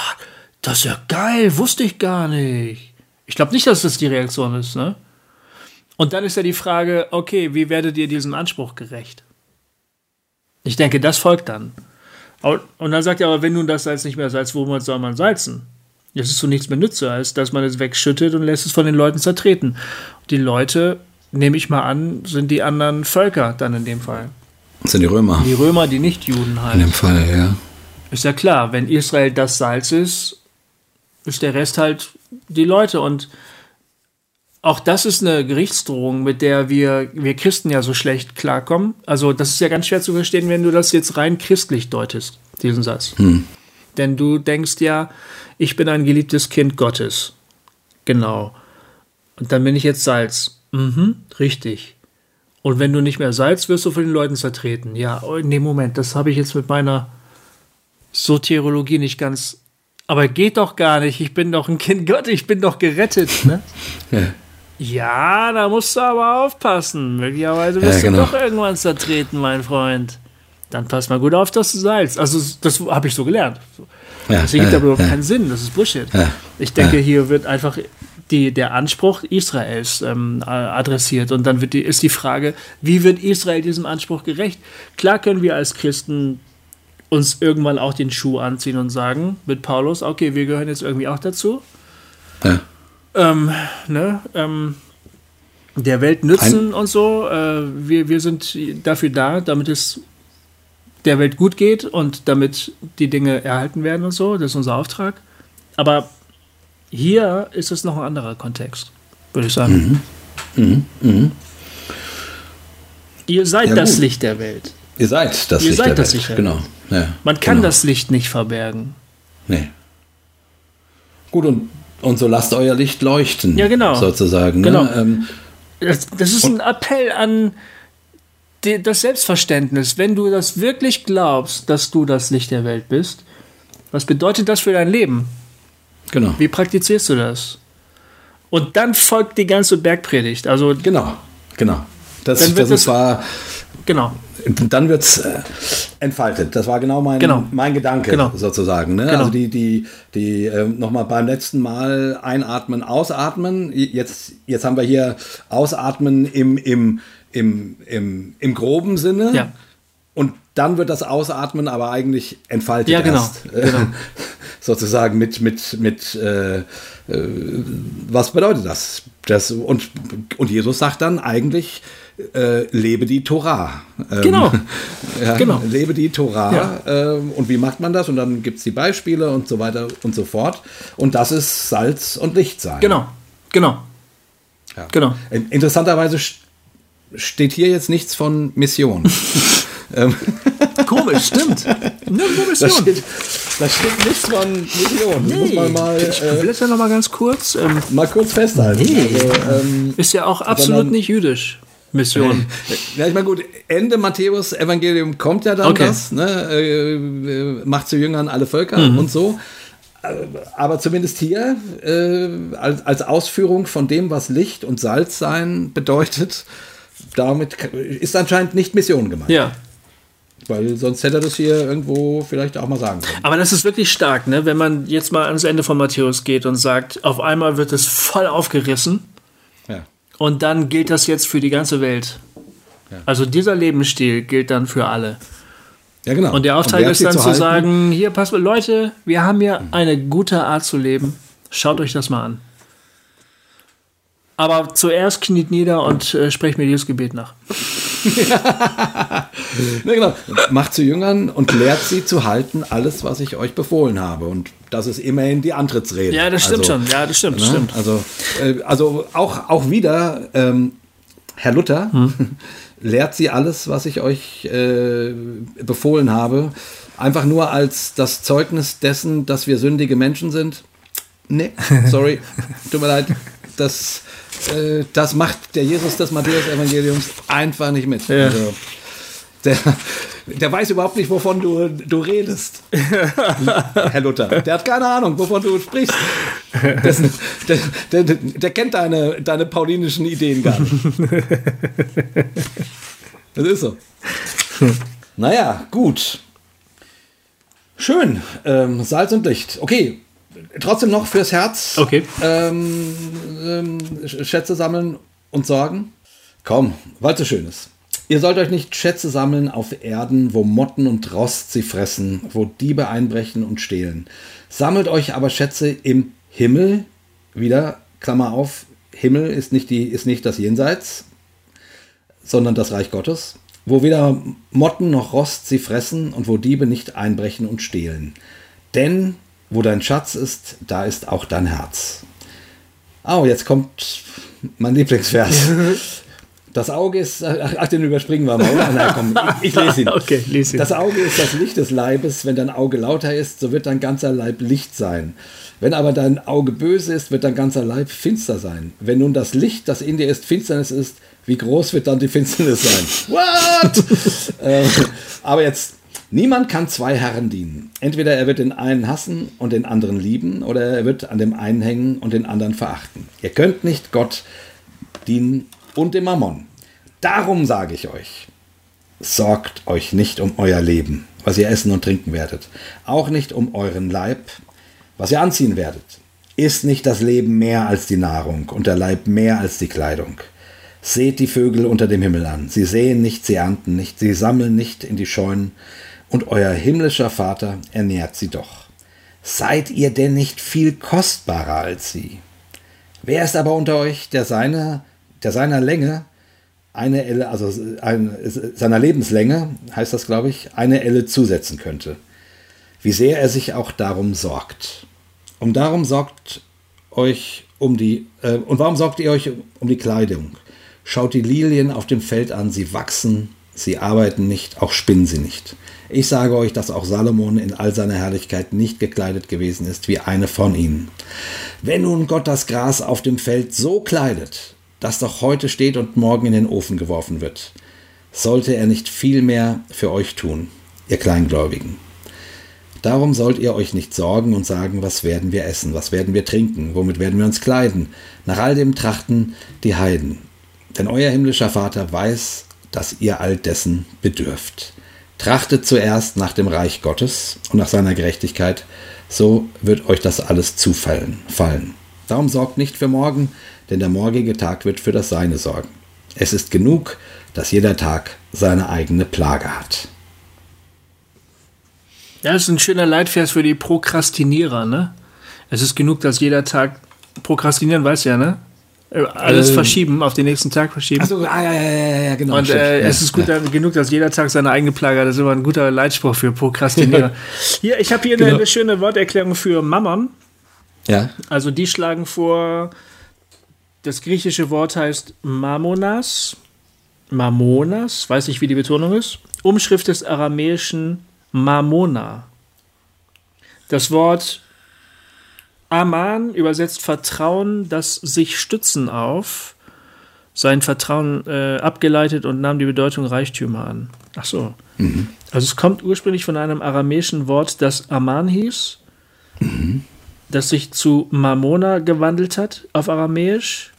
Das ist ja geil, wusste ich gar nicht. Ich glaube nicht, dass das die Reaktion ist, ne? Und dann ist ja die Frage, okay, wie werdet ihr diesem Anspruch gerecht? Ich denke, das folgt dann. Und dann sagt er aber, wenn nun das Salz nicht mehr salzt, womit soll man salzen? Das ist so nichts mehr nütze, als dass man es wegschüttet und lässt es von den Leuten zertreten. Die Leute, nehme ich mal an, sind die anderen Völker dann in dem Fall. Das sind die Römer. Die Römer, die nicht Juden In dem halt. Fall, ja. Ist ja klar, wenn Israel das Salz ist, ist der Rest halt die Leute. Und auch das ist eine Gerichtsdrohung, mit der wir, wir Christen ja so schlecht klarkommen. Also das ist ja ganz schwer zu verstehen, wenn du das jetzt rein christlich deutest, diesen Satz. Denn du denkst ja, ich bin ein geliebtes Kind Gottes. Genau. Und dann bin ich jetzt Salz. Mhm, richtig. Und wenn du nicht mehr Salz, wirst du von den Leuten zertreten. Ja, oh, nee, Moment, das habe ich jetzt mit meiner Soteriologie nicht ganz. Aber geht doch gar nicht. Ich bin doch ein Kind Gottes, ich bin doch gerettet. Ne? ja. ja, da musst du aber aufpassen. Möglicherweise wirst Ja, genau. du doch irgendwann zertreten, mein Freund. Dann pass mal gut auf, dass du Salz. Also, das habe ich so gelernt. Ja, Das ergibt ja, aber überhaupt ja. keinen Sinn. Das ist Bullshit. Ich denke, hier wird einfach die, der Anspruch Israels ähm, äh, adressiert. Und dann die, ist die Frage, wie wird Israel diesem Anspruch gerecht? Klar können wir als Christen uns irgendwann auch den Schuh anziehen und sagen, mit Paulus, okay, wir gehören jetzt irgendwie auch dazu. Ähm, ne, ähm, der Welt nützen und so. Äh, wir, wir sind dafür da, damit es der Welt gut geht und damit die Dinge erhalten werden und so. Das ist unser Auftrag. Aber hier ist es noch ein anderer Kontext, würde ich sagen. Ihr seid Ja, das gut. Licht der Welt. Ihr seid das Ihr Licht seid der das Welt. Licht der Genau. Ja. Man kann genau. das Licht nicht verbergen. Nee. Gut, und, und so lasst euer Licht leuchten. Ja, genau. Sozusagen. Genau. Ne? Ähm, Das, das ist ein Appell an die, das Selbstverständnis. Wenn du das wirklich glaubst, dass du das Licht der Welt bist, was bedeutet das für dein Leben? genau. Wie praktizierst du das? Und dann folgt die ganze Bergpredigt. Also, Genau. Genau. Das, Dann wird das, das- ist war. genau. Dann wird es äh, entfaltet. Das war genau mein, Genau. mein Gedanke Genau. sozusagen. Ne? Genau. Also die, die, die äh, nochmal beim letzten Mal einatmen, ausatmen. Jetzt, jetzt haben wir hier ausatmen im, im, im, im, im groben Sinne. Ja. Und dann wird das Ausatmen aber eigentlich entfaltet Ja, genau. erst. Genau. Sozusagen mit, mit, mit äh, äh, was bedeutet das? das und, und Jesus sagt dann eigentlich, äh, lebe die Torah. Ähm, Genau. ja, Genau. Lebe die Torah. Ja. Ähm, und wie macht man das? Und dann gibt es die Beispiele und so weiter und so fort. Und das ist Salz und Licht sein. Genau. Genau. Ja. Genau. In- Interessanterweise steht hier jetzt nichts von Mission. ähm, Komisch, stimmt. Nirgendwo Mission. steht, da steht nichts von Millionen. Nee, muss man mal, ich blätter noch mal ganz kurz. Ähm, mal kurz festhalten. Nee. Also, ähm, ist ja auch absolut sondern, nicht jüdisch. Mission. Ja, ich meine, gut, Ende Matthäus Evangelium kommt ja dann okay. das, ne? Äh, macht zu Jüngern alle Völker mhm. und so. Äh, aber zumindest hier äh, als, als Ausführung von dem, was Licht und Salz sein bedeutet, damit ist anscheinend nicht Mission gemeint. Ja. Weil sonst hätte er das hier irgendwo vielleicht auch mal sagen können. Aber das ist wirklich stark, ne? wenn man jetzt mal ans Ende von Matthäus geht und sagt, auf einmal wird es voll aufgerissen. Ja. Und dann gilt das jetzt für die ganze Welt. Ja. Also dieser Lebensstil gilt dann für alle. Ja, genau. Und der Auftrag ist dann zu, zu sagen, hier, passt mal, Leute, wir haben hier eine gute Art zu leben. Schaut euch das mal an. Aber zuerst kniet nieder und äh, sprecht mir dieses Gebet nach. ja, genau. Macht zu Jüngern und lehrt sie zu halten alles, was ich euch befohlen habe. Und das ist immerhin die Antrittsrede. Ja, das stimmt also, schon. Ja, das stimmt. Ne? stimmt. Also, äh, also auch, auch wieder, ähm, Herr Luther hm. lehrt sie alles, was ich euch äh, befohlen habe. Einfach nur als das Zeugnis dessen, dass wir sündige Menschen sind. Nee, sorry, tut mir leid. Das äh, das macht der Jesus des Matthäus-Evangeliums einfach nicht mit. Ja. Also, der, der weiß überhaupt nicht, wovon du, du redest, Herr Luther. Der hat keine Ahnung, wovon du sprichst. Das, der, der, der, kennt deine, deine paulinischen Ideen gar nicht. Das ist so. Naja, gut. Schön. Ähm, Salz und Licht. Okay, trotzdem noch fürs Herz. Okay. Ähm, ähm, Schätze sammeln und sorgen. Komm, weil es so schön ist. Ihr sollt euch nicht Schätze sammeln auf Erden, wo Motten und Rost sie fressen, wo Diebe einbrechen und stehlen. Sammelt euch aber Schätze im Himmel. Wieder, Klammer auf, Himmel ist nicht, die, ist nicht das Jenseits, sondern das Reich Gottes, wo weder Motten noch Rost sie fressen und wo Diebe nicht einbrechen und stehlen. Denn wo dein Schatz ist, da ist auch dein Herz. Oh, jetzt kommt mein Lieblingsvers. Das Auge ist, ach, den überspringen wir mal, oder? Na, komm, ich, ich lese ihn. okay, lese ihn. Das Auge ist das Licht des Leibes. Wenn dein Auge lauter ist, so wird dein ganzer Leib Licht sein. Wenn aber dein Auge böse ist, wird dein ganzer Leib finster sein. Wenn nun das Licht, das in dir ist, Finsternis ist, wie groß wird dann die Finsternis sein? What? äh, aber jetzt Niemand kann zwei Herren dienen. Entweder er wird den einen hassen und den anderen lieben, oder er wird an dem einen hängen und den anderen verachten. Ihr könnt nicht Gott dienen und dem Mammon. Darum sage ich euch, sorgt euch nicht um euer Leben, was ihr essen und trinken werdet, auch nicht um euren Leib, was ihr anziehen werdet. Ist nicht das Leben mehr als die Nahrung und der Leib mehr als die Kleidung? Seht die Vögel unter dem Himmel an. Sie sehen nicht, sie ernten nicht, sie sammeln nicht in die Scheunen, und euer himmlischer Vater ernährt sie doch. Seid ihr denn nicht viel kostbarer als sie? Wer ist aber unter euch, der seine, der seiner Länge eine Elle, also ein, seiner Lebenslänge, heißt das, glaube ich, eine Elle zusetzen könnte? Wie sehr er sich auch darum sorgt. Und darum sorgt euch um die, äh, und warum sorgt ihr euch um die Kleidung? Schaut die Lilien auf dem Feld an, sie wachsen, sie arbeiten nicht, auch spinnen sie nicht. Ich sage euch, dass auch Salomon in all seiner Herrlichkeit nicht gekleidet gewesen ist wie eine von ihnen. Wenn nun Gott das Gras auf dem Feld so kleidet, das doch heute steht und morgen in den Ofen geworfen wird, sollte er nicht viel mehr für euch tun, ihr Kleingläubigen. Darum sollt ihr euch nicht sorgen und sagen, was werden wir essen, was werden wir trinken, womit werden wir uns kleiden. Nach all dem trachten die Heiden. Denn euer himmlischer Vater weiß, dass ihr all dessen bedürft. Trachtet zuerst nach dem Reich Gottes und nach seiner Gerechtigkeit, so wird euch das alles zufallen. Fallen. Darum sorgt nicht für morgen, denn der morgige Tag wird für das Seine sorgen. Es ist genug, dass jeder Tag seine eigene Plage hat. Ja, das ist ein schöner Leitvers für die Prokrastinierer, ne? Es ist genug, dass jeder Tag prokrastinieren, weißt du ja, ne? Äh, alles ähm, verschieben, auf den nächsten Tag verschieben. Achso, ah, ja, ja, ja, genau. Und äh, es ist gut ja. genug, dass jeder Tag seine eigene Plage hat. Das ist immer ein guter Leitspruch für Prokrastinierer. hier, ich habe hier genau. eine, eine, schöne Worterklärung für Mammon. Ja. Also die schlagen vor, das griechische Wort heißt Mammonas. Mammonas, weiß nicht, wie die Betonung ist. Umschrift des aramäischen Mamona. Das Wort Aman übersetzt Vertrauen, das sich stützen auf, sein Vertrauen äh, abgeleitet und nahm die Bedeutung Reichtümer an. Ach so. Mhm. Also es kommt ursprünglich von einem aramäischen Wort, das Aman hieß, mhm. das sich zu Mamona gewandelt hat auf Aramäisch,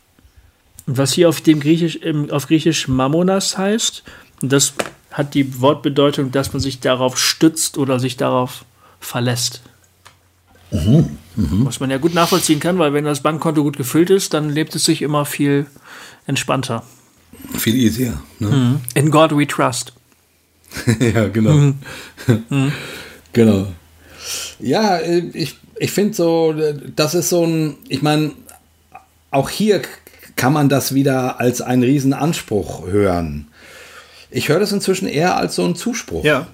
was hier auf dem Griechisch, im, auf Griechisch Mamonas heißt. Und das hat die Wortbedeutung, dass man sich darauf stützt oder sich darauf verlässt. Mhm. Mhm. Was man ja gut nachvollziehen kann, weil wenn das Bankkonto gut gefüllt ist, dann lebt es sich immer viel entspannter. Viel easier. Ne? Mhm. In God we trust. ja, genau. Mhm. mhm. genau. Ja, äh, ich, ich finde so, das ist so ein, ich meine, auch hier kann man das wieder als einen Riesenanspruch hören. Ich höre das inzwischen eher als so einen Zuspruch. Ja.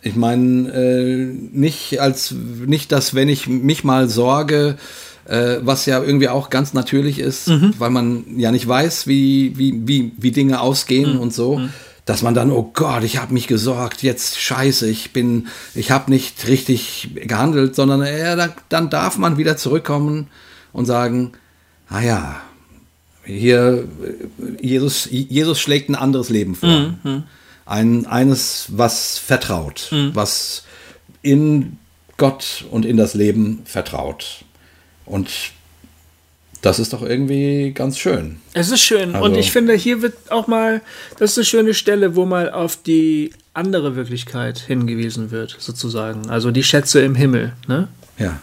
Ich meine, äh, nicht als nicht, dass wenn ich mich mal sorge, äh, was ja irgendwie auch ganz natürlich ist, mhm. weil man ja nicht weiß, wie, wie, wie, wie Dinge ausgehen mhm. und so, mhm. dass man dann, oh Gott, ich habe mich gesorgt, jetzt scheiße, ich bin, ich habe nicht richtig gehandelt, sondern äh, da, dann darf man wieder zurückkommen und sagen, ah ja, hier, äh, Jesus, Jesus schlägt ein anderes Leben vor. Mhm. Ein, eines, was vertraut, mhm. was in Gott und in das Leben vertraut. Und das ist doch irgendwie ganz schön. Es ist schön. Also, und ich finde, hier wird auch mal, das ist eine schöne Stelle, wo mal auf die andere Wirklichkeit hingewiesen wird, sozusagen. Also die Schätze im Himmel. Ne? Ja.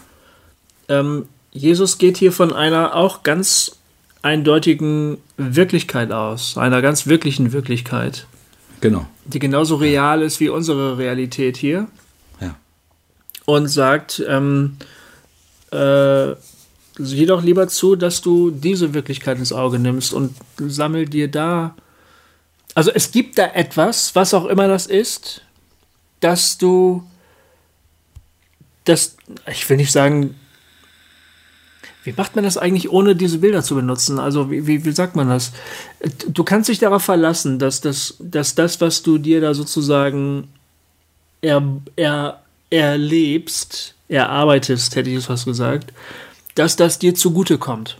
Ähm, Jesus geht hier von einer auch ganz eindeutigen Wirklichkeit aus, einer ganz wirklichen Wirklichkeit. Genau. Die genauso real ist wie unsere Realität hier. Ja. Und sagt, ähm, äh, sieh doch lieber zu, dass du diese Wirklichkeit ins Auge nimmst und sammel dir da. Also es gibt da etwas, was auch immer das ist, dass du das, ich will nicht sagen, wie macht man das eigentlich, ohne diese Bilder zu benutzen? Also, wie, wie, wie sagt man das? Du kannst dich darauf verlassen, dass das, dass das was du dir da sozusagen er, er, erlebst, erarbeitest, hätte ich es fast gesagt, dass das dir zugutekommt.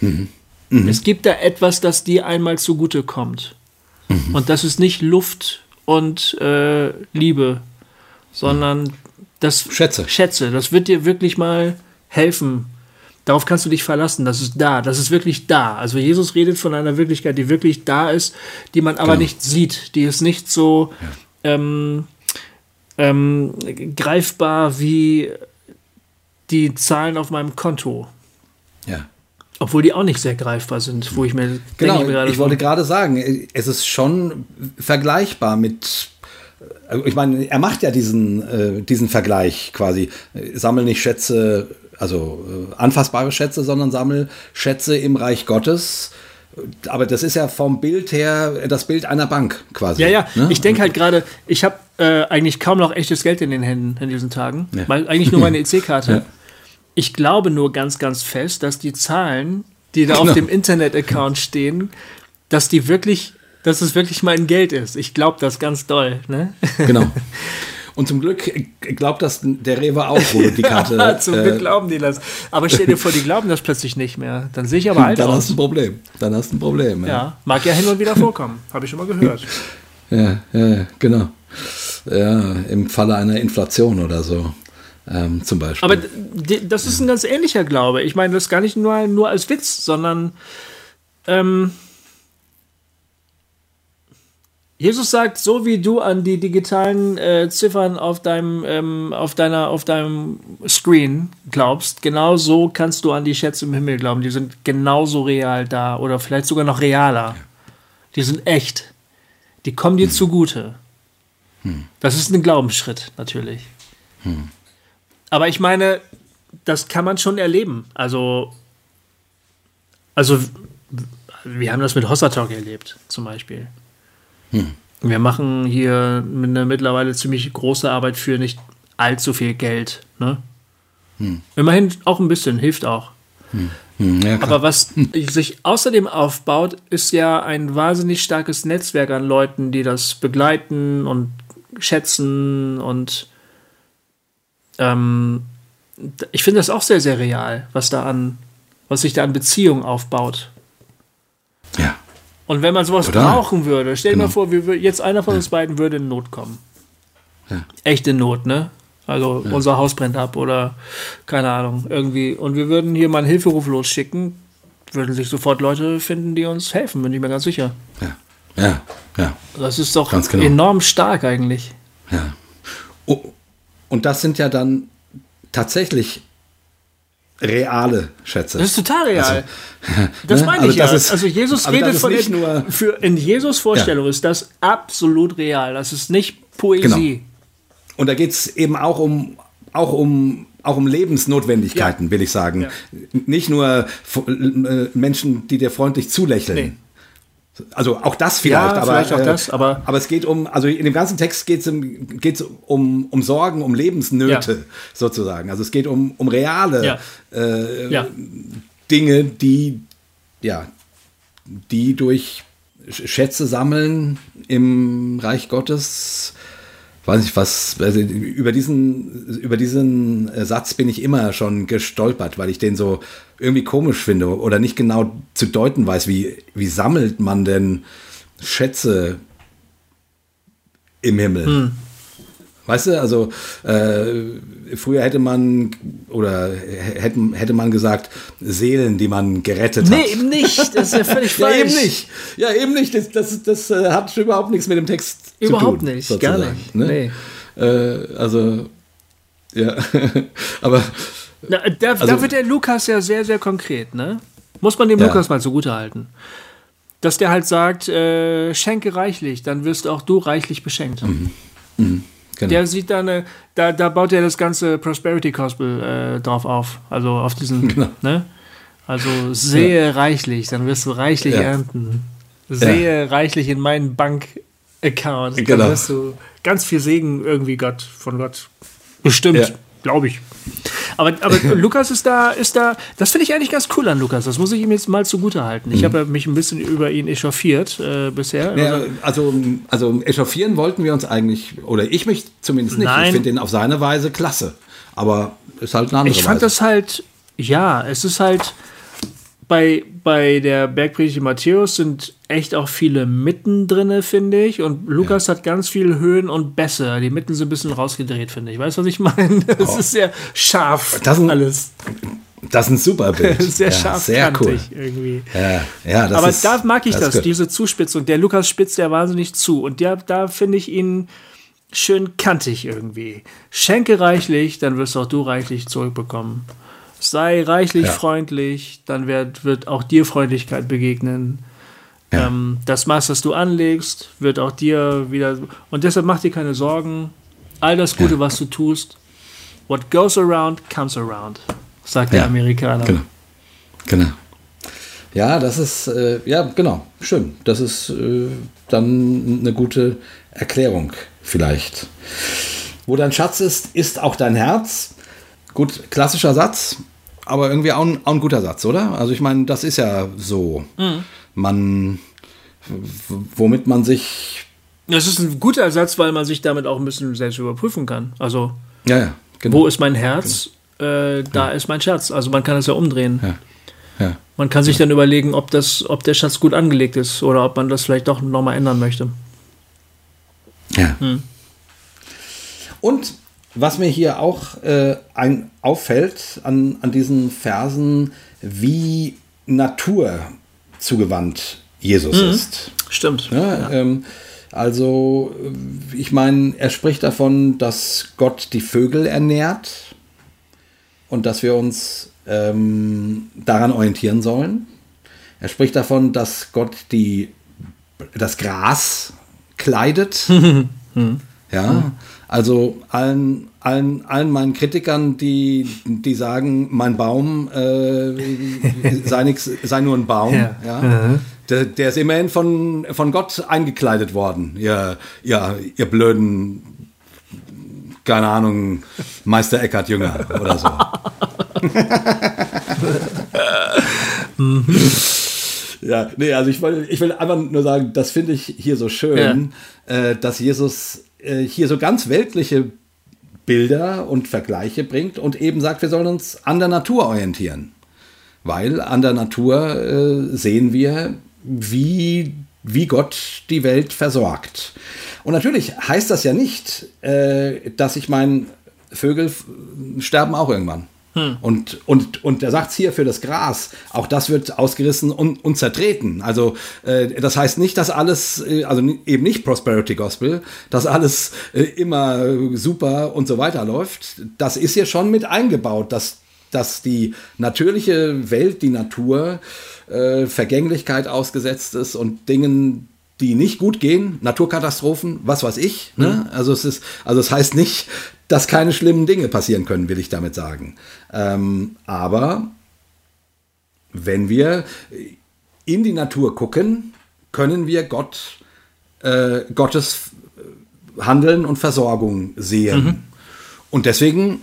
Mhm. Mhm. Es gibt da etwas, das dir einmal zugutekommt. Mhm. Und das ist nicht Luft und äh, Liebe, sondern das Schätze. Schätze. Das wird dir wirklich mal helfen, Darauf kannst du dich verlassen, das ist da, das ist wirklich da. Also Jesus redet von einer Wirklichkeit, die wirklich da ist, die man aber genau. nicht sieht, die ist nicht so ja. ähm, ähm, greifbar wie die Zahlen auf meinem Konto. Ja. Obwohl die auch nicht sehr greifbar sind, wo ich mir genau, denke, ich, ich wollte gerade sagen, es ist schon vergleichbar mit äh, ich meine, er macht ja diesen, äh, diesen Vergleich quasi. Sammel nicht Schätze also äh, anfassbare Schätze, sondern sammel Schätze im Reich Gottes. Aber das ist ja vom Bild her das Bild einer Bank quasi. Ja, ja. Ne? Ich denke halt gerade, ich habe äh, eigentlich kaum noch echtes Geld in den Händen in diesen Tagen. Ja. Weil eigentlich nur meine EC-Karte. Ja. Ich glaube nur ganz, ganz fest, dass die Zahlen, die da genau. auf dem Internet-Account stehen, dass die wirklich, dass es wirklich mein Geld ist. Ich glaube das ganz doll. Ne? Genau. Und zum Glück glaubt das der Rewe auch, wo die Karte. zum Glück äh, glauben die das. Aber stell dir vor, die glauben das plötzlich nicht mehr. Dann sehe ich aber alt Dann aus. hast du ein Problem. Dann hast du ein Problem. Ja, ja mag ja hin und wieder vorkommen. Habe ich schon mal gehört. ja, ja, genau. Ja, im Falle einer Inflation oder so. Ähm, zum Beispiel. Aber das ist ein ganz ähnlicher Glaube. Ich meine das gar nicht nur, nur als Witz, sondern ähm, Jesus sagt, so wie du an die digitalen äh, Ziffern auf deinem, ähm, auf, deiner, auf deinem Screen glaubst, genauso kannst du an die Schätze im Himmel glauben. Die sind genauso real da oder vielleicht sogar noch realer. Die sind echt. Die kommen dir hm. zugute. Hm. Das ist ein Glaubensschritt, natürlich. Hm. Aber ich meine, das kann man schon erleben. Also, also wir haben das mit Hossa Talk erlebt, zum Beispiel. Hm. Wir machen hier eine mittlerweile ziemlich große Arbeit für nicht allzu viel Geld. Ne? Hm. Immerhin auch ein bisschen, hilft auch. Hm. hm ja, Aber was sich außerdem aufbaut, ist ja ein wahnsinnig starkes Netzwerk an Leuten, die das begleiten und schätzen und ähm, ich finde das auch sehr, sehr real, was da an, was sich da an Beziehungen aufbaut. Ja. Und wenn man sowas Total. brauchen würde, stell dir Genau. mal vor, wir, jetzt einer von uns beiden würde in Not kommen. Ja. Echte Not, ne? Also unser Haus brennt ab oder keine Ahnung, irgendwie. Und wir würden hier mal einen Hilferuf losschicken, würden sich sofort Leute finden, die uns helfen, bin ich mir ganz sicher. Ja. Ja. Ja. Das ist doch Ganz genau. enorm stark eigentlich. Ja. Und das sind ja dann tatsächlich reale Schätze. Das ist total real. Also, das ne? meine Also ich ja. das ist- also Jesus redet von nicht in, nur- für in Jesus Vorstellung ist das absolut real. Das ist nicht Poesie. Genau. Und da geht es eben auch um, auch um, auch um Lebensnotwendigkeiten, will ich sagen. Ja. Nicht nur äh, Menschen, die dir freundlich zulächeln. Nee. Also auch das vielleicht, Ja, aber, vielleicht auch äh, das, aber- aber es geht um, also in dem ganzen Text geht es um, geht's um, um Sorgen, um Lebensnöte Ja. sozusagen. Also es geht um, um reale Ja. Äh. Dinge, die, ja, die durch Sch- Schätze sammeln im Reich Gottes. Weiß ich was, also über diesen, über diesen äh, Satz bin ich immer schon gestolpert, weil ich den so irgendwie komisch finde oder nicht genau zu deuten weiß, wie, wie sammelt man denn Schätze im Himmel? Weißt du, also äh, früher hätte man oder hätte, hätte man gesagt, Seelen, die man gerettet Nee, hat. eben nicht. Das ist ja völlig Ja, falsch. eben nicht. Ja, eben nicht. Das, das, das äh, hat überhaupt nichts mit dem Text Überhaupt zu tun. nicht, gar nicht. Ne? Äh, also, ja. Aber Na, da, Also- da wird der Lukas ja sehr, sehr konkret, ne? Muss man dem Ja. Lukas mal zugute halten. Dass der halt sagt, äh, schenke reichlich, dann wirst auch du reichlich beschenkt. genau. Der sieht da eine, da, da baut er das ganze Prosperity Gospel äh, drauf auf. Also auf diesen, Genau. ne? Also sehe reichlich, dann wirst du reichlich Ja. ernten. Sehe reichlich in meinen Bank-Account. Dann Genau. wirst du ganz viel Segen irgendwie Gott, von Gott. Bestimmt, Ja. glaube ich. Aber, aber Lukas ist da, ist da, das finde ich eigentlich ganz cool an Lukas. Das muss ich ihm jetzt mal zugute halten. Mhm. Ich habe ja mich ein bisschen über ihn echauffiert äh, bisher. Ja, also, also echauffieren wollten wir uns eigentlich, oder ich mich zumindest nicht. Nein. Ich finde den auf seine Weise klasse. Aber ist halt eine andere Ich fand Weise. das halt, ja, es ist halt bei, bei der Bergpredigt Matthäus sind echt auch viele Mitten drinne, finde ich. Und Lukas hat ganz viel Höhen und Bässe. Die Mitten sind ein bisschen rausgedreht, finde ich. Weißt du, was ich meine? Es ist sehr scharf. Das ein- alles. Das ist ein super Bild. Sehr ja, scharf Sehr cool. irgendwie. Ja, ja, das Aber ist, da mag ich das. das, diese Zuspitzung. Der Lukas spitzt ja wahnsinnig zu. Und der, da finde ich ihn schön kantig irgendwie. Schenke reichlich, dann wirst auch du reichlich zurückbekommen. Sei reichlich Ja. freundlich, dann wird, wird auch dir Freundlichkeit begegnen. Ja. Ähm, das Maß, das du anlegst, wird auch dir wieder. Und deshalb mach dir keine Sorgen. All das Gute, was du tust, what goes around, comes around, sagt der Ja, Amerikaner. Genau. Genau. Ja, das ist, äh, ja, genau, schön. Das ist äh, dann eine gute Erklärung vielleicht. Wo dein Schatz ist, ist auch dein Herz. Gut, klassischer Satz, aber irgendwie auch ein, auch ein guter Satz, oder? Also ich meine, das ist ja so. Mhm. Man, womit man sich, Das ist ein guter Ersatz, weil man sich damit auch ein bisschen selbst überprüfen kann. Also, ja, ja, genau. wo ist mein Herz? Äh, da ist mein Schatz. Also man kann es ja umdrehen. Ja, ja. Man kann sich dann überlegen, ob, das, ob der Schatz gut angelegt ist oder ob man das vielleicht doch nochmal ändern möchte. Ja. Hm. Und was mir hier auch äh, ein, auffällt an, an diesen Versen, wie Natur zugewandt Jesus Mhm. ist. Stimmt. Ja, Ähm, also, ich meine, er spricht davon, dass Gott die Vögel ernährt und dass wir uns ähm, daran orientieren sollen. Er spricht davon, dass Gott die, das Gras kleidet. ja, also allen, allen, allen meinen Kritikern, die, die sagen, mein Baum äh, sei, nix, sei nur ein Baum. Ja. Ja. Der, der ist immerhin von, von Gott eingekleidet worden. Ihr, ihr, ihr blöden, keine Ahnung, Meister Eckhart Jünger oder so. Ja, nee, also ich will, ich will einfach nur sagen, das finde ich hier so schön, äh, dass Jesus äh, hier so ganz weltliche Bilder und Vergleiche bringt und eben sagt, wir sollen uns an der Natur orientieren. Weil an der Natur äh, sehen wir, wie, wie Gott die Welt versorgt. Und natürlich heißt das ja nicht, äh, dass ich meine, Vögel sterben auch irgendwann. Hm. Und, und, und er sagt hier für das Gras, auch das wird ausgerissen und, und zertreten. Also äh, das heißt nicht, dass alles, äh, also eben nicht Prosperity Gospel, dass alles äh, immer super und so weiter läuft. Das ist hier schon mit eingebaut, dass, dass die natürliche Welt, die Natur, äh, Vergänglichkeit ausgesetzt ist und Dingen, die nicht gut gehen, Naturkatastrophen, was weiß ich. Ne? Mhm. Also es ist, also es heißt nicht, dass keine schlimmen Dinge passieren können, will ich damit sagen. Ähm, aber wenn wir in die Natur gucken, können wir Gott, äh, Gottes Handeln und Versorgung sehen. Mhm. Und deswegen,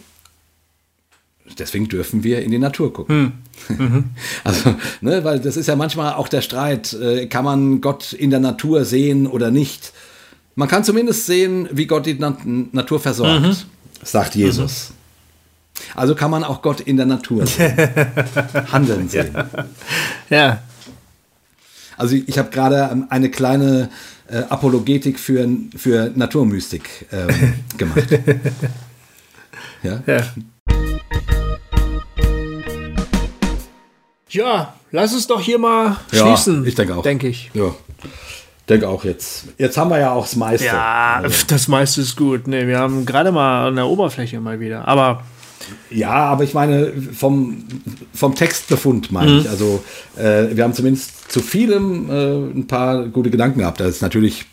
deswegen dürfen wir in die Natur gucken. Mhm. Mhm. Also, ne, weil das ist ja manchmal auch der Streit, äh, kann man Gott in der Natur sehen oder nicht? Man kann zumindest sehen, wie Gott die Na Natur versorgt. Mhm sagt Jesus. Mhm. Also kann man auch Gott in der Natur sehen. Handeln sehen. Ja. ja. Also ich, habe gerade eine kleine äh, Apologetik für, für Naturmystik ähm, gemacht. ja. ja. Ja, lass es doch hier mal schließen. Ja, ich denke auch. Denke ich. Ja denke auch jetzt. Jetzt haben wir ja auch das meiste. Ja, also. das meiste ist gut. Nee, wir haben gerade mal an der Oberfläche mal wieder. Aber. Ja, aber ich meine, vom, vom Textbefund meine mhm. ich. Also, äh, wir haben zumindest zu vielem äh, ein paar gute Gedanken gehabt. Das ist natürlich,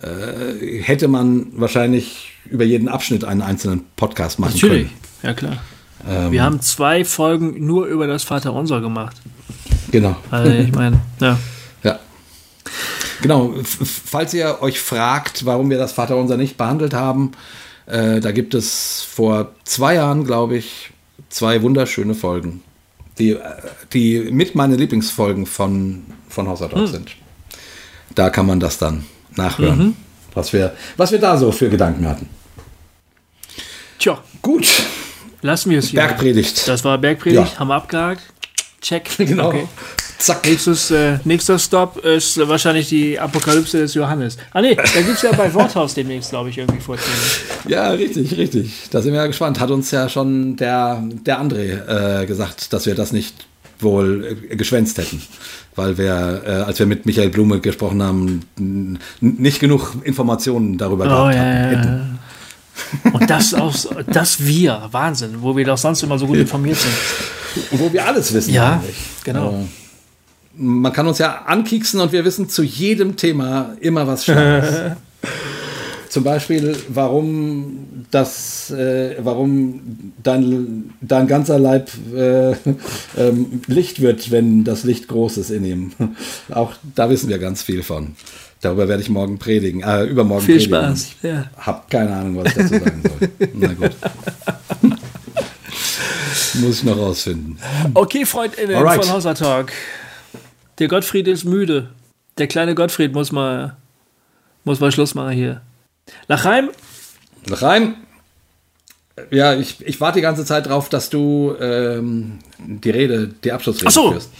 äh, hätte man wahrscheinlich über jeden Abschnitt einen einzelnen Podcast machen natürlich. können. ja klar. Ähm, wir haben zwei Folgen nur über das Vaterunser gemacht. Genau. Also, ich meine, ja. Genau, falls ihr euch fragt, warum wir das Vaterunser nicht behandelt haben, äh, da gibt es vor zwei Jahren, glaube ich, zwei wunderschöne Folgen, die, äh, die mit meine Lieblingsfolgen von, von House hm. sind. Da kann man das dann nachhören, mhm. was, wir, was wir da so für Gedanken hatten. Tja. Gut. Lassen wir es hier. Bergpredigt. Das war Bergpredigt, ja. haben wir abgehakt. Check. Genau. Okay. Zack. Nächstes, äh, nächster Stop ist wahrscheinlich die Apokalypse des Johannes. Ah nee, da gibt es ja bei Worthaus demnächst, glaube ich, irgendwie vorziehen. Ja, richtig, richtig. Da sind wir ja gespannt. Hat uns ja schon der, der André äh, gesagt, dass wir das nicht wohl äh, geschwänzt hätten. Weil wir, äh, als wir mit Michael Blume gesprochen haben, nicht genug Informationen darüber oh, gehabt ja, hätten. Und das aus, das wir, Wahnsinn, wo wir doch sonst immer so gut informiert sind. Wo wir alles wissen. Ja, eigentlich. genau. Also, man kann uns ja ankieksen und wir wissen zu jedem Thema immer was Schlaues. Zum Beispiel, warum das, äh, warum dein, dein ganzer Leib äh, ähm, Licht wird, wenn das Licht groß ist in ihm. Auch da wissen wir ganz viel von. Darüber werde ich morgen predigen, äh, übermorgen viel predigen. Viel Spaß. Ja. Hab keine Ahnung, was ich dazu sagen soll. Na gut. Muss ich noch rausfinden. Okay, FreundInnen Alright. von Hauser Talk. Der Gottfried ist müde. Der kleine Gottfried muss mal, muss mal Schluss machen hier. Lachheim? Lachheim? Ja, ich, ich warte die ganze Zeit drauf, dass du ähm, die Rede, die Abschlussrede Ach so. führst.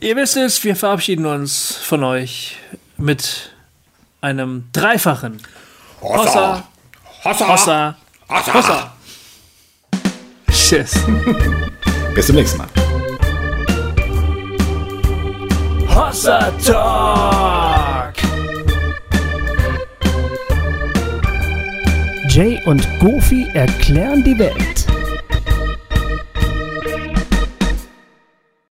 Ihr wisst es, wir verabschieden uns von euch mit einem dreifachen Hossa, Hossa, Hossa, Hossa. Hossa. Tschüss. Bis zum nächsten Mal. Hossa Talk. Jay und Goofy erklären die Welt.